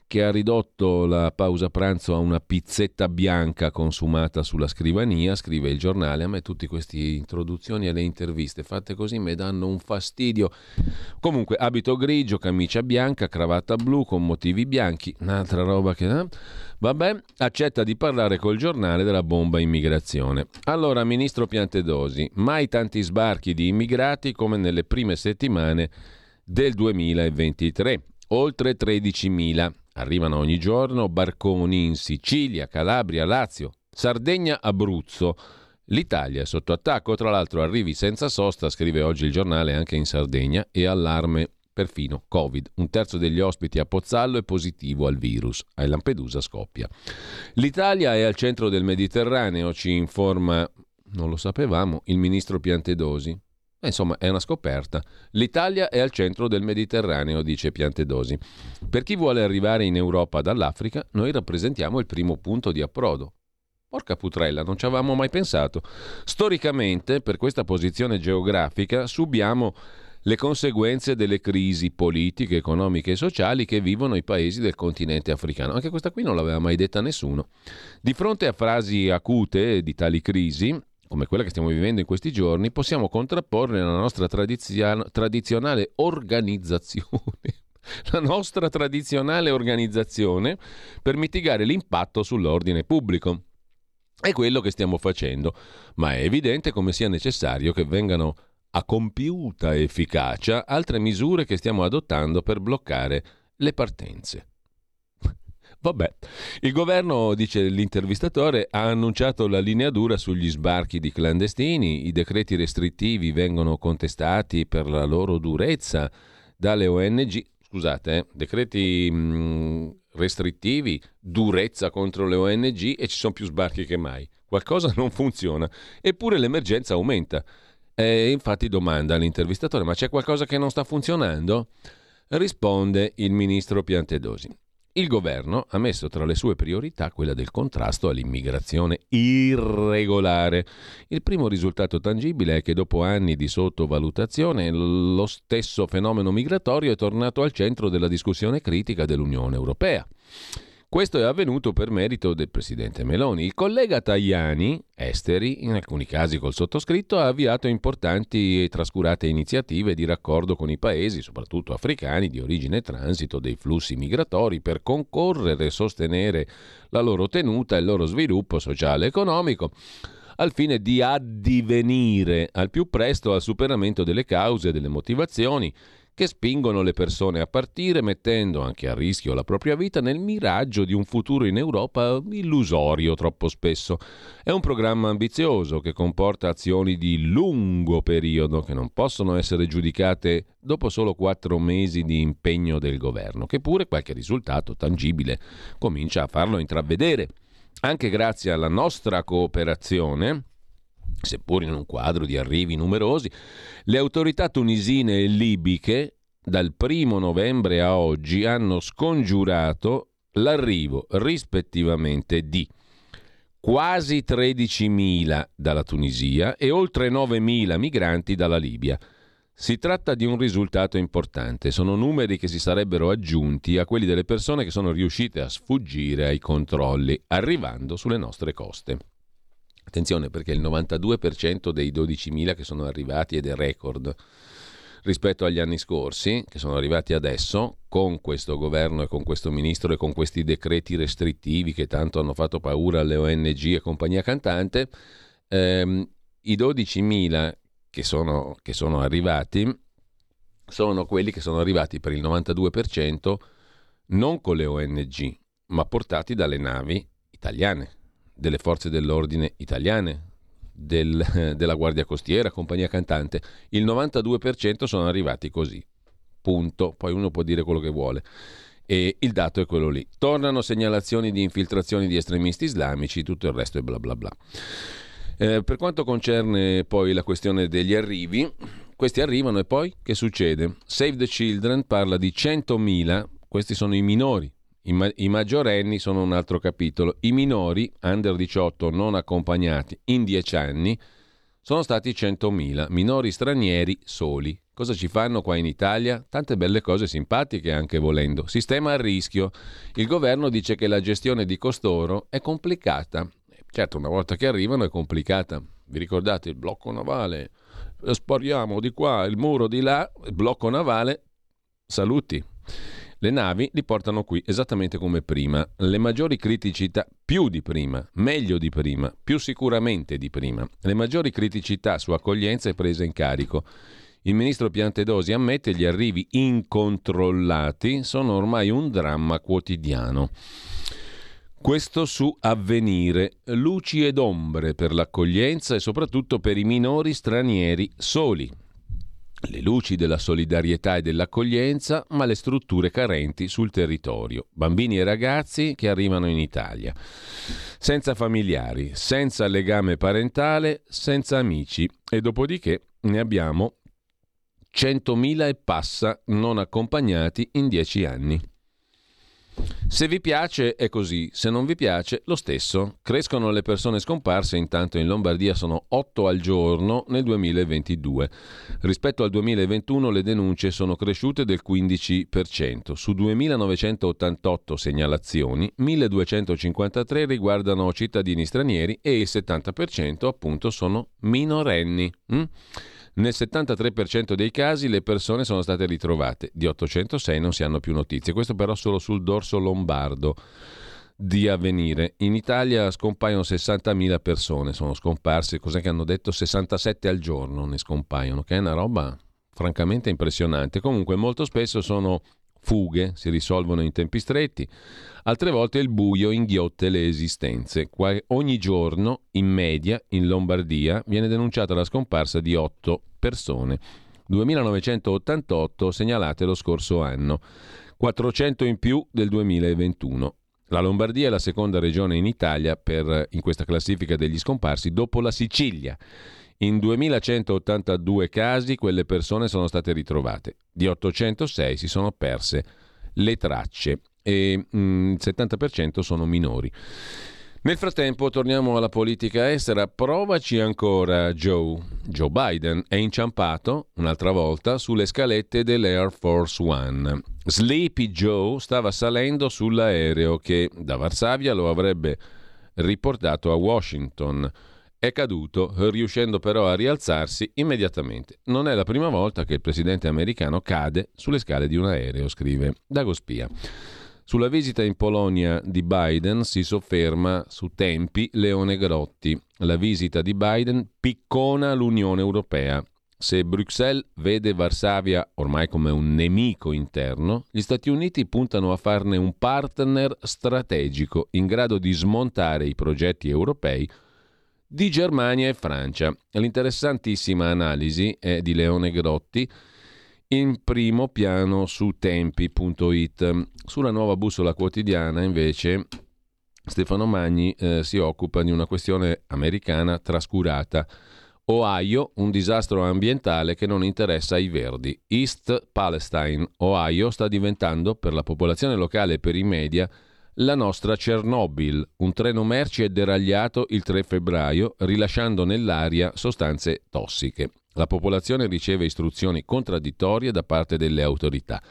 che ha ridotto la pausa pranzo a una pizzetta bianca consumata sulla scrivania, scrive il giornale. A me tutte queste introduzioni alle interviste fatte così mi danno un fastidio. Comunque, abito grigio, camicia bianca, cravatta blu con motivi bianchi, un'altra roba che... Eh? Vabbè, accetta di parlare col giornale della bomba immigrazione. Allora, ministro Piantedosi, mai tanti sbarchi di immigrati come nelle prime settimane del 2023, oltre 13.000. Arrivano ogni giorno barconi in Sicilia, Calabria, Lazio, Sardegna, Abruzzo. L'Italia è sotto attacco, tra l'altro arrivi senza sosta, scrive oggi il giornale anche in Sardegna, e allarme perfino Covid. Un terzo degli ospiti a Pozzallo è positivo al virus. A Lampedusa scoppia. L'Italia è al centro del Mediterraneo, ci informa, non lo sapevamo, il ministro Piantedosi. Eh, insomma, è una scoperta. L'Italia è al centro del Mediterraneo, dice Piantedosi. Per chi vuole arrivare in Europa dall'Africa, noi rappresentiamo il primo punto di approdo. Porca putrella, non ci avevamo mai pensato. Storicamente, per questa posizione geografica, subiamo le conseguenze delle crisi politiche, economiche e sociali che vivono i paesi del continente africano. Anche questa qui non l'aveva mai detta nessuno. Di fronte a frasi acute di tali crisi, come quella che stiamo vivendo in questi giorni, possiamo contrapporre la nostra tradizio- tradizionale organizzazione. La nostra tradizionale organizzazione per mitigare l'impatto sull'ordine pubblico. È quello che stiamo facendo, ma è evidente come sia necessario che vengano a compiuta efficacia altre misure che stiamo adottando per bloccare le partenze. Vabbè, il governo, dice l'intervistatore, ha annunciato la linea dura sugli sbarchi di clandestini, i decreti restrittivi vengono contestati per la loro durezza dalle ONG, scusate, eh, decreti mh, mm, restrittivi, durezza contro le ONG e ci sono più sbarchi che mai. Qualcosa non funziona, eppure l'emergenza aumenta. E infatti domanda l'intervistatore, ma c'è qualcosa che non sta funzionando? Risponde il ministro Piantedosi. Il governo ha messo tra le sue priorità quella del contrasto all'immigrazione irregolare. Il primo risultato tangibile è che dopo anni di sottovalutazione lo stesso fenomeno migratorio è tornato al centro della discussione critica dell'Unione Europea. Questo è avvenuto per merito del presidente Meloni. Il collega Tajani, esteri, in alcuni casi col sottoscritto, ha avviato importanti e trascurate iniziative di raccordo con i paesi, soprattutto africani, di origine e transito dei flussi migratori per concorrere e sostenere la loro tenuta e il loro sviluppo sociale e economico al fine di addivenire al più presto al superamento delle cause e delle motivazioni che spingono le persone a partire mettendo anche a rischio la propria vita nel miraggio di un futuro in Europa illusorio troppo spesso. È un programma ambizioso che comporta azioni di lungo periodo che non possono essere giudicate dopo solo quattro mesi di impegno del governo, che pure qualche risultato tangibile comincia a farlo intravedere. Anche grazie alla nostra cooperazione, seppur in un quadro di arrivi numerosi, le autorità tunisine e libiche dal primo novembre a oggi hanno scongiurato l'arrivo rispettivamente di quasi 13.000 dalla Tunisia e oltre 9.000 migranti dalla Libia. Si tratta di un risultato importante, sono numeri che si sarebbero aggiunti a quelli delle persone che sono riuscite a sfuggire ai controlli, arrivando sulle nostre coste. Attenzione perché il 92% dei 12.000 che sono arrivati è record rispetto agli anni scorsi, che sono arrivati adesso, con questo governo e con questo ministro e con questi decreti restrittivi che tanto hanno fatto paura alle ONG e compagnia cantante, ehm, i 12.000 che sono, che sono arrivati sono quelli che sono arrivati per il 92% non con le ONG, ma portati dalle navi italiane, delle forze dell'ordine italiane, del, della Guardia Costiera, compagnia cantante, il 92% sono arrivati così. Punto. Poi uno può dire quello che vuole. E il dato è quello lì. Tornano segnalazioni di infiltrazioni di estremisti islamici, tutto il resto è bla bla bla. Eh, per quanto concerne poi la questione degli arrivi, questi arrivano e poi che succede? Save the Children parla di 100.000, questi sono i minori, i, ma- I, maggiorenni sono un altro capitolo. I minori, under 18 non accompagnati, in 10 anni, sono stati 100.000. Minori stranieri soli. Cosa ci fanno qua in Italia? Tante belle cose simpatiche anche volendo. Sistema a rischio. Il governo dice che la gestione di costoro è complicata. Certo, una volta che arrivano è complicata. Vi ricordate il blocco navale? Spariamo di qua, il muro di là, il blocco navale. Saluti. Le navi li portano qui esattamente come prima. Le maggiori criticità, più di prima, meglio di prima, più sicuramente di prima. Le maggiori criticità su accoglienza e presa in carico. Il ministro Piantedosi ammette gli arrivi incontrollati sono ormai un dramma quotidiano. Questo su avvenire, luci ed ombre per l'accoglienza e soprattutto per i minori stranieri soli le luci della solidarietà e dell'accoglienza, ma le strutture carenti sul territorio. Bambini e ragazzi che arrivano in Italia, senza familiari, senza legame parentale, senza amici e dopodiché ne abbiamo 100.000 e passa non accompagnati in 10 anni. Se vi piace è così, se non vi piace lo stesso. Crescono le persone scomparse, intanto in Lombardia sono 8 al giorno nel 2022. Rispetto al 2021 le denunce sono cresciute del 15%. Su 2.988 segnalazioni, 1.253 riguardano cittadini stranieri e il 70% appunto sono minorenni. Mm? Nel 73% dei casi le persone sono state ritrovate, di 806 non si hanno più notizie, questo però solo sul dorso lombardo di avvenire. In Italia scompaiono 60.000 persone, sono scomparse, cos'è che hanno detto? 67 al giorno ne scompaiono, che è una roba francamente impressionante. Comunque molto spesso sono fughe, si risolvono in tempi stretti, altre volte il buio inghiotte le esistenze. Qua, ogni giorno, in media, in Lombardia, viene denunciata la scomparsa di 8 persone. 2988 segnalate lo scorso anno, 400 in più del 2021. La Lombardia è la seconda regione in Italia per, in questa classifica degli scomparsi dopo la Sicilia. In 2182 casi quelle persone sono state ritrovate, di 806 si sono perse le tracce e mm, il 70% sono minori. Nel frattempo torniamo alla politica estera, provaci ancora Joe. Joe Biden è inciampato un'altra volta sulle scalette dell'Air Force One. Sleepy Joe stava salendo sull'aereo che da Varsavia lo avrebbe riportato a Washington è caduto, riuscendo però a rialzarsi immediatamente. Non è la prima volta che il presidente americano cade sulle scale di un aereo, scrive Dagospia. Sulla visita in Polonia di Biden si sofferma su tempi Leone Grotti. La visita di Biden piccona l'Unione Europea. Se Bruxelles vede Varsavia ormai come un nemico interno, gli Stati Uniti puntano a farne un partner strategico in grado di smontare i progetti europei di Germania e Francia. L'interessantissima analisi è di Leone Grotti in primo piano su tempi.it. Sulla nuova bussola quotidiana invece Stefano Magni eh, si occupa di una questione americana trascurata. Ohio, un disastro ambientale che non interessa ai verdi. East Palestine, Ohio, sta diventando, per la popolazione locale e per i media, la nostra Chernobyl. Un treno merci è deragliato il 3 febbraio, rilasciando nell'aria sostanze tossiche. La popolazione riceve istruzioni contraddittorie da parte delle autorità.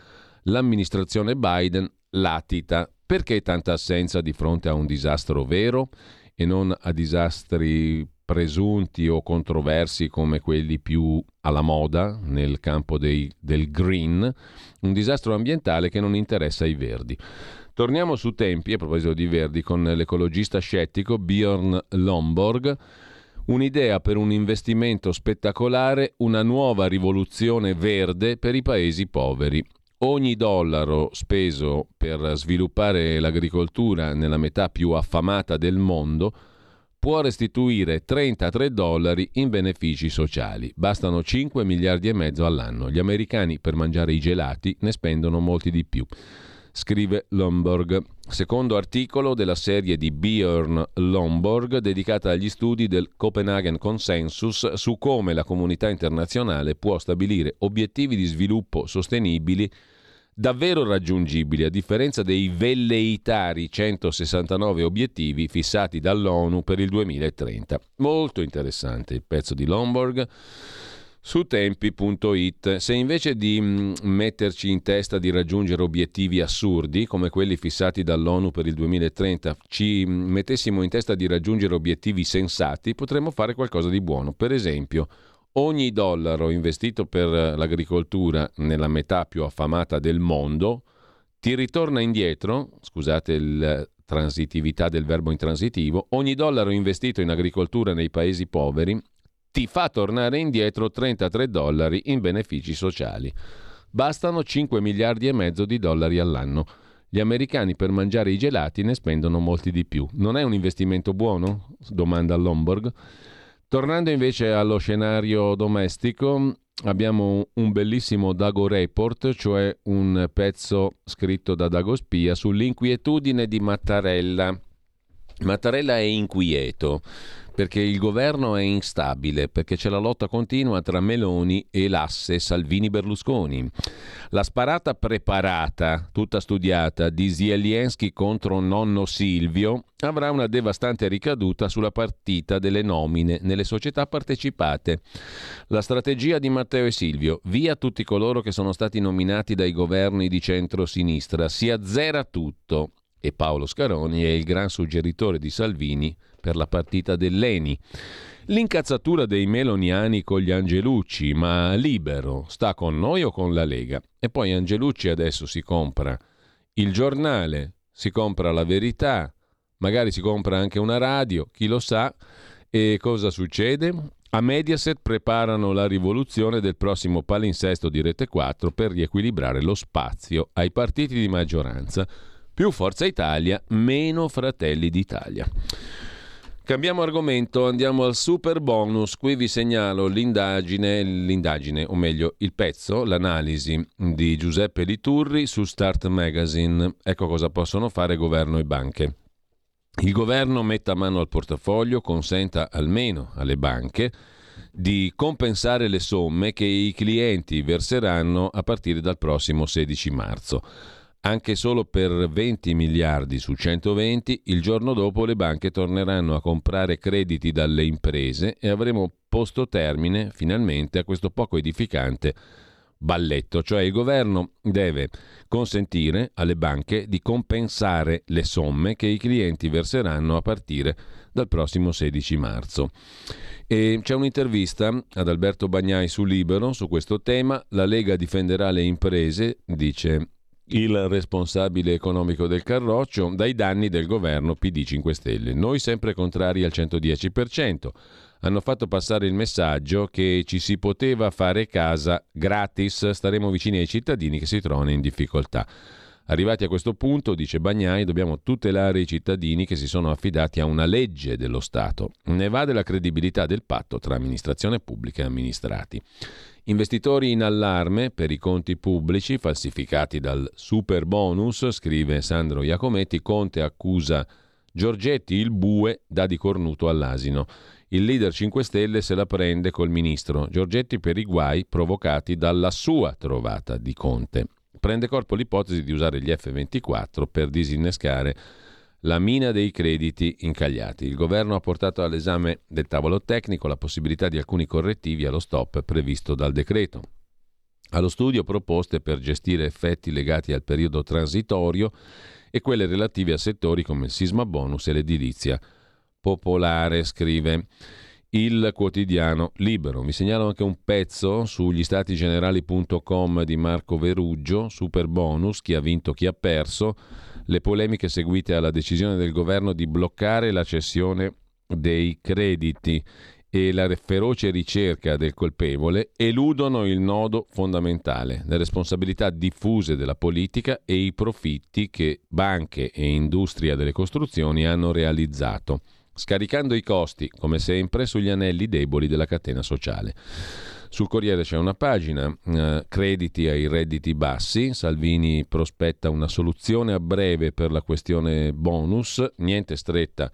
L'amministrazione Biden latita. Perché tanta assenza di fronte a un disastro vero e non a disastri presunti o controversi come quelli più alla moda nel campo dei, del green, un disastro ambientale che non interessa i verdi. Torniamo su tempi, a proposito di verdi, con l'ecologista scettico Bjorn Lomborg. Un'idea per un investimento spettacolare, una nuova rivoluzione verde per i paesi poveri. Ogni dollaro speso per sviluppare l'agricoltura nella metà più affamata del mondo può restituire 33 dollari in benefici sociali. Bastano 5 miliardi e mezzo all'anno. Gli americani per mangiare i gelati ne spendono molti di più. Scrive Lomborg, secondo articolo della serie di Björn Lomborg dedicata agli studi del Copenhagen Consensus su come la comunità internazionale può stabilire obiettivi di sviluppo sostenibili davvero raggiungibili, a differenza dei velleitari 169 obiettivi fissati dall'ONU per il 2030. Molto interessante il pezzo di Lomborg su tempi.it. Se invece di mm, metterci in testa di raggiungere obiettivi assurdi come quelli fissati dall'ONU per il 2030, ci mm, mettessimo in testa di raggiungere obiettivi sensati, potremmo fare qualcosa di buono. Per esempio, ogni dollaro investito per l'agricoltura nella metà più affamata del mondo ti ritorna indietro, scusate la transitività del verbo intransitivo, ogni dollaro investito in agricoltura nei paesi poveri ti fa tornare indietro 33 dollari in benefici sociali. Bastano 5 miliardi e mezzo di dollari all'anno. Gli americani per mangiare i gelati ne spendono molti di più. Non è un investimento buono? domanda Lomborg. Tornando invece allo scenario domestico, abbiamo un bellissimo Dago Report, cioè un pezzo scritto da Dago Spia sull'inquietudine di Mattarella. Mattarella è inquieto perché il governo è instabile, perché c'è la lotta continua tra Meloni e l'asse Salvini-Berlusconi. La sparata preparata, tutta studiata, di Zielinski contro nonno Silvio avrà una devastante ricaduta sulla partita delle nomine nelle società partecipate. La strategia di Matteo e Silvio, via tutti coloro che sono stati nominati dai governi di centro-sinistra, si azzera tutto e Paolo Scaroni è il gran suggeritore di Salvini per la partita dell'Eni. L'incazzatura dei meloniani con gli Angelucci, ma libero, sta con noi o con la Lega? E poi Angelucci adesso si compra il giornale, si compra la verità, magari si compra anche una radio, chi lo sa. E cosa succede? A Mediaset preparano la rivoluzione del prossimo palinsesto di Rete 4 per riequilibrare lo spazio ai partiti di maggioranza più Forza Italia, meno Fratelli d'Italia. Cambiamo argomento, andiamo al super bonus. Qui vi segnalo l'indagine, l'indagine, o meglio il pezzo, l'analisi di Giuseppe Liturri su Start Magazine. Ecco cosa possono fare governo e banche. Il governo metta mano al portafoglio, consenta almeno alle banche di compensare le somme che i clienti verseranno a partire dal prossimo 16 marzo anche solo per 20 miliardi su 120, il giorno dopo le banche torneranno a comprare crediti dalle imprese e avremo posto termine finalmente a questo poco edificante balletto, cioè il governo deve consentire alle banche di compensare le somme che i clienti verseranno a partire dal prossimo 16 marzo. E c'è un'intervista ad Alberto Bagnai su Libero su questo tema, la Lega difenderà le imprese, dice il responsabile economico del Carroccio, dai danni del governo PD 5 Stelle. Noi sempre contrari al 110%. Hanno fatto passare il messaggio che ci si poteva fare casa gratis, staremo vicini ai cittadini che si trovano in difficoltà. Arrivati a questo punto, dice Bagnai, dobbiamo tutelare i cittadini che si sono affidati a una legge dello Stato. Ne va della credibilità del patto tra amministrazione pubblica e amministrati. Investitori in allarme per i conti pubblici falsificati dal super bonus, scrive Sandro Iacometti, Conte accusa Giorgetti il bue dà di cornuto all'asino. Il leader 5 Stelle se la prende col ministro Giorgetti per i guai provocati dalla sua trovata di Conte. Prende corpo l'ipotesi di usare gli F-24 per disinnescare la mina dei crediti incagliati. Il governo ha portato all'esame del tavolo tecnico la possibilità di alcuni correttivi allo stop previsto dal decreto. Allo studio proposte per gestire effetti legati al periodo transitorio e quelle relative a settori come il sisma bonus e l'edilizia popolare, scrive il quotidiano Libero. Vi segnalo anche un pezzo sugli statigenerali.com di Marco Veruggio, super bonus, chi ha vinto, chi ha perso le polemiche seguite alla decisione del governo di bloccare la cessione dei crediti e la feroce ricerca del colpevole eludono il nodo fondamentale, le responsabilità diffuse della politica e i profitti che banche e industria delle costruzioni hanno realizzato, scaricando i costi, come sempre, sugli anelli deboli della catena sociale. Sul Corriere c'è una pagina, eh, crediti ai redditi bassi, Salvini prospetta una soluzione a breve per la questione bonus, niente stretta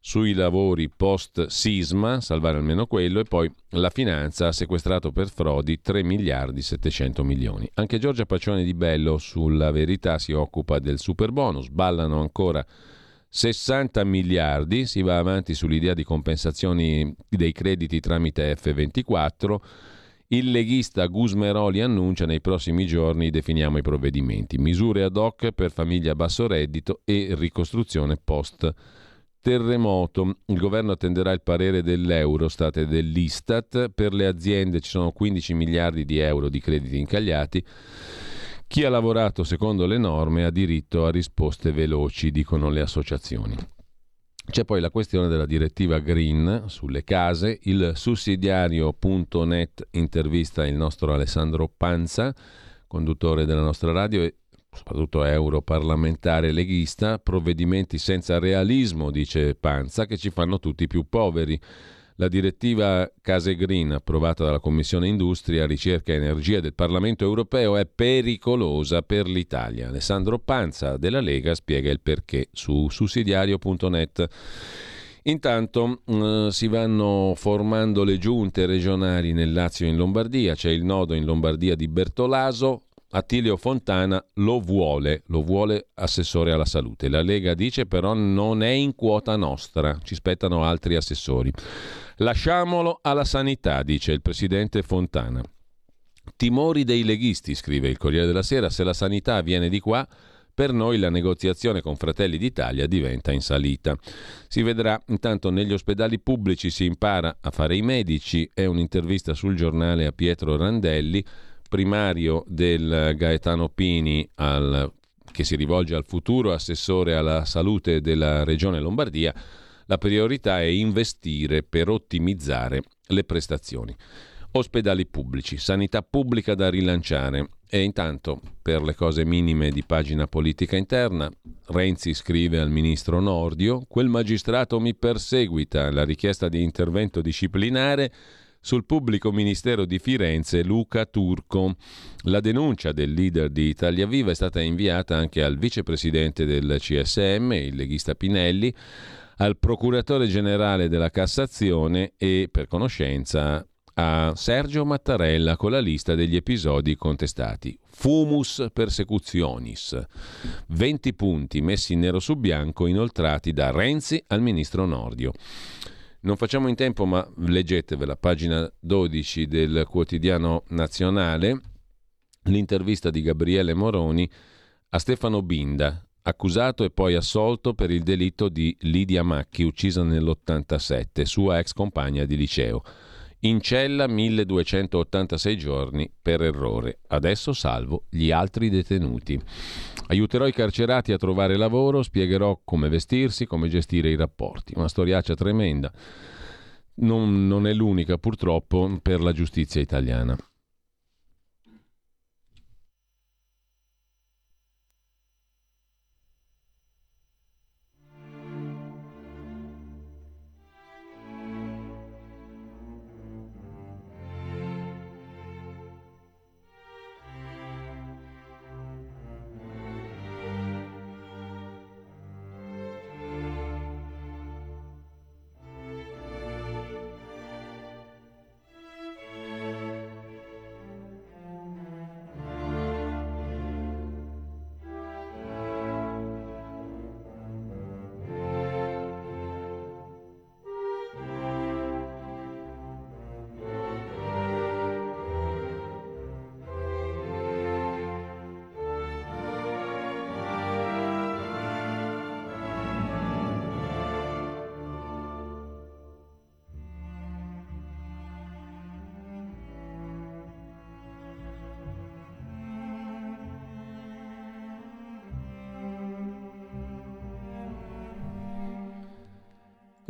sui lavori post sisma, salvare almeno quello, e poi la finanza ha sequestrato per frodi 3 miliardi 700 milioni. Anche Giorgia Pacione di Bello sulla verità si occupa del super bonus, ballano ancora 60 miliardi, si va avanti sull'idea di compensazioni dei crediti tramite F24 il leghista Gusmeroli annuncia nei prossimi giorni definiamo i provvedimenti, misure ad hoc per famiglie a basso reddito e ricostruzione post terremoto. Il governo attenderà il parere dell'Eurostat e dell'Istat. Per le aziende ci sono 15 miliardi di euro di crediti incagliati. Chi ha lavorato secondo le norme ha diritto a risposte veloci, dicono le associazioni. C'è poi la questione della direttiva Green sulle case. Il sussidiario.net intervista il nostro Alessandro Panza, conduttore della nostra radio e soprattutto europarlamentare leghista. Provvedimenti senza realismo, dice Panza, che ci fanno tutti più poveri. La direttiva Case Green, approvata dalla Commissione Industria, Ricerca e Energia del Parlamento europeo, è pericolosa per l'Italia. Alessandro Panza della Lega spiega il perché su sussidiario.net. Intanto eh, si vanno formando le giunte regionali nel Lazio e in Lombardia, c'è il nodo in Lombardia di Bertolaso, Attilio Fontana lo vuole, lo vuole assessore alla salute. La Lega dice però non è in quota nostra, ci spettano altri assessori. Lasciamolo alla sanità, dice il presidente Fontana. Timori dei leghisti, scrive il Corriere della Sera, se la sanità viene di qua, per noi la negoziazione con Fratelli d'Italia diventa in salita. Si vedrà intanto negli ospedali pubblici si impara a fare i medici, è un'intervista sul giornale a Pietro Randelli, primario del Gaetano Pini al, che si rivolge al futuro assessore alla salute della regione Lombardia la priorità è investire per ottimizzare le prestazioni. Ospedali pubblici, sanità pubblica da rilanciare. E intanto, per le cose minime di pagina politica interna, Renzi scrive al ministro Nordio: Quel magistrato mi perseguita. La richiesta di intervento disciplinare sul pubblico ministero di Firenze Luca Turco. La denuncia del leader di Italia Viva è stata inviata anche al vicepresidente del CSM, il leghista Pinelli, al procuratore generale della Cassazione e, per conoscenza, a Sergio Mattarella con la lista degli episodi contestati. Fumus persecutionis. 20 punti messi nero su bianco inoltrati da Renzi al ministro Nordio. Non facciamo in tempo, ma leggetevela, pagina 12 del quotidiano nazionale, l'intervista di Gabriele Moroni a Stefano Binda, accusato e poi assolto per il delitto di Lidia Macchi, uccisa nell'87, sua ex compagna di liceo. In cella 1286 giorni per errore. Adesso salvo gli altri detenuti. Aiuterò i carcerati a trovare lavoro, spiegherò come vestirsi, come gestire i rapporti. Una storiaccia tremenda. Non, non è l'unica purtroppo per la giustizia italiana.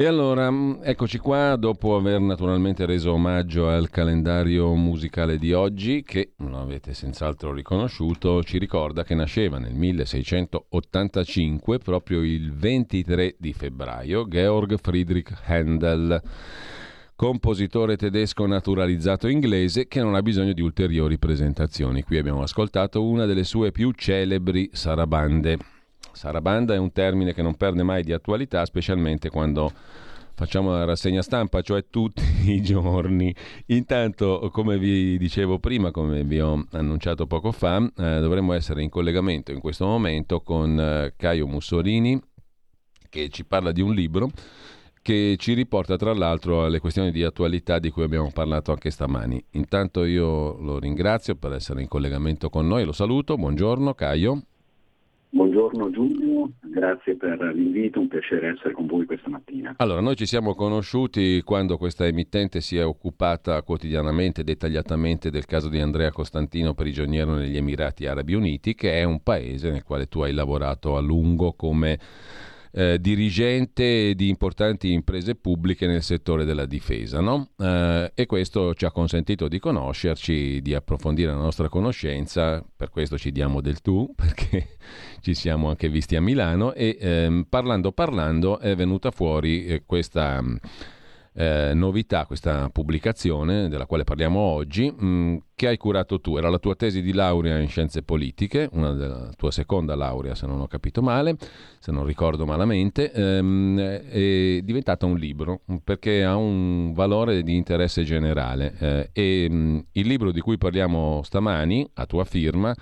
E allora, mm, eccoci qua, dopo aver naturalmente reso omaggio al calendario musicale di oggi, che lo avete senz'altro riconosciuto, ci ricorda che nasceva nel 1685, proprio il 23 di febbraio, Georg Friedrich Handel, compositore tedesco naturalizzato inglese che non ha bisogno di ulteriori presentazioni. Qui abbiamo ascoltato una delle sue più celebri sarabande. Sarabanda è un termine che non perde mai di attualità, specialmente quando facciamo la rassegna stampa, cioè tutti i giorni. Intanto, come vi dicevo prima, come vi ho annunciato poco fa, eh, dovremmo essere in collegamento in questo momento con eh, Caio Mussolini, che ci parla di un libro che ci riporta tra l'altro alle questioni di attualità di cui abbiamo parlato anche stamani. Intanto io lo ringrazio per essere in collegamento con noi, lo saluto, buongiorno Caio. Buongiorno Giulio, grazie per l'invito, un piacere essere con voi questa mattina. Allora, noi ci siamo conosciuti quando questa emittente si è occupata quotidianamente, dettagliatamente del caso di Andrea Costantino, prigioniero negli Emirati Arabi Uniti, che è un paese nel quale tu hai lavorato a lungo come eh, dirigente di importanti imprese pubbliche nel settore della difesa. No? Eh, e questo ci ha consentito di conoscerci, di approfondire la nostra conoscenza, per questo ci diamo del tu, perché ci siamo anche visti a Milano e ehm, parlando parlando è venuta fuori eh, questa eh, novità, questa pubblicazione della quale parliamo oggi, mh, mm, che hai curato tu. Era la tua tesi di laurea in scienze politiche, una della tua seconda laurea se non ho capito male, se non ricordo malamente, ehm, è diventata un libro perché ha un valore di interesse generale eh, e mh, mm, il libro di cui parliamo stamani, a tua firma,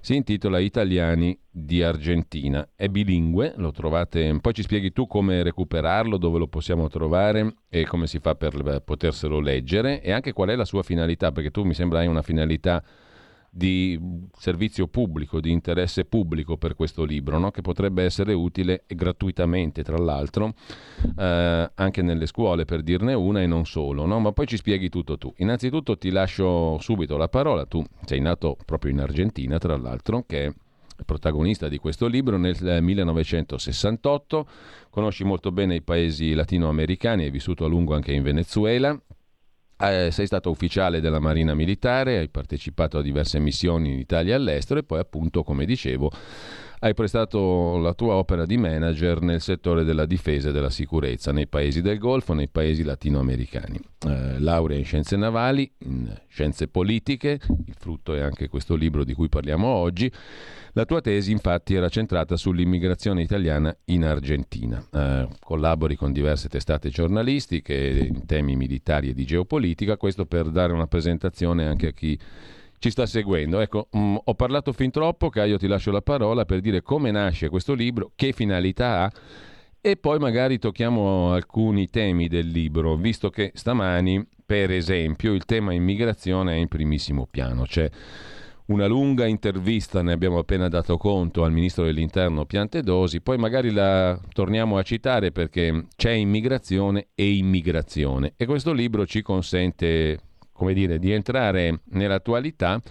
si intitola Italiani di Argentina. È bilingue, lo trovate, poi ci spieghi tu come recuperarlo, dove lo possiamo trovare e come si fa per poterselo leggere e anche qual è la sua finalità, perché tu mi sembra hai una finalità di servizio pubblico, di interesse pubblico per questo libro, no? che potrebbe essere utile gratuitamente, tra l'altro, eh, anche nelle scuole, per dirne una e non solo. No? Ma poi ci spieghi tutto tu. Innanzitutto ti lascio subito la parola, tu sei nato proprio in Argentina, tra l'altro, che è protagonista di questo libro nel 1968, conosci molto bene i paesi latinoamericani, hai vissuto a lungo anche in Venezuela, eh, sei stato ufficiale della Marina Militare, hai partecipato a diverse missioni in Italia e all'estero e poi appunto, come dicevo, hai prestato la tua opera di manager nel settore della difesa e della sicurezza nei paesi del Golfo, nei paesi latinoamericani. Eh, laurea in scienze navali, in scienze politiche, il frutto è anche questo libro di cui parliamo oggi la tua tesi infatti era centrata sull'immigrazione italiana in Argentina. Eh, collabori con diverse testate giornalistiche in temi militari e di geopolitica, questo per dare una presentazione anche a chi ci sta seguendo. Ecco, mh, mm, ho parlato fin troppo, Caio ti lascio la parola per dire come nasce questo libro, che finalità ha e poi magari tocchiamo alcuni temi del libro, visto che stamani, per esempio, il tema immigrazione è in primissimo piano. Cioè, una lunga intervista, ne abbiamo appena dato conto al ministro dell'interno Piantedosi, poi magari la torniamo a citare perché c'è immigrazione e immigrazione e questo libro ci consente, come dire, di entrare nell'attualità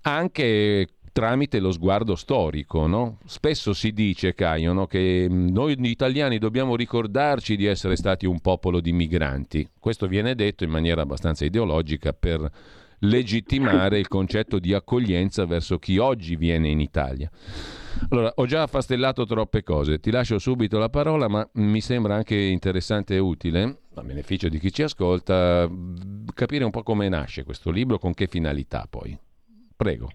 anche tramite lo sguardo storico. No? Spesso si dice, Caio, no, che noi italiani dobbiamo ricordarci di essere stati un popolo di migranti. Questo viene detto in maniera abbastanza ideologica per legittimare il concetto di accoglienza verso chi oggi viene in Italia. Allora, ho già affastellato troppe cose, ti lascio subito la parola, ma mi sembra anche interessante e utile, a beneficio di chi ci ascolta, capire un po' come nasce questo libro, con che finalità poi. Prego.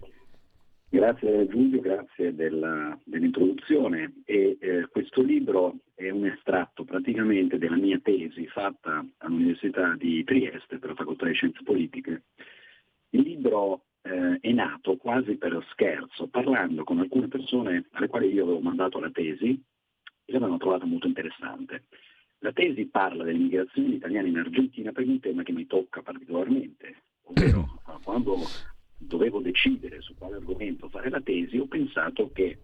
Grazie Giulio, grazie della, dell'introduzione. E, eh, questo libro è un estratto praticamente della mia tesi fatta all'Università di Trieste per la Facoltà di Scienze Politiche il libro eh, è nato quasi per scherzo, parlando con alcune persone alle quali io avevo mandato la tesi e l'avevano trovata molto interessante. La tesi parla dell'immigrazione italiana in Argentina per un tema che mi tocca particolarmente, ovvero quando dovevo decidere su quale argomento fare la tesi, ho pensato che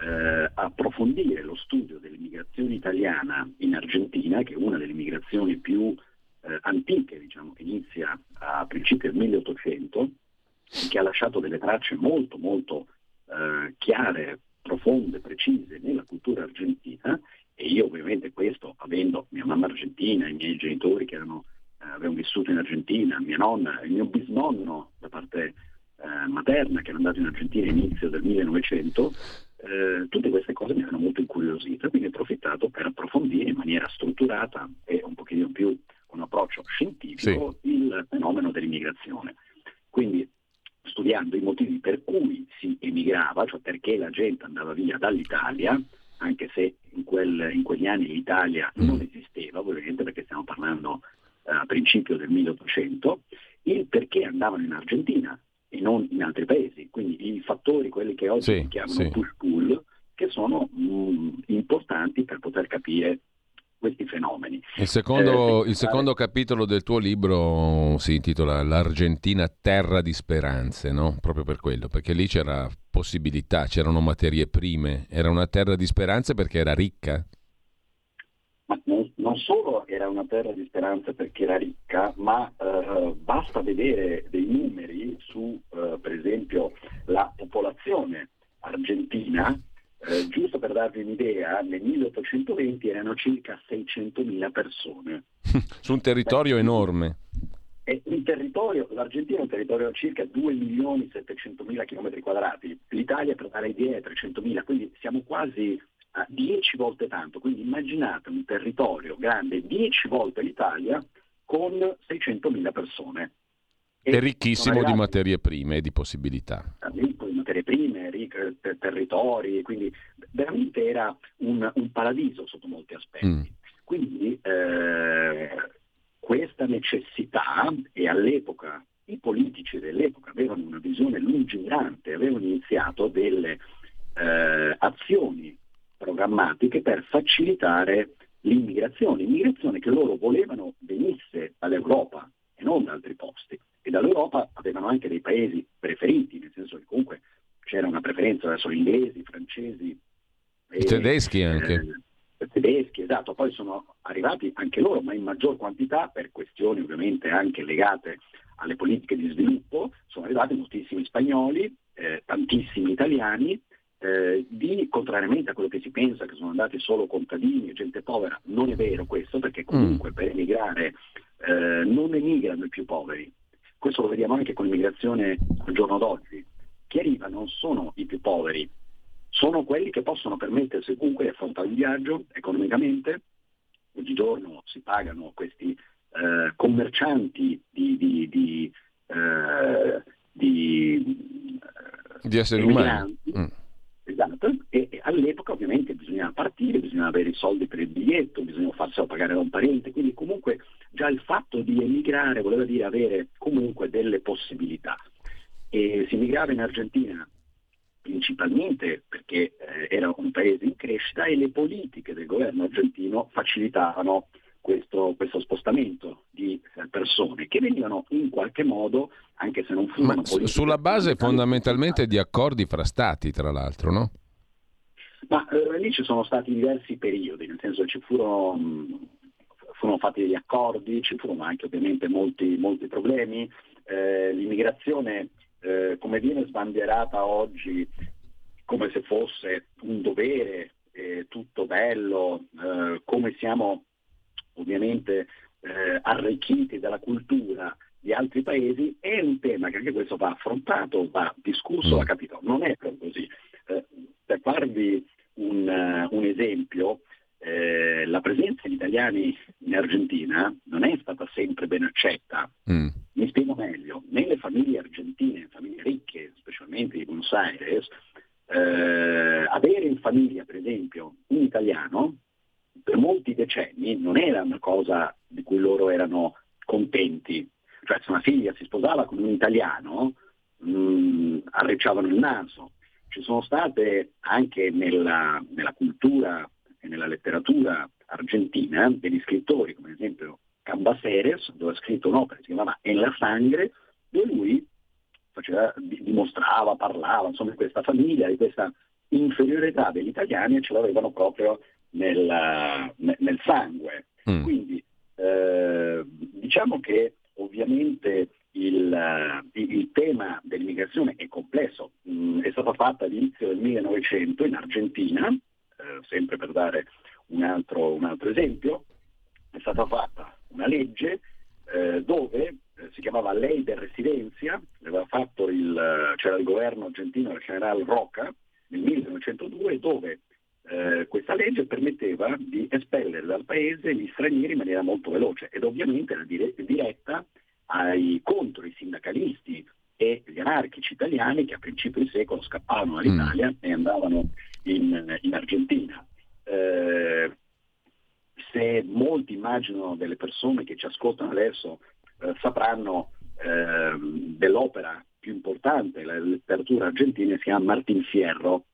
eh, approfondire lo studio dell'immigrazione italiana in Argentina, che è una delle immigrazioni più eh, antiche, diciamo, che inizia a principi del 1800, che ha lasciato delle tracce molto molto eh, chiare, profonde, precise nella cultura argentina e io ovviamente questo, avendo mia mamma Argentina, i miei genitori che erano, eh, avevano vissuto in Argentina, mia nonna, il mio bisnonno da parte eh, materna che era andato in Argentina all'inizio del 1900, eh, tutte queste cose mi hanno molto incuriosito, quindi ho approfittato per approfondire in maniera strutturata e un pochino più con un approccio scientifico sì. il fenomeno dell'immigrazione. Quindi studiando i motivi per cui si emigrava, cioè perché la gente andava via dall'Italia, anche se in, quel, in quegli anni l'Italia non esisteva, ovviamente perché stiamo parlando eh, a principio del 1800, il perché andavano in Argentina e non in altri paesi, quindi i fattori, quelli che oggi sì, si chiamano sì. push-pull, che sono mh, mm, importanti per poter capire questi fenomeni. Il secondo, eh, il secondo, capitolo del tuo libro si intitola L'Argentina terra di speranze, no? Proprio per quello, perché lì c'era possibilità, c'erano materie prime, era una terra di speranze perché era ricca. Ma non, non solo era una terra di speranze perché era ricca, ma eh, basta vedere dei numeri su, eh, per esempio, la popolazione argentina eh, giusto per darvi un'idea, nel 1820 erano circa 600.000 persone. Su un territorio Beh, enorme. È un territorio, l'Argentina è un territorio di circa 2.700.000 km quadrati, l'Italia per dare idea è 300.000, quindi siamo quasi a 10 volte tanto, quindi immaginate un territorio grande 10 volte l'Italia con 600.000 persone. È ricchissimo di materie prime e di possibilità. Ricco di materie prime, ricco di territori, quindi veramente era un, un paradiso sotto molti aspetti. Mm. Quindi eh, questa necessità, e all'epoca i politici dell'epoca avevano una visione lungimirante, avevano iniziato delle eh, azioni programmatiche per facilitare l'immigrazione, immigrazione che loro volevano venisse all'Europa e non da altri posti e dall'Europa avevano anche dei paesi preferiti, nel senso che comunque c'era una preferenza verso gli inglesi, i francesi. I tedeschi anche. Eh, tedeschi, esatto, poi sono arrivati anche loro, ma in maggior quantità per questioni ovviamente anche legate alle politiche di sviluppo, sono arrivati moltissimi spagnoli, eh, tantissimi italiani, eh, di, contrariamente a quello che si pensa che sono andati solo contadini e gente povera, non è vero questo, perché comunque mm. per emigrare eh, non emigrano i più poveri, questo lo vediamo anche con l'immigrazione al giorno d'oggi. Chi arriva non sono i più poveri, sono quelli che possono permettersi comunque di affrontare un viaggio economicamente. Oggigiorno si pagano questi eh, commercianti di, di, di, eh, di, di esseri umani. Mm. Esatto, e, e, all'epoca ovviamente bisognava partire, bisognava avere i soldi per il biglietto, bisognava farselo pagare da un parente, quindi comunque già il fatto di emigrare voleva dire avere comunque delle possibilità. E si emigrava in Argentina principalmente perché eh, era un paese in crescita e le politiche del governo argentino facilitavano questo, questo spostamento di eh, persone che venivano in qualche modo, anche se non furono... Ma sulla base fondamentalmente di accordi fra stati, tra l'altro, no? Ma eh, lì ci sono stati diversi periodi, nel senso ci furono, mh, furono fatti degli accordi, ci furono anche ovviamente molti, molti problemi. Eh, l'immigrazione, eh, come viene sbandierata oggi, come se fosse un dovere, eh, tutto bello, eh, come siamo ovviamente eh, arricchiti dalla cultura di altri paesi, è un tema che anche questo va affrontato, va discusso, va mm. capito. Non è proprio così. Eh, per farvi un, uh, un esempio, eh, la presenza di italiani in Argentina non è stata sempre ben accetta. Mm. Mi spiego meglio, nelle famiglie argentine, famiglie ricche, specialmente di Buenos Aires, eh, avere in famiglia, per esempio, un italiano per molti decenni non era una cosa di cui loro erano contenti. Cioè se una figlia si sposava con un italiano, mh, mm, arricciavano il naso. Ci sono state anche nella, nella cultura e nella letteratura argentina degli scrittori, come ad esempio Cambaceres, dove ha scritto un'opera che si chiamava En la sangre, dove lui faceva, dimostrava, parlava insomma, di questa famiglia, di questa inferiorità degli italiani e ce l'avevano proprio nel, nel sangue. Mm. Quindi eh, diciamo che ovviamente il, il, tema dell'immigrazione è complesso, mm, è stata fatta all'inizio del 1900 in Argentina, eh, sempre per dare un altro, un altro esempio, è stata fatta una legge eh, dove eh, si chiamava Lei de Residencia, il, c'era il governo argentino del generale Roca nel 1902 dove eh, questa legge permetteva di espellere dal paese gli stranieri in maniera molto veloce ed ovviamente era dire- diretta ai, contro i sindacalisti e gli anarchici italiani che a principio di secolo scappavano dall'Italia mm. e andavano in, in Argentina. Eh, se molti immaginano delle persone che ci ascoltano adesso eh, sapranno eh, dell'opera più importante della letteratura argentina si chiama Martin Fierro.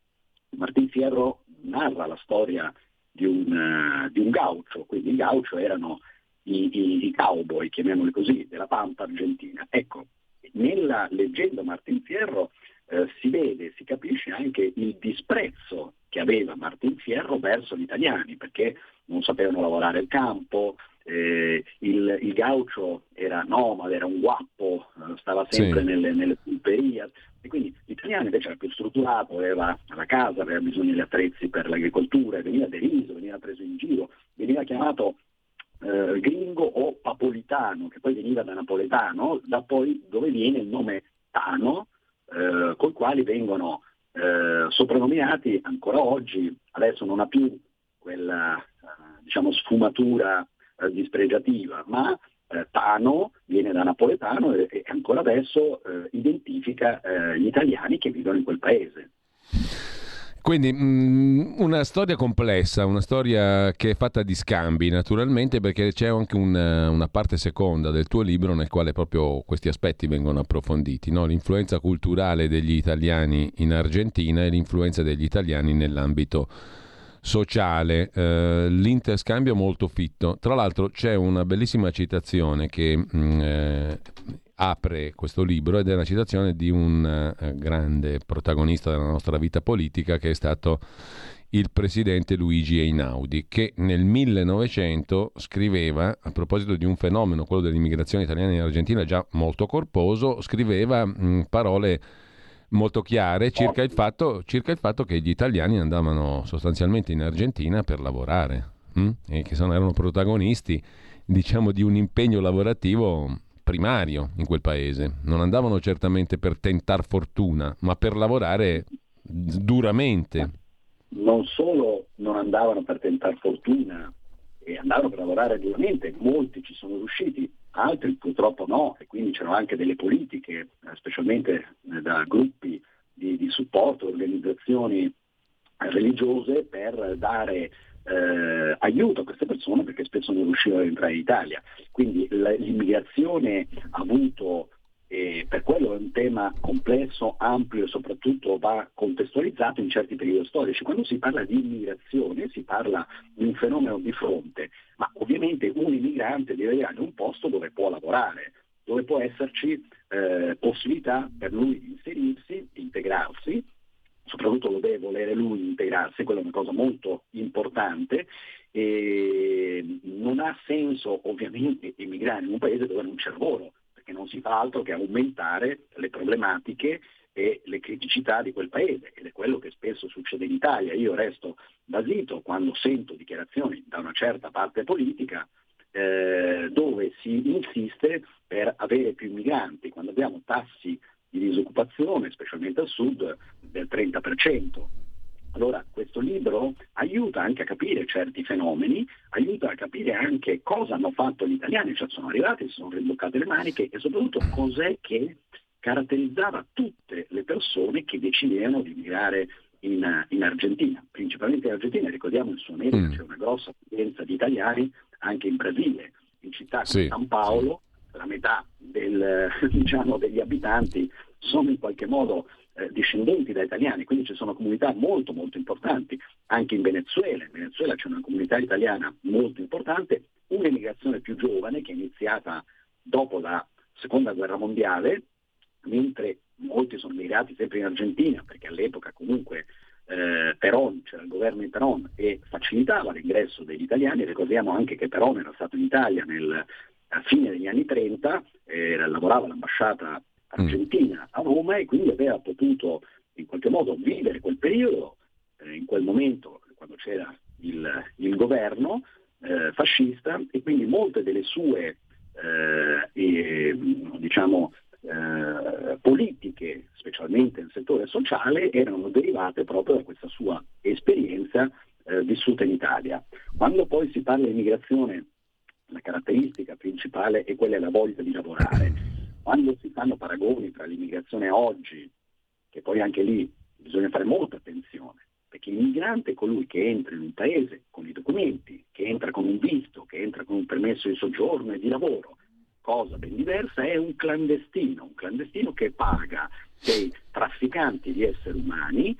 Martin Fierro narra la storia di un, uh, un gaucho, quindi i gaucho erano i, i, i, cowboy, chiamiamoli così, della pampa argentina. Ecco, nella leggenda Martin Fierro eh, si vede, si capisce anche il disprezzo che aveva Martin Fierro verso gli italiani, perché non sapevano lavorare il campo, eh, il, il, gaucho era nomade, era un guappo, eh, stava sempre sì. nelle, nelle pulperie e quindi l'italiano invece era più strutturato, aveva la casa, aveva bisogno di attrezzi per l'agricoltura, veniva deriso, veniva preso in giro, veniva chiamato eh, gringo o papolitano, che poi veniva da napoletano, da poi dove viene il nome Tano, eh, col quali vengono eh, soprannominati ancora oggi, adesso non ha più quella eh, diciamo, sfumatura eh, dispregiativa, ma eh, Tano viene da napoletano e, e ancora adesso eh, identifica gli italiani che vivono in quel paese. Quindi mh, mm, una storia complessa, una storia che è fatta di scambi naturalmente perché c'è anche una, una parte seconda del tuo libro nel quale proprio questi aspetti vengono approfonditi, no? l'influenza culturale degli italiani in Argentina e l'influenza degli italiani nell'ambito sociale, eh, l'interscambio molto fitto. Tra l'altro c'è una bellissima citazione che mh, mm, eh, apre questo libro ed è una citazione di un eh, grande protagonista della nostra vita politica che è stato il presidente Luigi Einaudi, che nel 1900 scriveva, a proposito di un fenomeno, quello dell'immigrazione italiana in Argentina già molto corposo, scriveva mh, mm, parole molto chiare circa il, fatto, circa il, fatto, che gli italiani andavano sostanzialmente in Argentina per lavorare mh? Hm? e che sono, erano protagonisti diciamo, di un impegno lavorativo primario in quel paese. Non andavano certamente per tentar fortuna, ma per lavorare duramente. Non solo non andavano per tentar fortuna, e andavano per lavorare duramente, molti ci sono riusciti, altri purtroppo no, e quindi c'erano anche delle politiche, eh, specialmente eh, da gruppi di, di supporto, organizzazioni religiose per dare eh, aiuto a queste persone perché spesso non riuscivano ad entrare in Italia. Quindi l'immigrazione ha avuto e per quello è un tema complesso, ampio e soprattutto va contestualizzato in certi periodi storici. Quando si parla di immigrazione si parla di un fenomeno di fronte, ma ovviamente un immigrante deve in un posto dove può lavorare, dove può esserci eh, possibilità per lui di inserirsi, integrarsi, soprattutto lo deve volere lui integrarsi, quella è una cosa molto importante e non ha senso ovviamente immigrare in un paese dove non c'è lavoro, che non si fa altro che aumentare le problematiche e le criticità di quel paese ed è quello che spesso succede in Italia. Io resto basito quando sento dichiarazioni da una certa parte politica eh, dove si insiste per avere più migranti, quando abbiamo tassi di disoccupazione, specialmente al sud, del 30%. Allora questo libro aiuta anche a capire certi fenomeni, aiuta a capire anche cosa hanno fatto gli italiani, cioè sono arrivati, si sono rimboccate le maniche e soprattutto cos'è che caratterizzava tutte le persone che decidevano di migrare in, in Argentina, principalmente in Argentina, ricordiamo in Sud America mm. c'è una grossa presenza di italiani anche in Brasile, in città come sì, San Paolo, sì. la metà del, diciamo, degli abitanti sono in qualche modo eh, discendenti da italiani, quindi ci sono comunità molto molto importanti, anche in Venezuela, in Venezuela c'è una comunità italiana molto importante, un'emigrazione più giovane che è iniziata dopo la seconda guerra mondiale, mentre molti sono migrati sempre in Argentina, perché all'epoca comunque eh, Peron, c'era il governo di Peron e facilitava l'ingresso degli italiani, ricordiamo anche che Peron era stato in Italia nel, a fine degli anni 30, eh, lavorava all'ambasciata. Argentina a Roma e quindi aveva potuto in qualche modo vivere quel periodo, eh, in quel momento quando c'era il, il governo, eh, fascista e quindi molte delle sue eh, diciamo, eh, politiche, specialmente nel settore sociale, erano derivate proprio da questa sua esperienza eh, vissuta in Italia. Quando poi si parla di immigrazione, la caratteristica principale è quella della voglia di lavorare. Quando si fanno paragoni tra l'immigrazione oggi, che poi anche lì bisogna fare molta attenzione, perché l'immigrante è colui che entra in un paese con i documenti, che entra con un visto, che entra con un permesso di soggiorno e di lavoro. Cosa ben diversa è un clandestino, un clandestino che paga dei trafficanti di esseri umani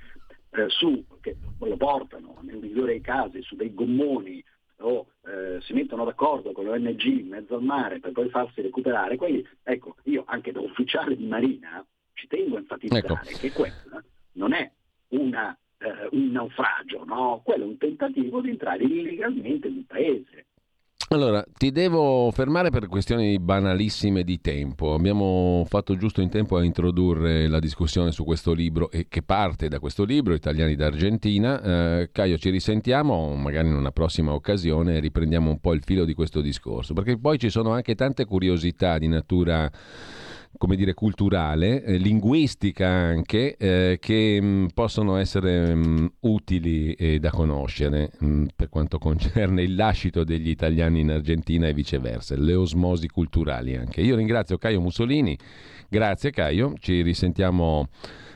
eh, su, che lo portano nel migliore dei casi su dei gommoni o eh, si mettono d'accordo con l'ONG in mezzo al mare per poi farsi recuperare, quelli, ecco, io anche da ufficiale di Marina ci tengo a enfatizzare ecco. che quella non è una, eh, un naufragio, no? quello è un tentativo di entrare illegalmente in un paese. Allora, ti devo fermare per questioni banalissime di tempo. Abbiamo fatto giusto in tempo a introdurre la discussione su questo libro e che parte da questo libro, Italiani d'Argentina. Eh, Caio, ci risentiamo magari in una prossima occasione riprendiamo un po' il filo di questo discorso, perché poi ci sono anche tante curiosità di natura come dire, culturale, eh, linguistica anche, eh, che mh, mm, possono essere mh, mm, utili e da conoscere mh, mm, per quanto concerne il lascito degli italiani in Argentina e viceversa, le osmosi culturali anche. Io ringrazio Caio Mussolini, grazie Caio, ci risentiamo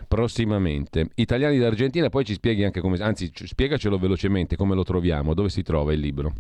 prossimamente. Italiani d'Argentina, poi ci spieghi anche come, anzi spiegacelo velocemente come lo troviamo, dove si trova il libro.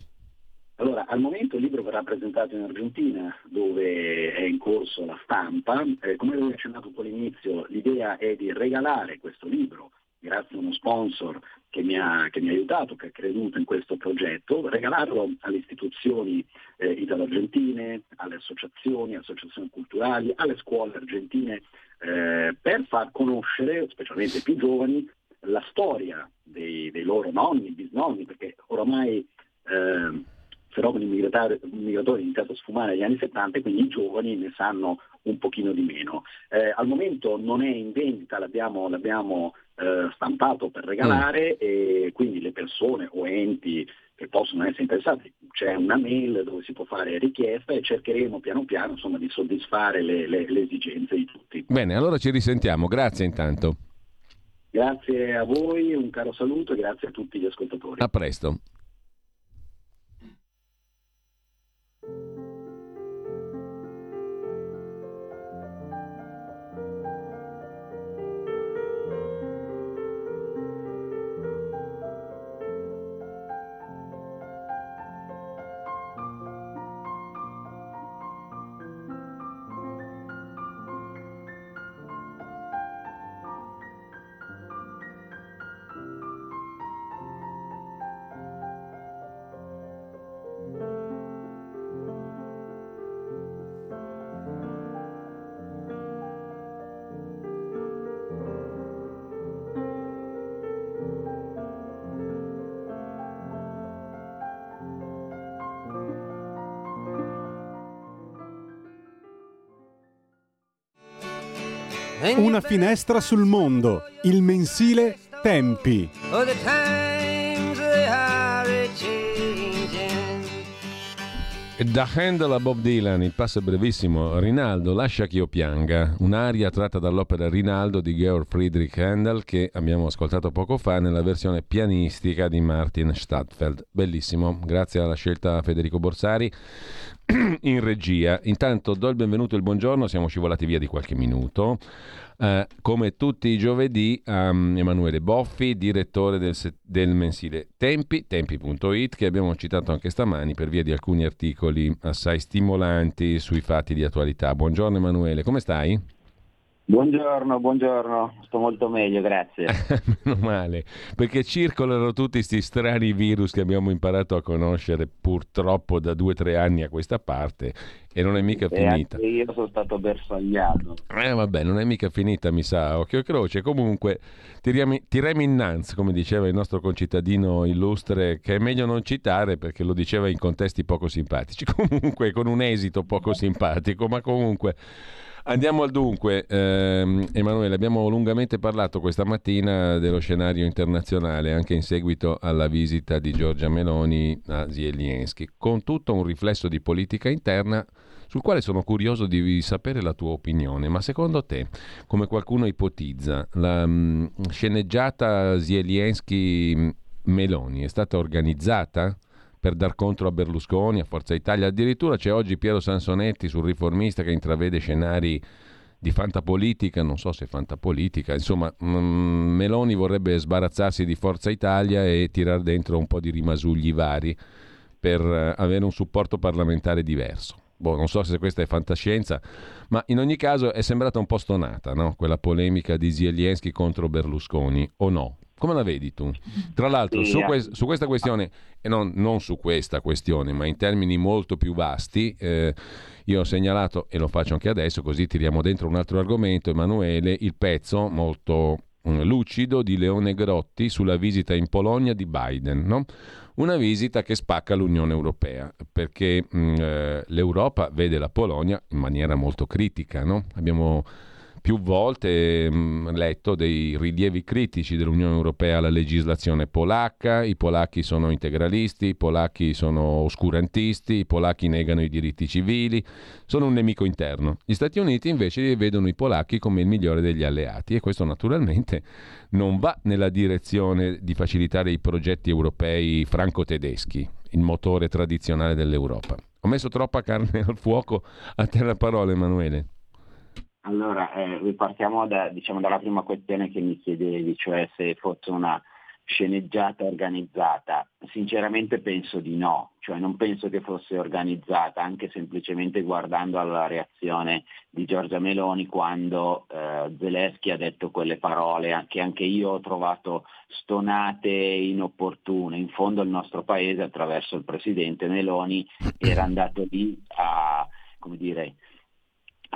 Allora, al momento il libro verrà presentato in Argentina, dove è in corso la stampa. Eh, come avevo accennato un po' all'inizio, l'idea è di regalare questo libro, grazie a uno sponsor che mi ha, che mi ha aiutato, che ha creduto in questo progetto, regalarlo alle istituzioni eh, italo-argentine, alle associazioni, associazioni culturali, alle scuole argentine, eh, per far conoscere, specialmente i più giovani, la storia dei, dei loro nonni, bisnonni, perché oramai eh, fenomeni migratori, migratori iniziato a sfumare negli anni 70 e quindi i giovani ne sanno un pochino di meno. Eh, al momento non è in vendita, l'abbiamo, l'abbiamo eh, stampato per regalare mm. e quindi le persone o enti che possono essere interessati, c'è una mail dove si può fare richiesta e cercheremo piano piano insomma, di soddisfare le, le, le esigenze di tutti. Bene, allora ci risentiamo, grazie intanto. Grazie a voi, un caro saluto e grazie a tutti gli ascoltatori. A presto. Una finestra sul mondo, il mensile Tempi. Da Handel a Bob Dylan, il passo è brevissimo. Rinaldo, lascia che io pianga. Un'aria tratta dall'opera Rinaldo di Georg Friedrich Handel che abbiamo ascoltato poco fa nella versione pianistica di Martin Stadtfeld. Bellissimo, grazie alla scelta Federico Borsari in regia. Intanto do il benvenuto e il buongiorno, siamo scivolati via di qualche minuto. Uh, come tutti i giovedì, um, Emanuele Boffi, direttore del, del, mensile Tempi, tempi.it, che abbiamo citato anche stamani per via di alcuni articoli assai stimolanti sui fatti di attualità. Buongiorno Emanuele, come stai? Buongiorno, buongiorno, sto molto meglio, grazie. Meno male, perché circolano tutti questi strani virus che abbiamo imparato a conoscere purtroppo da due o tre anni a questa parte e non è mica e finita. io sono stato bersagliato. Eh vabbè, non è mica finita, mi sa, occhio e croce. Comunque, tiriamo, tiriamo innanzi, come diceva il nostro concittadino illustre, che è meglio non citare perché lo diceva in contesti poco simpatici. Comunque, con un esito poco simpatico, ma comunque... Andiamo al dunque. Eh, Emanuele, abbiamo lungamente parlato questa mattina dello scenario internazionale, anche in seguito alla visita di Giorgia Meloni a Zelensky, con tutto un riflesso di politica interna sul quale sono curioso di sapere la tua opinione. Ma secondo te, come qualcuno ipotizza, la mh, sceneggiata Zelensky-Meloni è stata organizzata? Per dar contro a Berlusconi, a Forza Italia. Addirittura c'è oggi Piero Sansonetti sul riformista che intravede scenari di fantapolitica, non so se fantapolitica, insomma mm, Meloni vorrebbe sbarazzarsi di Forza Italia e tirare dentro un po' di rimasugli vari per eh, avere un supporto parlamentare diverso. Boh, non so se questa è fantascienza, ma in ogni caso è sembrata un po' stonata no? quella polemica di Zelensky contro Berlusconi, o no? Come la vedi tu? Tra l'altro, sì, su, que- su, questa questione, e non, non, su questa questione, ma in termini molto più vasti, eh, io ho segnalato, e lo faccio anche adesso, così tiriamo dentro un altro argomento, Emanuele, il pezzo molto um, lucido di Leone Grotti sulla visita in Polonia di Biden. No? Una visita che spacca l'Unione Europea, perché mh, mm, eh, l'Europa vede la Polonia in maniera molto critica. No? Abbiamo più volte mh, mm, letto dei rilievi critici dell'Unione Europea alla legislazione polacca, i polacchi sono integralisti, i polacchi sono oscurantisti, i polacchi negano i diritti civili, sono un nemico interno. Gli Stati Uniti invece vedono i polacchi come il migliore degli alleati e questo naturalmente non va nella direzione di facilitare i progetti europei franco-tedeschi, il motore tradizionale dell'Europa. Ho messo troppa carne al fuoco, a te la parola Emanuele. Allora, eh, ripartiamo da, diciamo, dalla prima questione che mi chiedevi, cioè se fosse una sceneggiata organizzata. Sinceramente penso di no, cioè non penso che fosse organizzata, anche semplicemente guardando alla reazione di Giorgia Meloni quando eh, Zelensky ha detto quelle parole che anche io ho trovato stonate e inopportune. In fondo il nostro paese attraverso il presidente Meloni era andato lì a, come dire,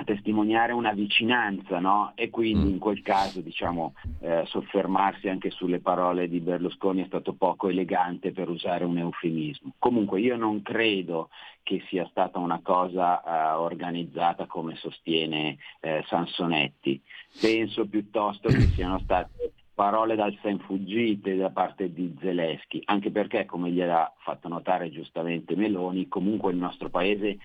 a testimoniare una vicinanza no? e quindi mm. in quel caso diciamo, eh, soffermarsi anche sulle parole di Berlusconi è stato poco elegante per usare un eufemismo. Comunque io non credo che sia stata una cosa eh, organizzata come sostiene eh, Sansonetti, penso piuttosto che siano state parole dal sen fuggite da parte di Zelensky, anche perché come gli ha fatto notare giustamente Meloni, comunque il nostro paese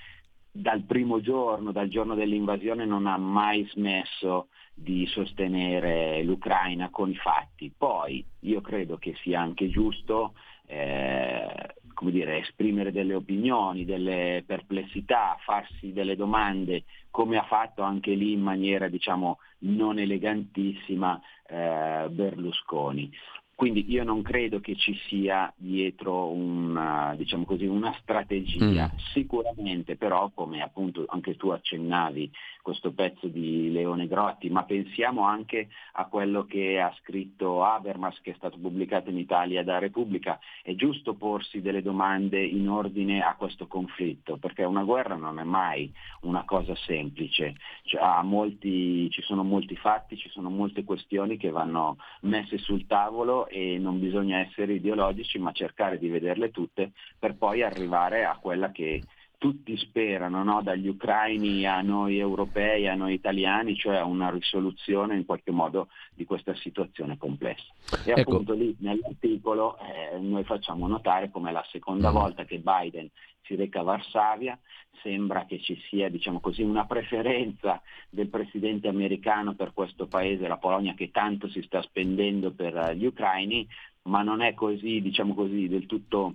dal primo giorno, dal giorno dell'invasione, non ha mai smesso di sostenere l'Ucraina con i fatti. Poi io credo che sia anche giusto eh, come dire, esprimere delle opinioni, delle perplessità, farsi delle domande, come ha fatto anche lì in maniera diciamo, non elegantissima eh, Berlusconi. Quindi io non credo che ci sia dietro una, diciamo così, una strategia, mm. sicuramente però come appunto anche tu accennavi questo pezzo di Leone Grotti, ma pensiamo anche a quello che ha scritto Habermas che è stato pubblicato in Italia da Repubblica, è giusto porsi delle domande in ordine a questo conflitto, perché una guerra non è mai una cosa semplice, cioè, molti, ci sono molti fatti, ci sono molte questioni che vanno messe sul tavolo e non bisogna essere ideologici ma cercare di vederle tutte per poi arrivare a quella che tutti sperano, no? dagli ucraini a noi europei, a noi italiani, cioè a una risoluzione in qualche modo di questa situazione complessa. E ecco. appunto lì nell'articolo eh, noi facciamo notare come è la seconda mm. volta che Biden si reca a Varsavia, sembra che ci sia diciamo così, una preferenza del presidente americano per questo paese, la Polonia, che tanto si sta spendendo per gli ucraini, ma non è così, diciamo così, del tutto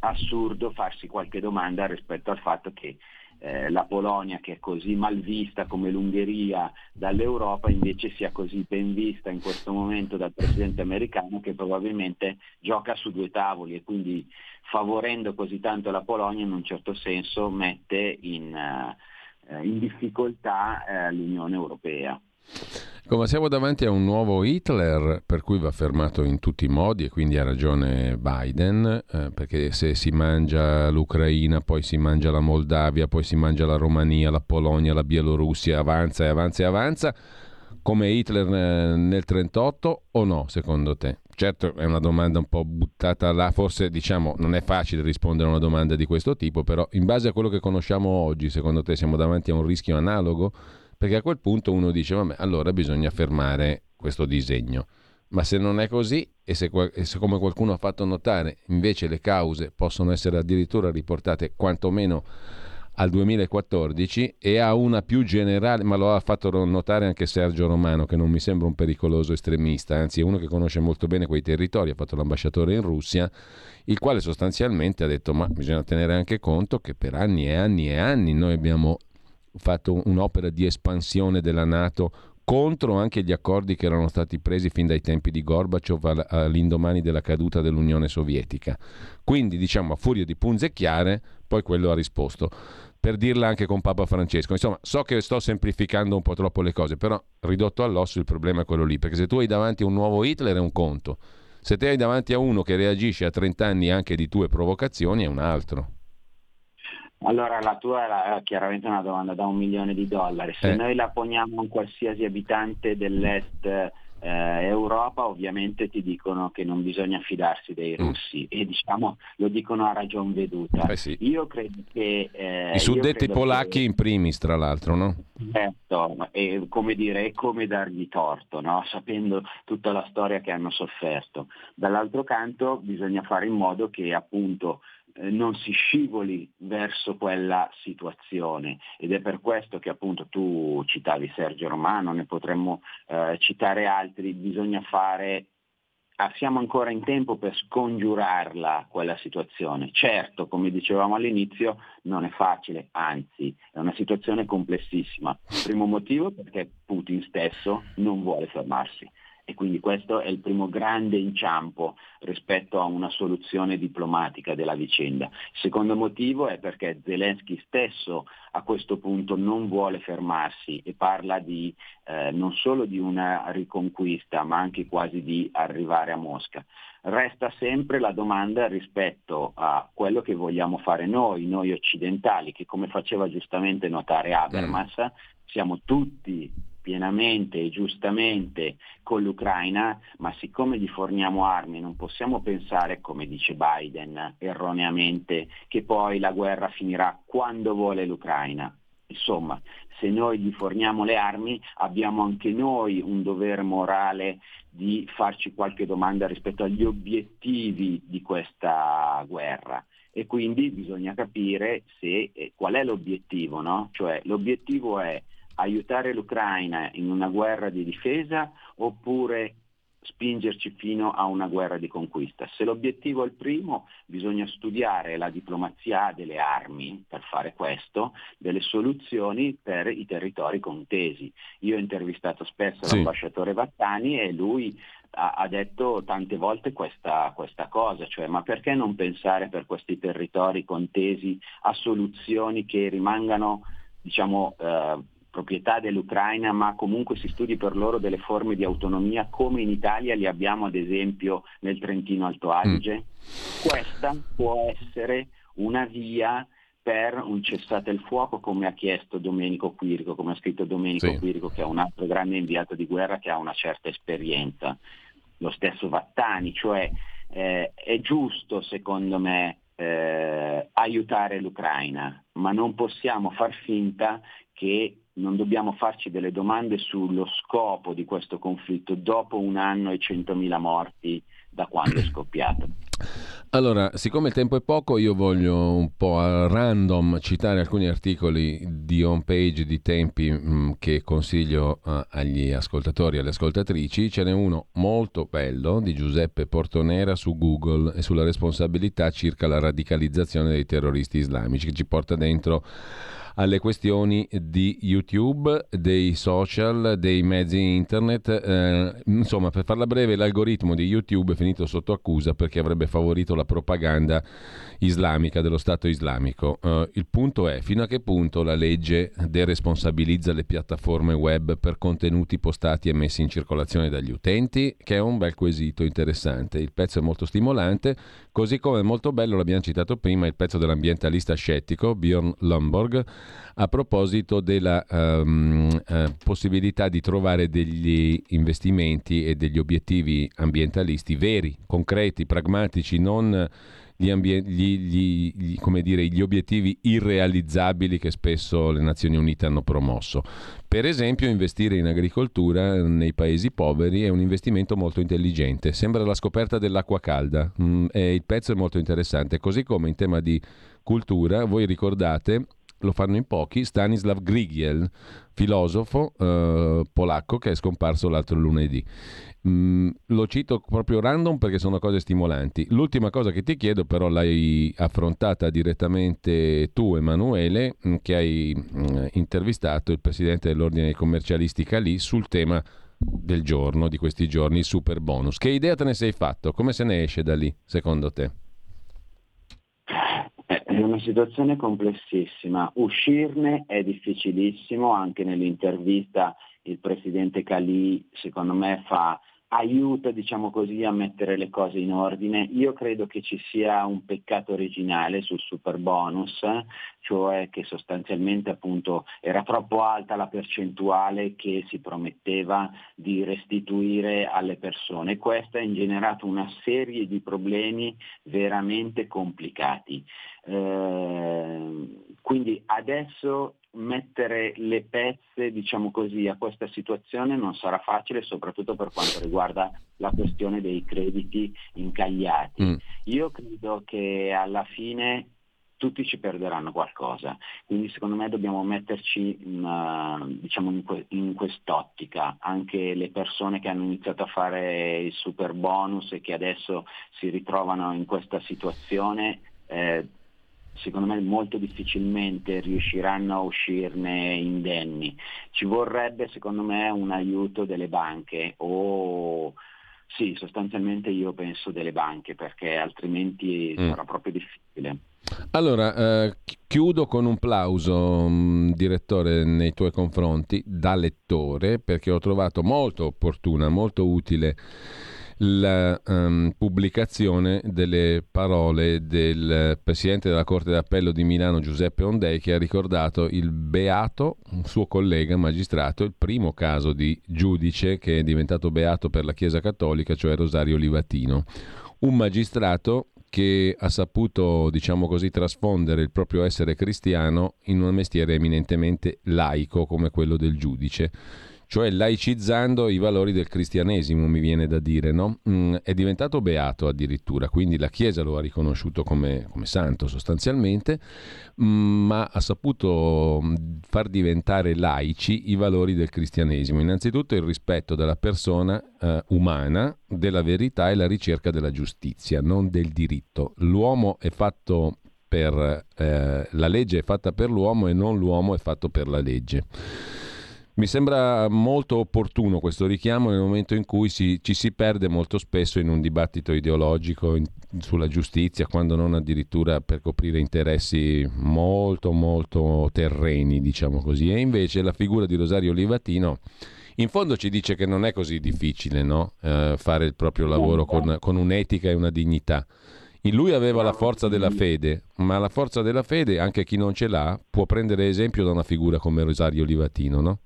assurdo farsi qualche domanda rispetto al fatto che eh, la Polonia, che è così mal vista come l'Ungheria dall'Europa, invece sia così ben vista in questo momento dal presidente americano che probabilmente gioca su due tavoli e quindi favorendo così tanto la Polonia in un certo senso mette in, uh, in difficoltà uh, l'Unione Europea. Come siamo davanti a un nuovo Hitler per cui va fermato in tutti i modi e quindi ha ragione Biden, eh, perché se si mangia l'Ucraina, poi si mangia la Moldavia, poi si mangia la Romania, la Polonia, la Bielorussia, avanza e avanza e avanza, come Hitler eh, nel 1938 o no, secondo te? Certo è una domanda un po' buttata là, forse diciamo non è facile rispondere a una domanda di questo tipo, però in base a quello che conosciamo oggi, secondo te siamo davanti a un rischio analogo perché a quel punto uno dice, vabbè, allora bisogna fermare questo disegno. Ma se non è così e se, e se, come qualcuno ha fatto notare invece le cause possono essere addirittura riportate quantomeno al 2014 e a una più generale, ma lo ha fatto notare anche Sergio Romano che non mi sembra un pericoloso estremista, anzi è uno che conosce molto bene quei territori, ha fatto l'ambasciatore in Russia, il quale sostanzialmente ha detto ma bisogna tenere anche conto che per anni e anni e anni noi abbiamo fatto un'opera di espansione della Nato contro anche gli accordi che erano stati presi fin dai tempi di Gorbaciov all'indomani della caduta dell'Unione Sovietica. Quindi, diciamo, a furia di punzecchiare, poi quello ha risposto. Per dirla anche con Papa Francesco. Insomma, so che sto semplificando un po' troppo le cose, però ridotto all'osso il problema è quello lì, perché se tu hai davanti un nuovo Hitler è un conto, se te hai davanti a uno che reagisce a 30 anni anche di tue provocazioni è un altro. Allora la tua era chiaramente una domanda da un milione di dollari. Se eh. noi la poniamo a un qualsiasi abitante dell'est eh, Europa, ovviamente ti dicono che non bisogna fidarsi dei mm. russi mm. e diciamo lo dicono a ragion veduta. Eh sì. Io credo che... Eh, I suddetti polacchi che... in primis, tra l'altro, no? Certo, e come dire, è come dargli torto, no? sapendo tutta la storia che hanno sofferto. Dall'altro canto bisogna fare in modo che appunto non si scivoli verso quella situazione ed è per questo che appunto tu citavi Sergio Romano, ne potremmo eh, citare altri, bisogna fare Ah, siamo ancora in tempo per scongiurarla quella situazione. Certo, come dicevamo all'inizio, non è facile, anzi è una situazione complessissima. Primo motivo perché Putin stesso non vuole fermarsi e quindi questo è il primo grande inciampo rispetto a una soluzione diplomatica della vicenda. Il secondo motivo è perché Zelensky stesso a questo punto non vuole fermarsi e parla di, eh, non solo di una riconquista ma anche quasi di arrivare a Mosca. Resta sempre la domanda rispetto a quello che vogliamo fare noi, noi occidentali, che come faceva giustamente notare Habermas, siamo tutti pienamente e giustamente con l'Ucraina, ma siccome gli forniamo armi non possiamo pensare, come dice Biden erroneamente, che poi la guerra finirà quando vuole l'Ucraina. Insomma, se noi gli forniamo le armi abbiamo anche noi un dovere morale di farci qualche domanda rispetto agli obiettivi di questa guerra e quindi bisogna capire se, eh, qual è l'obiettivo, no? Cioè l'obiettivo è aiutare l'Ucraina in una guerra di difesa oppure spingerci fino a una guerra di conquista. Se l'obiettivo è il primo, bisogna studiare la diplomazia delle armi per fare questo, delle soluzioni per i territori contesi. Io ho intervistato spesso sì. l'ambasciatore Vattani e lui ha, detto tante volte questa, questa, cosa, cioè ma perché non pensare per questi territori contesi a soluzioni che rimangano diciamo, eh, proprietà dell'Ucraina, ma comunque si studi per loro delle forme di autonomia come in Italia li abbiamo ad esempio nel Trentino Alto Adige. Mm. Questa può essere una via per un cessate il fuoco come ha chiesto Domenico Quirico, come ha scritto Domenico sì. Quirico che è un altro grande inviato di guerra che ha una certa esperienza, lo stesso Vattani, cioè eh, è giusto secondo me eh, aiutare l'Ucraina, ma non possiamo far finta che non dobbiamo farci delle domande sullo scopo di questo conflitto dopo un anno e centomila morti da quando è scoppiato. Allora, siccome il tempo è poco, io voglio un po' a random citare alcuni articoli di home page di tempi mh, mm, che consiglio uh, agli ascoltatori e alle ascoltatrici. Ce n'è uno molto bello di Giuseppe Portonera su Google e sulla responsabilità circa la radicalizzazione dei terroristi islamici, che ci porta dentro alle questioni di YouTube, dei social, dei mezzi internet. Eh, insomma, per farla breve, l'algoritmo di YouTube è finito sotto accusa perché avrebbe favorito la propaganda islamica dello Stato islamico. Uh, il punto è fino a che punto la legge deresponsabilizza le piattaforme web per contenuti postati e messi in circolazione dagli utenti, che è un bel quesito interessante. Il pezzo è molto stimolante, così come è molto bello, l'abbiamo citato prima, il pezzo dell'ambientalista scettico Björn Lomborg a proposito della um, uh, possibilità di trovare degli investimenti e degli obiettivi ambientalisti veri, concreti, pragmatici, non gli, ambie- gli, gli, dire, gli obiettivi irrealizzabili che spesso le Nazioni Unite hanno promosso. Per esempio, investire in agricoltura nei paesi poveri è un investimento molto intelligente. Sembra la scoperta dell'acqua calda mm, e il pezzo è molto interessante. Così come in tema di cultura, voi ricordate lo fanno in pochi, Stanislav Grigiel, filosofo eh, polacco che è scomparso l'altro lunedì. Mm, lo cito proprio random perché sono cose stimolanti. L'ultima cosa che ti chiedo, però, l'hai affrontata direttamente tu, Emanuele, mm, che hai mm, intervistato il presidente dell'Ordine dei commercialisti Calì sul tema del giorno, di questi giorni, il super bonus. Che idea te ne sei fatto? Come se ne esce da lì, secondo te? Eh, è una situazione complessissima. Uscirne è difficilissimo, anche nell'intervista il presidente Calì secondo me fa aiuta diciamo così, a mettere le cose in ordine. Io credo che ci sia un peccato originale sul super bonus, cioè che sostanzialmente appunto era troppo alta la percentuale che si prometteva di restituire alle persone. Questo ha ingenerato una serie di problemi veramente complicati. Eh, quindi adesso mettere le pezze, diciamo così, a questa situazione non sarà facile, soprattutto per quanto riguarda la questione dei crediti incagliati. Mm. Io credo che alla fine tutti ci perderanno qualcosa, quindi secondo me dobbiamo metterci in, uh, diciamo in, que- in, quest'ottica, anche le persone che hanno iniziato a fare il super bonus e che adesso si ritrovano in questa situazione. Eh, secondo me molto difficilmente riusciranno a uscirne indenni. Ci vorrebbe secondo me un aiuto delle banche o sì, sostanzialmente io penso delle banche perché altrimenti mm. sarà proprio difficile. Allora, eh, chiudo con un plauso, mh, mm, direttore, nei tuoi confronti, da lettore, perché ho trovato molto opportuna, molto utile la um, pubblicazione delle parole del Presidente della Corte d'Appello di Milano Giuseppe Ondei che ha ricordato il beato, un suo collega magistrato, il primo caso di giudice che è diventato beato per la Chiesa Cattolica, cioè Rosario Livatino. Un magistrato che ha saputo, diciamo così, trasfondere il proprio essere cristiano in un mestiere eminentemente laico come quello del giudice cioè laicizzando i valori del cristianesimo, mi viene da dire, no? mm, è diventato beato addirittura, quindi la Chiesa lo ha riconosciuto come, come santo sostanzialmente, mm, ma ha saputo mm, far diventare laici i valori del cristianesimo. Innanzitutto il rispetto della persona eh, umana, della verità e la ricerca della giustizia, non del diritto. L'uomo è fatto per eh, la legge è fatta per l'uomo e non l'uomo è fatto per la legge. Mi sembra molto opportuno questo richiamo nel momento in cui si, ci si perde molto spesso in un dibattito ideologico in, sulla giustizia, quando non addirittura per coprire interessi molto molto terreni, diciamo così. E invece la figura di Rosario Livatino in fondo ci dice che non è così difficile no? eh, fare il proprio lavoro con, con un'etica e una dignità. In lui aveva la forza della fede, ma la forza della fede, anche chi non ce l'ha, può prendere esempio da una figura come Rosario Livatino, no?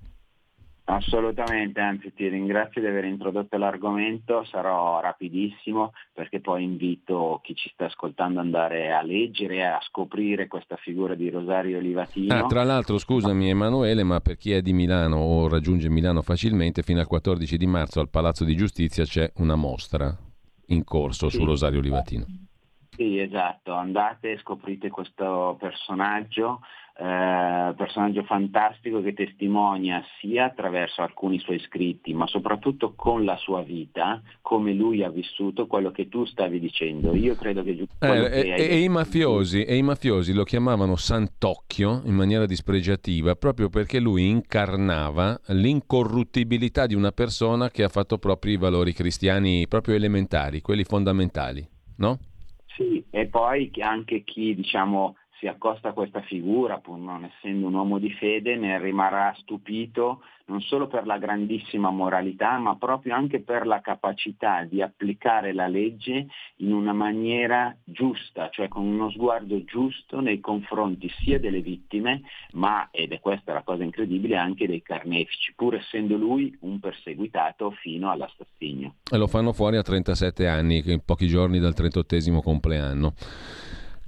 Assolutamente, anzi ti ringrazio di aver introdotto l'argomento, sarò rapidissimo perché poi invito chi ci sta ascoltando ad andare a leggere e a scoprire questa figura di Rosario Livatino. Ah, tra l'altro scusami Emanuele, ma per chi è di Milano o raggiunge Milano facilmente, fino al 14 di marzo al Palazzo di Giustizia c'è una mostra in corso sì. su Rosario Livatino. Sì, esatto, andate e scoprite questo personaggio eh, personaggio fantastico che testimonia sia attraverso alcuni suoi scritti, ma soprattutto con la sua vita, come lui ha vissuto quello che tu stavi dicendo. Io credo che... Eh, che e, e, i mafiosi, e, i mafiosi, lo chiamavano Sant'Occhio in maniera dispregiativa proprio perché lui incarnava l'incorruttibilità di una persona che ha fatto proprio i valori cristiani proprio elementari, quelli fondamentali, no? Sì, e poi anche chi diciamo si accosta a questa figura, pur non essendo un uomo di fede, ne rimarrà stupito non solo per la grandissima moralità, ma proprio anche per la capacità di applicare la legge in una maniera giusta, cioè con uno sguardo giusto nei confronti sia delle vittime, ma, ed è questa la cosa incredibile, anche dei carnefici, pur essendo lui un perseguitato fino all'assassinio. E lo fanno fuori a 37 anni, in pochi giorni dal 38 compleanno.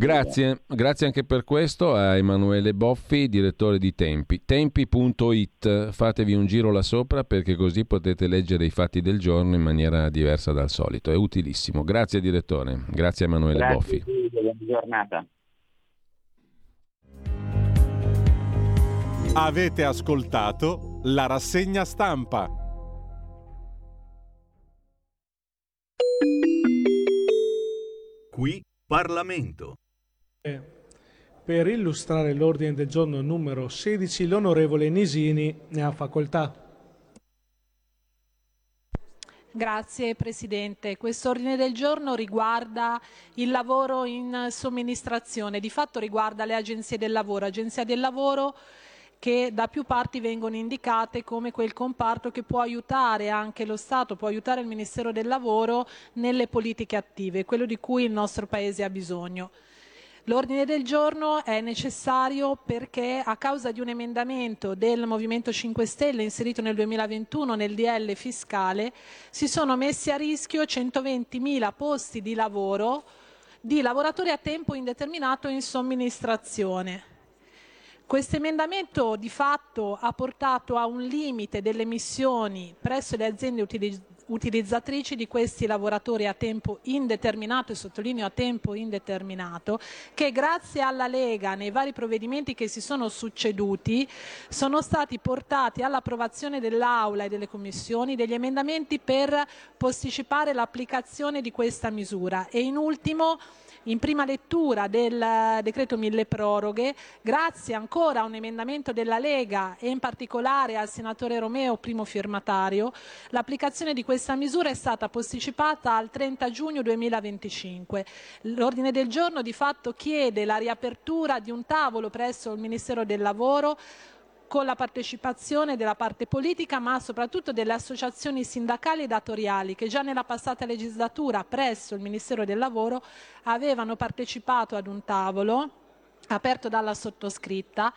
Grazie, grazie anche per questo a Emanuele Boffi, direttore di Tempi. Tempi.it, fatevi un giro là sopra perché così potete leggere i fatti del giorno in maniera diversa dal solito. È utilissimo. Grazie direttore, grazie a Emanuele grazie, Boffi. Buona giornata. Avete ascoltato la rassegna stampa. Qui Parlamento. Per illustrare l'ordine del giorno numero 16, l'onorevole Nisini ne ha facoltà. Grazie Presidente. Questo ordine del giorno riguarda il lavoro in somministrazione, di fatto riguarda le agenzie del lavoro. Agenzia del lavoro che da più parti vengono indicate come quel comparto che può aiutare anche lo Stato, può aiutare il Ministero del Lavoro nelle politiche attive, quello di cui il nostro Paese ha bisogno. L'ordine del giorno è necessario perché a causa di un emendamento del Movimento 5 Stelle inserito nel 2021 nel DL fiscale si sono messi a rischio 120.000 posti di lavoro di lavoratori a tempo indeterminato in somministrazione. Questo emendamento di fatto ha portato a un limite delle emissioni presso le aziende utilizzatrici di questi lavoratori a tempo indeterminato, e sottolineo a tempo indeterminato, che grazie alla Lega nei vari provvedimenti che si sono succeduti sono stati portati all'approvazione dell'Aula e delle commissioni degli emendamenti per posticipare l'applicazione di questa misura. E in ultimo in prima lettura del decreto mille proroghe, grazie ancora a un emendamento della Lega e in particolare al senatore Romeo, primo firmatario, l'applicazione di questa misura è stata posticipata al 30 giugno 2025. L'ordine del giorno di fatto chiede la riapertura di un tavolo presso il Ministero del Lavoro con la partecipazione della parte politica, ma soprattutto delle associazioni sindacali e datoriali che già nella passata legislatura presso il Ministero del Lavoro avevano partecipato ad un tavolo aperto dalla sottoscritta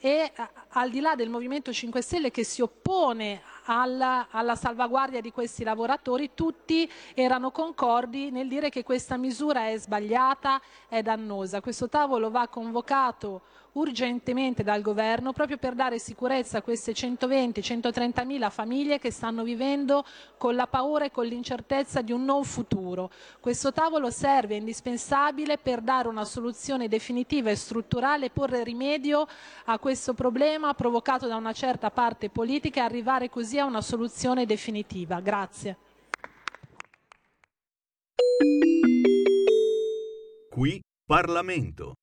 e al di là del Movimento 5 Stelle che si oppone alla, alla, salvaguardia di questi lavoratori, tutti erano concordi nel dire che questa misura è sbagliata, è dannosa. Questo tavolo va convocato urgentemente dal governo proprio per dare sicurezza a queste 120-130 mila famiglie che stanno vivendo con la paura e con l'incertezza di un non futuro. Questo tavolo serve, è indispensabile per dare una soluzione definitiva e strutturale porre rimedio a questo problema provocato da una certa parte politica e arrivare così a una soluzione definitiva. Grazie. Qui Parlamento.